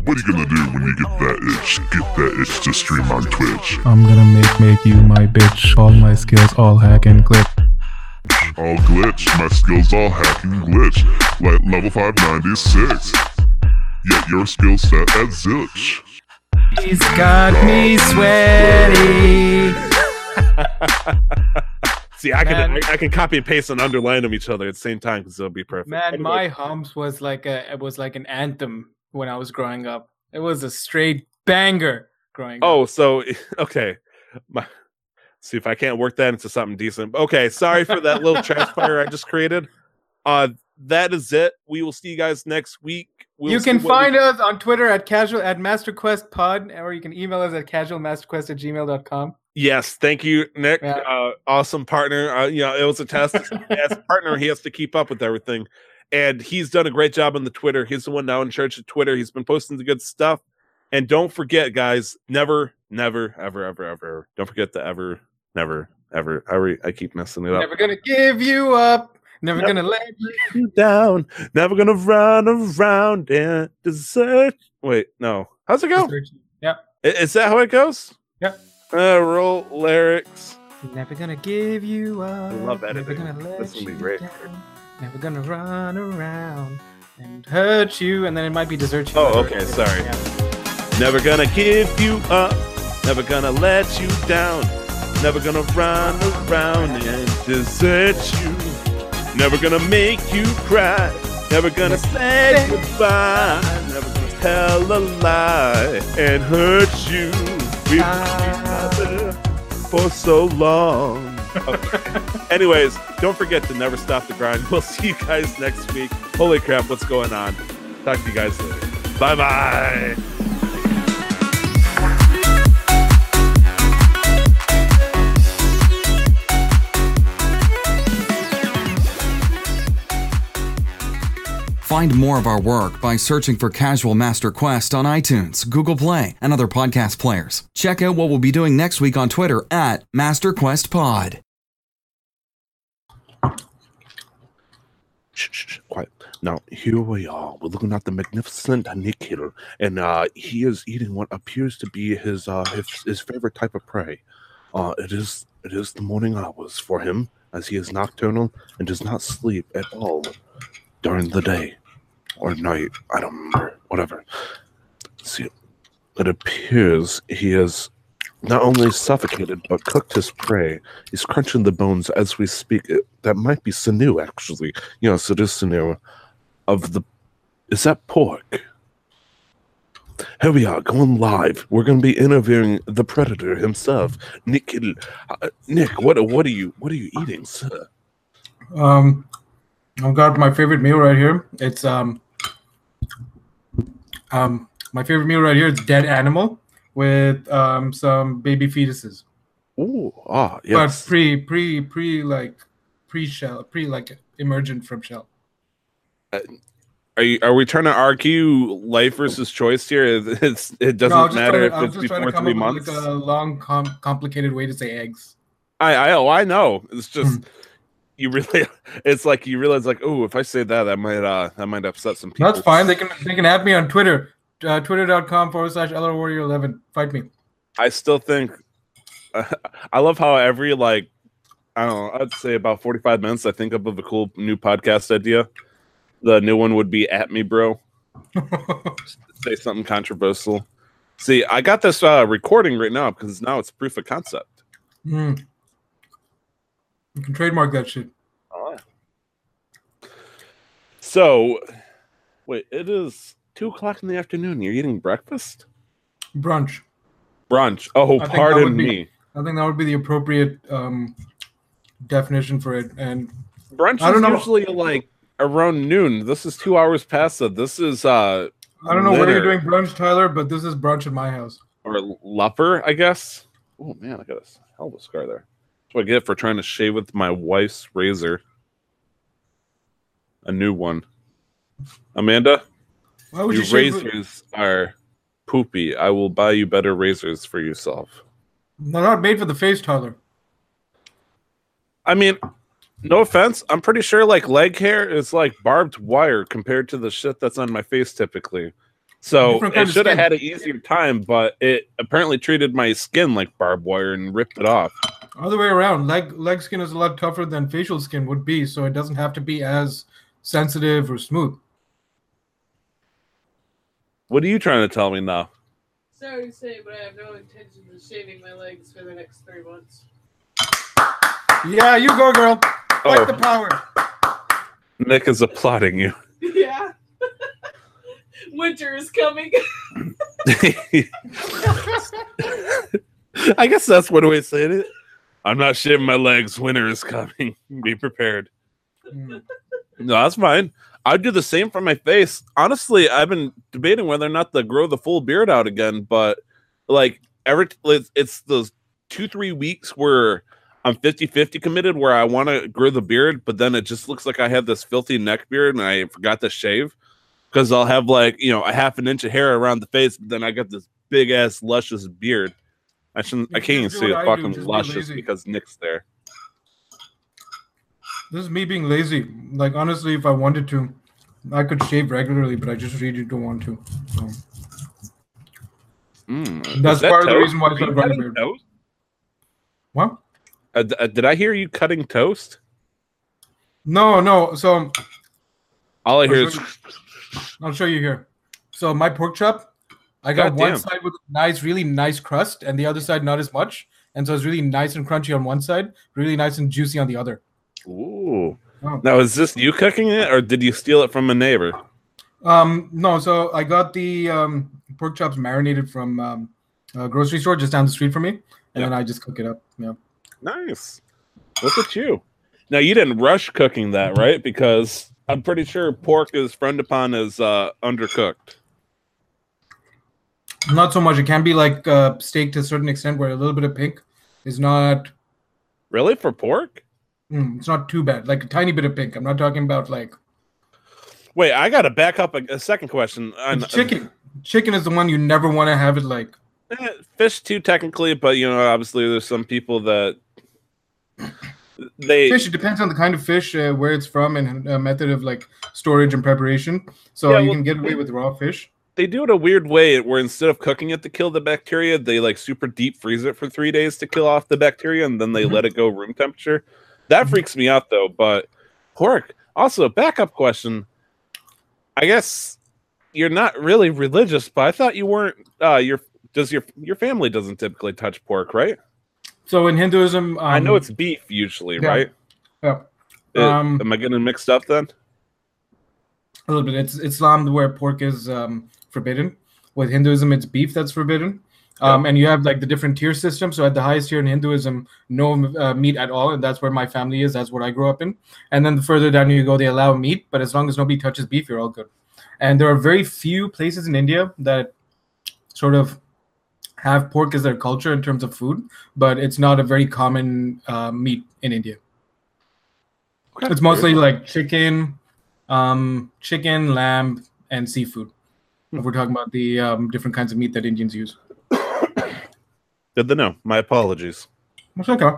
What are you gonna do when you get that itch? Get that itch to stream on Twitch. I'm gonna make make you my bitch. All my skills, all hack and click. All glitch, my skills all hack and glitch. Like level 596. Yet your skill set at zilch. He's got me sweaty. See, I can I, I can copy and paste and underline them each other at the same time because it'll be perfect. Man, Anyway, my humps was like a it was like an anthem when I was growing up. It was a straight banger growing oh, up. Oh, so okay. My, see if I can't work that into something decent. Okay, sorry for that little trash fire I just created. Uh that is it. We will see you guys next week. We'll you can find we- us on Twitter at casual at masterquestpod, or you can email us at casualmasterquest at gmail.com. Yes, thank you, Nick. Yeah. Uh, awesome partner. Uh, you know, it was a test. As a partner, he has to keep up with everything, and he's done a great job on the Twitter. He's the one now in charge of Twitter. He's been posting the good stuff. And don't forget, guys, never, never, ever, ever, ever. Don't forget to ever, never, ever. I, I keep messing it up. Never gonna give you up. Never Never. gonna let you. down. Never gonna run around and desert. Wait, no. How's it go? Yeah. Is that how it goes? Yeah. Uh, roll lyrics. Never gonna give you up. I love Never editing. gonna let This will be you great. down. Never gonna run around and hurt you, and then it might be desert you. Oh, okay, sorry. Yeah. Never gonna give you up. Never gonna let you down. Never gonna run around and desert you. Never gonna make you cry. Never gonna say goodbye. Never gonna tell a lie and hurt you. We've been together for so long. Okay. Anyways, don't forget to never stop the grind. We'll see you guys next week. Holy crap, what's going on? Talk to you guys later. Bye bye. Find more of our work by searching for Casual Master Quest on iTunes, Google Play, and other podcast players. Check out what we'll be doing next week on Twitter at MasterQuestPod. Shh, shh, shh, quiet. Now here we are. We're looking at the magnificent Nick Hill, and uh, he is eating what appears to be his uh his, his favorite type of prey. Uh, it is it is the morning hours for him, as he is nocturnal and does not sleep at all during the day or night. I don't remember. Whatever. See, it appears he has not only suffocated but cooked his prey. He's crunching the bones as we speak. It, that might be sinew, actually. Yes, it is sinew of the. Is that pork? Here we are, going live. We're going to be interviewing the predator himself, Nick. Uh, Nick, what what are you what are you eating, sir? Um, I've got my favorite meal right here. It's um, um, my favorite meal right here is dead animal with um some baby fetuses, Oh, ah, yes. but pre pre pre like pre shell pre like emergent from shell. Are you are we trying to argue life versus choice here? It's it doesn't No, I was just matter to- if it's before to come three months. like a long com- complicated way to say eggs. I I oh I know. It's Hmm. just you really. It's like you realize like oh if I say that that might uh that might upset some people. That's fine. They can they can add me on Twitter, uh, twitter.com forward slash Warrior 11 Fight me. I still think I love how every like I don't know, I'd say about 45 minutes I think of, of a cool new podcast idea. The new one would be at me, bro. Say something controversial. See, I got this uh recording right now because now it's proof of concept. Hmm. You can trademark that shit. So wait, it is two o'clock in the afternoon. You're eating breakfast? Brunch. Brunch. Oh, I pardon be- me. I think that would be the appropriate um, definition for it. And Brunch I is don't know. usually like around noon. This is two hours past it. This is uh I don't know where you're doing brunch, Tyler, but this is brunch at my house. or lupper, I guess. Oh man, I got a hell of a scar there. What I get for trying to shave with my wife's razor. A new one. Amanda, Why would your you shave with- razors are poopy. I will buy you better razors for yourself. They're not made for the face, Tyler. I mean, no offense. I'm pretty sure like leg hair is like barbed wire compared to the shit that's on my face typically. So it should have had an easier time, but it apparently treated my skin like barbed wire and ripped it off. Other way around. Leg leg skin is a lot tougher than facial skin would be, so it doesn't have to be as sensitive or smooth. What are you trying to tell me now? Sorry to say, but I have no intention of shaving my legs for the next three months. Yeah, you go, girl. Fight Oh, the power. Nick is applauding you. yeah. Winter is coming. I guess that's one way of saying it. I'm not shaving my legs. Winter is coming. Be prepared. No, that's fine. I'd do the same for my face. Honestly, I've been debating whether or not to grow the full beard out again, but like every it's, it's those two, three weeks where I'm 50 50 committed where I want to grow the beard, but then it just looks like I have this filthy neck beard and I forgot to shave because I'll have like, you know, a half an inch of hair around the face, but then I got this big ass luscious beard. I shouldn't, I You can't even just say do it's what I do, fucking just be luscious because Nick's there. This is me being lazy. Like honestly, if I wanted to, I could shave regularly, but I just really don't want to. So, Mm, That's that part of the reason why I you growing a cutting beard. toast? what? Uh, uh, did I hear you cutting toast? No, no. So All I I'll hear is show I'll show you here. So my pork chop, I got God one damn. side with a nice, really nice crust, and the other side not as much. And so it's really nice and crunchy on one side, really nice and juicy on the other. Ooh. Oh. Now, is this you cooking it, or did you steal it from a neighbor? Um, no, so I got the um, pork chops marinated from um, a grocery store just down the street from me, and Yeah. then I just cook it up. Yeah. Nice. Look at you. Now, you didn't rush cooking that, right? Because I'm pretty sure pork is frowned upon as uh, undercooked. Not so much. It can be like uh, steak to a certain extent, where a little bit of pink is not. Really, for pork? Mm, it's not too bad. Like a tiny bit of pink. I'm not talking about like Wait, I got to back up a, a second question. On, chicken. Chicken is the one you never want to have it like. Eh, fish too, technically, but you know, obviously, there's some people that they Fish. It depends on the kind of fish, uh, where it's from, and uh, method of like storage and preparation. So Yeah, you well- can get away with raw fish. They do it a weird way where instead of cooking it to kill the bacteria, they like super deep freeze it for three days to kill off the bacteria and then they Mhm. let it go room temperature. That freaks me out though. But pork, also, backup question. I guess you're not really religious, but I thought you weren't. Uh, your does your your family doesn't typically touch pork, right? So in Hinduism, um, I know it's beef usually, yeah. right? yeah, Uh, Um, Am I getting mixed up then? a little bit. It's Islam where pork is um, forbidden. With Hinduism, it's beef that's forbidden. Um, and you have like the different tier system. So at the highest tier in Hinduism, no uh, meat at all, and that's where my family is. That's what I grew up in. And then the further down you go, they allow meat, but as long as nobody touches beef, you're all good. And there are very few places in India that sort of have pork as their culture in terms of food, but it's not a very common uh, meat in India. It's mostly like chicken, um, chicken, lamb, and seafood. If we're talking about the um, different kinds of meat that Indians use. Good to know. My apologies. That's okay.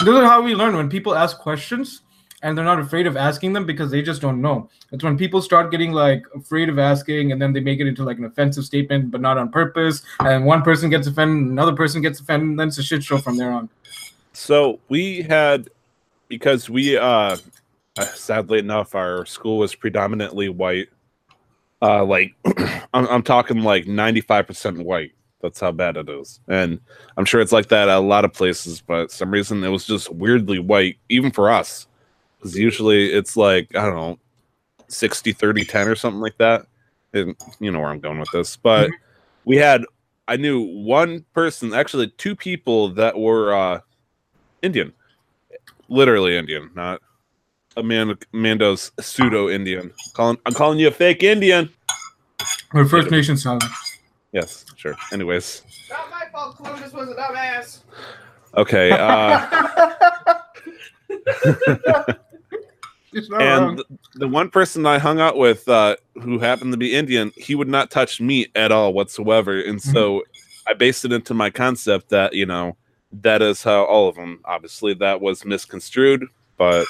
This is how we learn when people ask questions and they're not afraid of asking them because they just don't know. It's when people start getting like afraid of asking and then they make it into like an offensive statement, but not on purpose. And one person gets offended, another person gets offended, and then it's a shit show from there on. So we had because we uh uh, sadly enough our school was predominantly white. Uh like I'm, I'm talking like 95% white. That's how bad it is. And I'm sure it's like that at a lot of places, but some reason it was just weirdly white even for us. Cuz usually it's like I don't know 60 30 10 or something like that. And you know where I'm going with this. But we had I knew one person, actually two people that were uh Indian, literally Indian, not Amanda Mando's pseudo Indian. Calling, I'm calling you a fake Indian. Or First Nation style. Yes, sure. Anyways, Not my fault. Columbus was a dumbass. okay. Uh, and wrong. th- the one person I hung out with, uh, who happened to be Indian, he would not touch meat at all whatsoever, and so I based it into my concept that you know that is how all of them. Obviously, that was misconstrued, but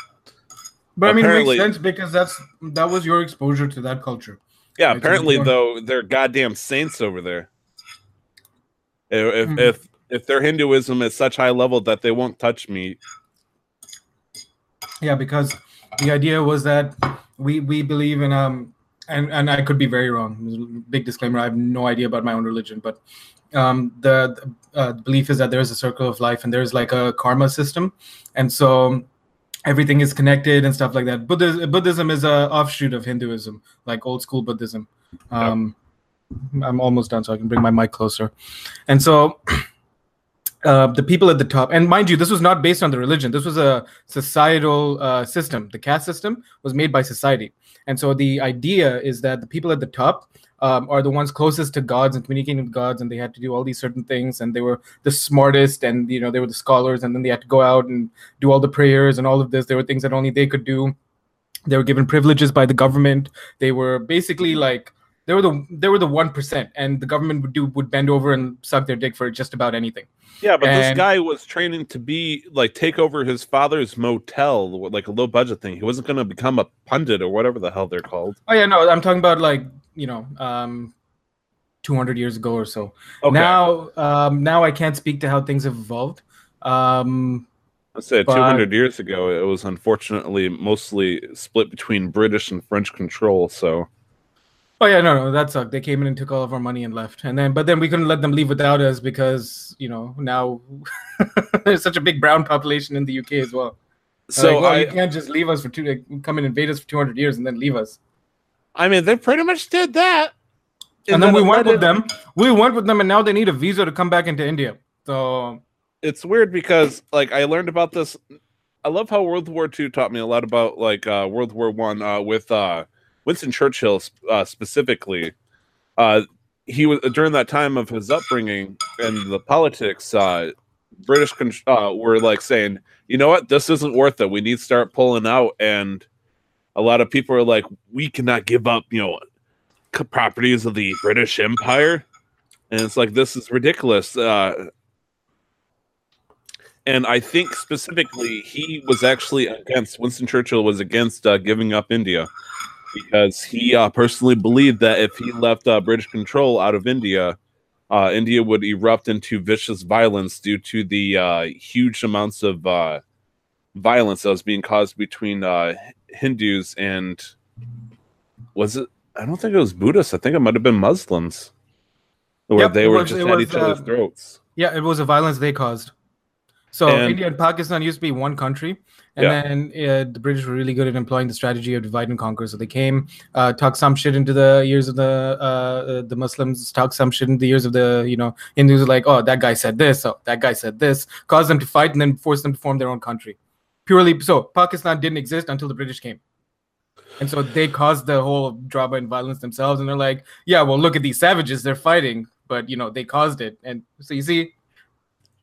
But I mean, it makes sense because that's that was your exposure to that culture. Yeah, apparently though they're goddamn saints over there. If if, Mhm. if if their Hinduism is such high level that they won't touch meat, Yeah, because the idea was that we we believe in um and and I could be very wrong. Big disclaimer: I have no idea about my own religion, but um the, the uh, belief is that there is a circle of life and there's like a karma system, and so everything is connected and stuff like that. Buddhism, Buddhism is a offshoot of Hinduism, like old school Buddhism. Um, I'm almost done, so I can bring my mic closer. And so, uh, the people at the top, and mind you, this was not based on the religion. This was a societal uh, system. The caste system was made by society, and so the idea is that the people at the top um, are the ones closest to gods and communicating with gods, and they had to do all these certain things, and they were the smartest, and you know they were the scholars, and then they had to go out and do all the prayers and all of this. There were things that only they could do. They were given privileges by the government. They were basically like they were the they were the one percent, and the government would do would bend over and suck their dick for just about anything. Yeah, but this guy was training to be like take over his father's motel, like a low budget thing. He wasn't going to become a pundit or whatever the hell they're called. Oh yeah, no, I'm talking about like you know, um, 200 years ago or so. Okay. Now, um, now I can't speak to how things have evolved. Um, I said 200 years ago, it was unfortunately mostly split between British and French control. So oh yeah, no, no, that sucked. They came in and took all of our money and left, and then but then we couldn't let them leave without us because you know now there's such a big brown population in the UK as well. so like, well, I, you can't just leave us for two, come and invade us for 200 years and then leave us. I mean, they pretty much did that. And, then we went with them. We went with them, and now they need a visa to come back into India. So It's weird because like I learned about this. I love how World War II taught me a lot about like uh, World War One uh, with uh, Winston Churchill uh, specifically. Uh, he was during that time of his upbringing and the politics. Uh, British con- uh, were like saying, you know what, this isn't worth it. We need to start pulling out. And a lot of people are like, we cannot give up, you know, properties of the British Empire. And it's like this is ridiculous. Uh, and I think specifically he was actually against Winston Churchill was against uh, giving up India because he uh, personally believed that if he left uh, British control out of India, uh, India would erupt into vicious violence due to the uh, huge amounts of uh, violence that was being caused between uh, Hindus and was it? I don't think it was Buddhists. I think it might have been Muslims, where Yep, they were was- just at was, each other's uh, throats. Yeah, it was a violence they caused. So And- India and Pakistan used to be one country, and Yeah. then uh, the British were really good at employing the strategy of divide and conquer. So they came, uh, talked some shit into the ears of the uh, uh, the Muslims, talked some shit into the ears of the you know Hindus. Like, oh, that guy said this, oh, that guy said this, caused them to fight, and then forced them to form their own country. Purely so, Pakistan didn't exist until the British came. And so they caused the whole drama and violence themselves, and they're like, "Yeah, well, look at these savages; they're fighting, but you know they caused it." And so you see,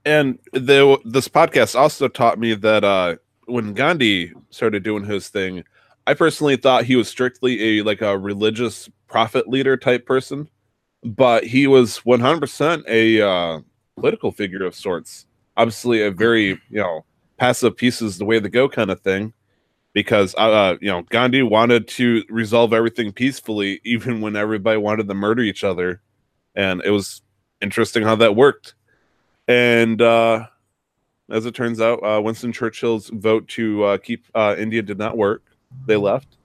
and the this podcast also taught me that uh when Gandhi started doing his thing, I personally thought he was strictly a like a religious prophet leader type person, but he was 100% a uh, political figure of sorts. Obviously, a very you know passive peace is the way to go kind of thing, because uh you know Gandhi wanted to resolve everything peacefully, even when everybody wanted to murder each other, and it was interesting how that worked. And uh, as it turns out, uh, Winston Churchill's vote to uh, keep uh, India did not work. They left.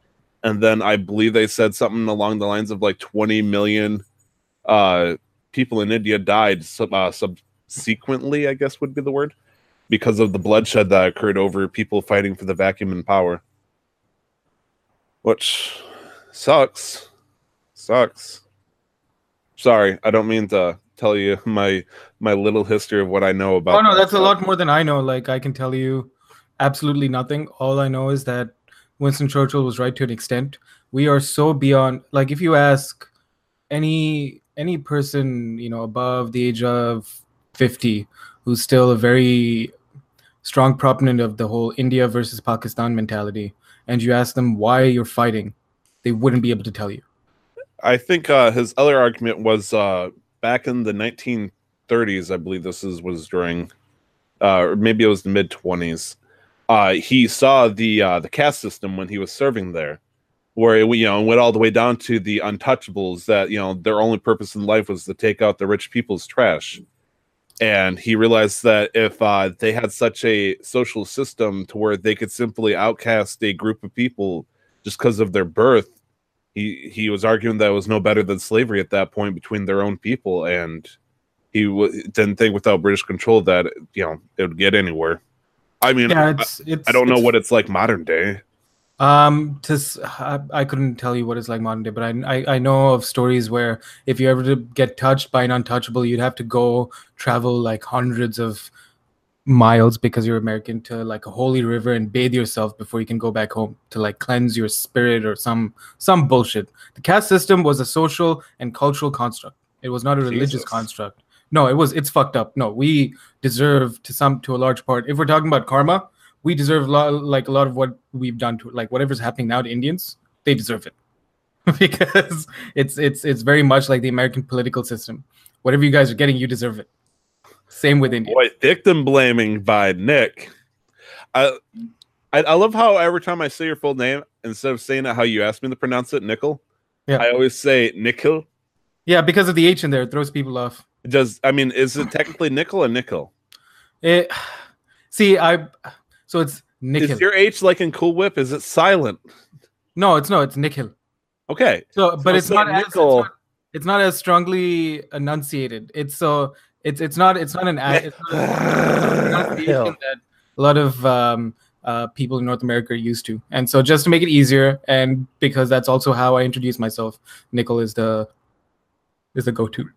And then I believe they said something along the lines of like 20 million uh, people in India died sub- uh, subsequently, I guess would be the word, because of the bloodshed that occurred over people fighting for the vacuum and power. Which sucks. Sucks. Sorry, I don't mean to tell you my my little history of what I know about. Oh no, that that's a lot more than I know. Like I can tell you absolutely nothing. All I know is that Winston Churchill was right to an extent. We are so beyond like if you ask any any person, you know, above the age of 50 who's still a very strong proponent of the whole India versus Pakistan mentality and you ask them why you're fighting, they wouldn't be able to tell you. I think uh, his other argument was uh, back in the 1930s. I believe this is was during, uh, or maybe it was the mid 20s. Uh, he saw the uh, the caste system when he was serving there, where it, you know went all the way down to the untouchables. That you know their only purpose in life was to take out the rich people's trash. And he realized that if uh, they had such a social system to where they could simply outcast a group of people just because of their birth, he he was arguing that it was no better than slavery at that point between their own people, and he w- didn't think without British control that you know it would get anywhere. I mean, Yeah, I, it's it's I don't know what it's like modern day. Um, to I, I couldn't tell you what it's like modern day, but I, I I know of stories where if you ever to get touched by an untouchable, you'd have to go travel like hundreds of miles because you're American to like a holy river and bathe yourself before you can go back home to like cleanse your spirit or some some bullshit. The caste system was a social and cultural construct. It was not a religious construct. No, it was it's fucked up. No, we deserve to some to a large part. If we're talking about karma, we deserve a lot, like a lot of what we've done to like whatever's happening now to Indians, they deserve it because it's it's it's very much like the American political system. Whatever you guys are getting, you deserve it. Same with India. Boy, victim blaming by Nick. I, I I love how every time I say your full name, instead of saying it how you asked me to pronounce it, Nickel, Yeah. I always say Nickel. Yeah, because of the H in there, it throws people off. Does I mean is it technically nickel or nickel? It, see, I so it's nickel. Is your H like in Cool Whip? Is it silent? no, it's no, it's nickel. Okay. So, but So it's not, as, it's nickel. not it's not as strongly enunciated. It's so it's it's not it's not an it's not a pronunciation that a lot of um, uh, people in North America are used to. And so, just to make it easier, and because that's also how I introduce myself, Nickel is the is the go-to.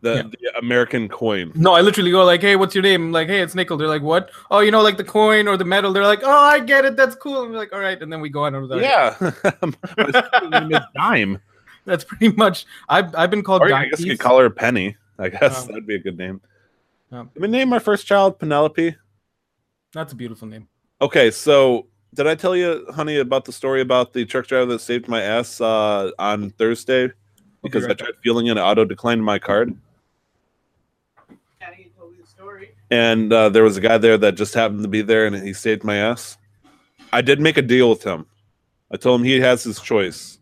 The, Yeah. the American coin. No, I literally go like, "Hey, what's your name?" I'm like, "Hey, it's Nickel." They're like, "What?" Oh, you know, like the coin or the metal. They're like, "Oh, I get it. That's cool." I'm like, "All right," and then we go on our Yeah. It's dime. That's pretty much. I've I've been called. Or I Dime guess you could call her a Penny. I guess Um, that'd be a good name. um, Let me name my first child Penelope. That's a beautiful name. Okay, so did I tell you, honey, about the story about the truck driver that saved my ass uh, on Thursday because right I tried feeling it, auto declined my card, Yeah, he told me the story. and uh, there was a guy there that just happened to be there, and he saved my ass. I did make a deal with him. I told him he has his choice.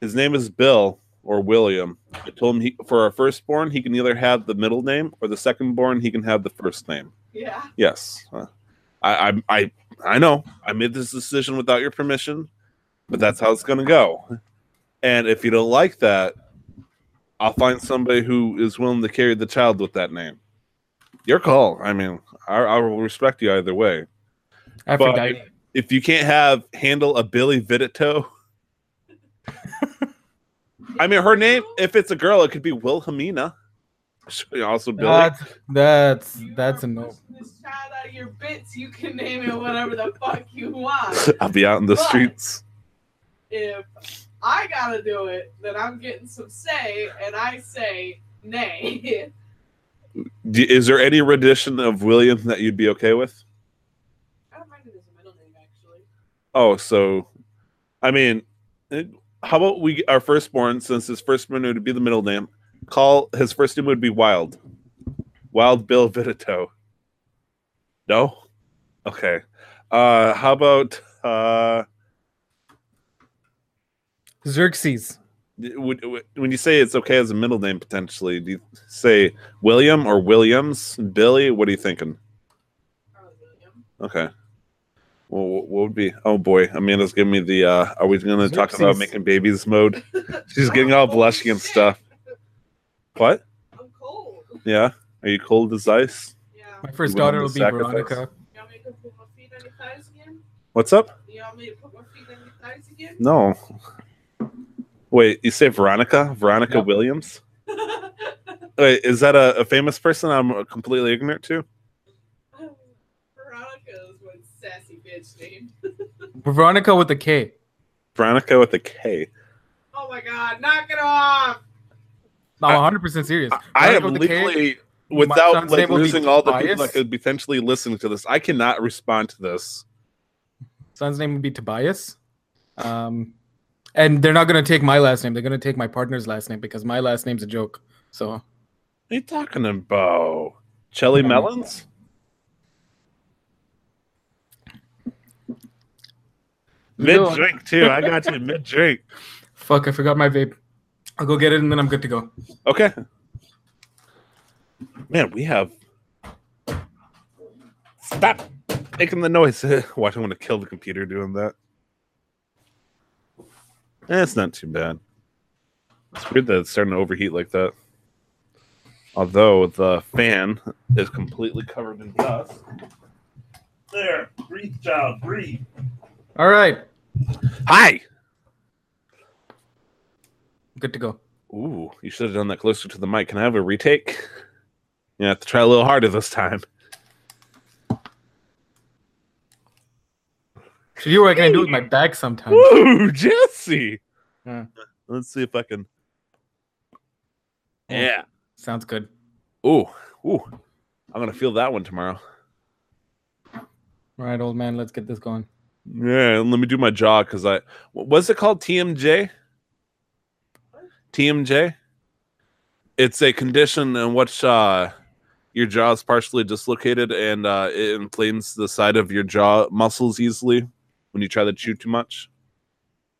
His name is Bill or William. I told him he, for our firstborn, he can either have the middle name or the secondborn, he can have the first name. Yeah. Yes, Uh, I, I, I, I know. I made this decision without your permission, but that's how it's going to go. And if you don't like that, I'll find somebody who is willing to carry the child with that name. Your call. I mean, I, I will respect you either way. Aphrodite. If you can't have handle a Billy Vidito, I mean, her name. If it's a girl, it could be Wilhelmina. Should Also, Billy. That's that's that's are a no. This child out of your bits. You can name it whatever the fuck you want. I'll be out in the But- streets. If I gotta do it, then I'm getting some say, and I say nay. Is there any rendition of William that you'd be okay with? I don't mind it as a middle name, actually. Oh, so I mean, it- how about we our firstborn, since his firstborn would be the middle name, call his first name would be Wild, Wild Bill Vidito. No, okay. Uh, how about uh, Xerxes. would, would- when you say it's okay as a middle name potentially? Do you say William or Williams? Billy? What are you thinking? Probably William. Okay. Well, what what would be? Oh boy, Amanda's giving me the. uh Are we going to talk about making babies mode? She's getting all blushy and stuff. What? I'm cold. Yeah. Are you cold as ice? Yeah. My first You daughter will be sacrifice? Veronica. You want me to put my feet on your thighs again? What's up? You want me to put my feet on your thighs again? No. Wait, you say Veronica? Veronica Yeah. Williams? Wait, is that a, a famous person I'm completely ignorant to? Veronica is one sassy bitch name. Veronica with a K. Veronica with a K. Oh my god, knock it off! I'm 100 percent serious. I Veronica am with legally, my without like name will be losing all the people Tobias. that could potentially listen to this, I cannot respond to this. son's name would be Tobias. Um, and they're not gonna take my last name. They're gonna take my partner's last name because my last name's a joke. So What are you talking about? Chelly Yeah. Melons? Mid drink too. I got you mid drink. fuck, I forgot my vape. I'll go get it and then I'm good to go. Okay. Man, we have. Stop making the noise. Watch, I'm going to kill the computer doing that. Eh, it's not too bad. It's weird that it's starting to overheat like that. Although the fan is completely covered in dust. There, breathe, child, breathe. All right, Hi. good to go. Ooh, you should have done that closer to the mic. Can I have a retake? You have to try a little harder this time. So you reckon I do it with my back sometimes? Woo, Jesse. Yeah. Let's see if I can. Yeah. Sounds good. Ooh, ooh. I'm gonna feel that one tomorrow. All right, old man, let's get this going. Yeah, let me do my jaw because I what's it called? TMJ. TMJ. It's a condition in which uh, your jaw is partially dislocated and uh, it inflames the side of your jaw muscles easily when you try to chew too much.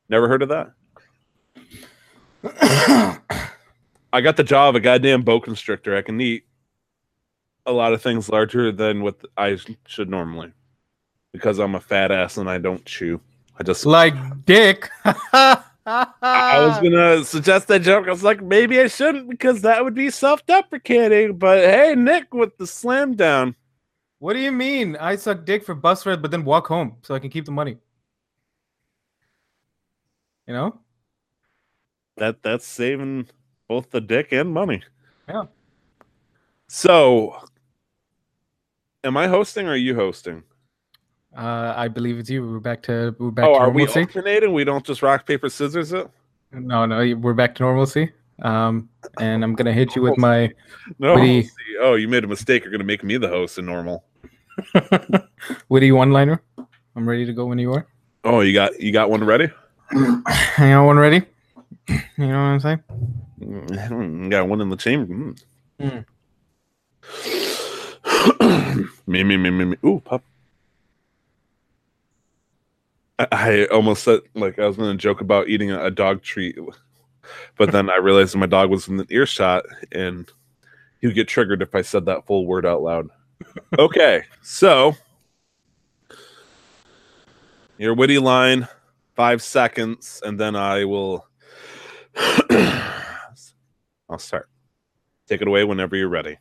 Never heard of that? I got the jaw of a goddamn boa constrictor. I can eat a lot of things larger than what I should normally because I'm a fat ass and I don't chew. I just like dick. I was gonna suggest that joke. I was like, maybe I shouldn't because that would be self-deprecating. But hey, Nick with the slam down. What do you mean? I suck dick for bus ride, but then walk home so I can keep the money. You know? That that's saving both the dick and money. Yeah. So, am I hosting or are you hosting? Uh, I believe it's you. We're back to we're back oh, to are we normalcy. alternating? We don't just rock paper scissors it. No, no, we're back to normalcy. Um, and I'm gonna hit you with my No. Witty. Oh, you made a mistake. You're gonna make me the host in normal. witty one-liner. I'm ready to go when you are. Oh, you got you got one ready? I got one ready? You know what I'm saying? Mm, got one in the chamber. Mm. Mm. me, me, me, me, me. Ooh, pup. I, almost said like I was going to joke about eating a, a dog treat, but then I realized my dog was in the earshot and he would get triggered if I said that full word out loud. okay, so your witty line, five seconds, and then I will. I'll start. Take it away whenever you're ready.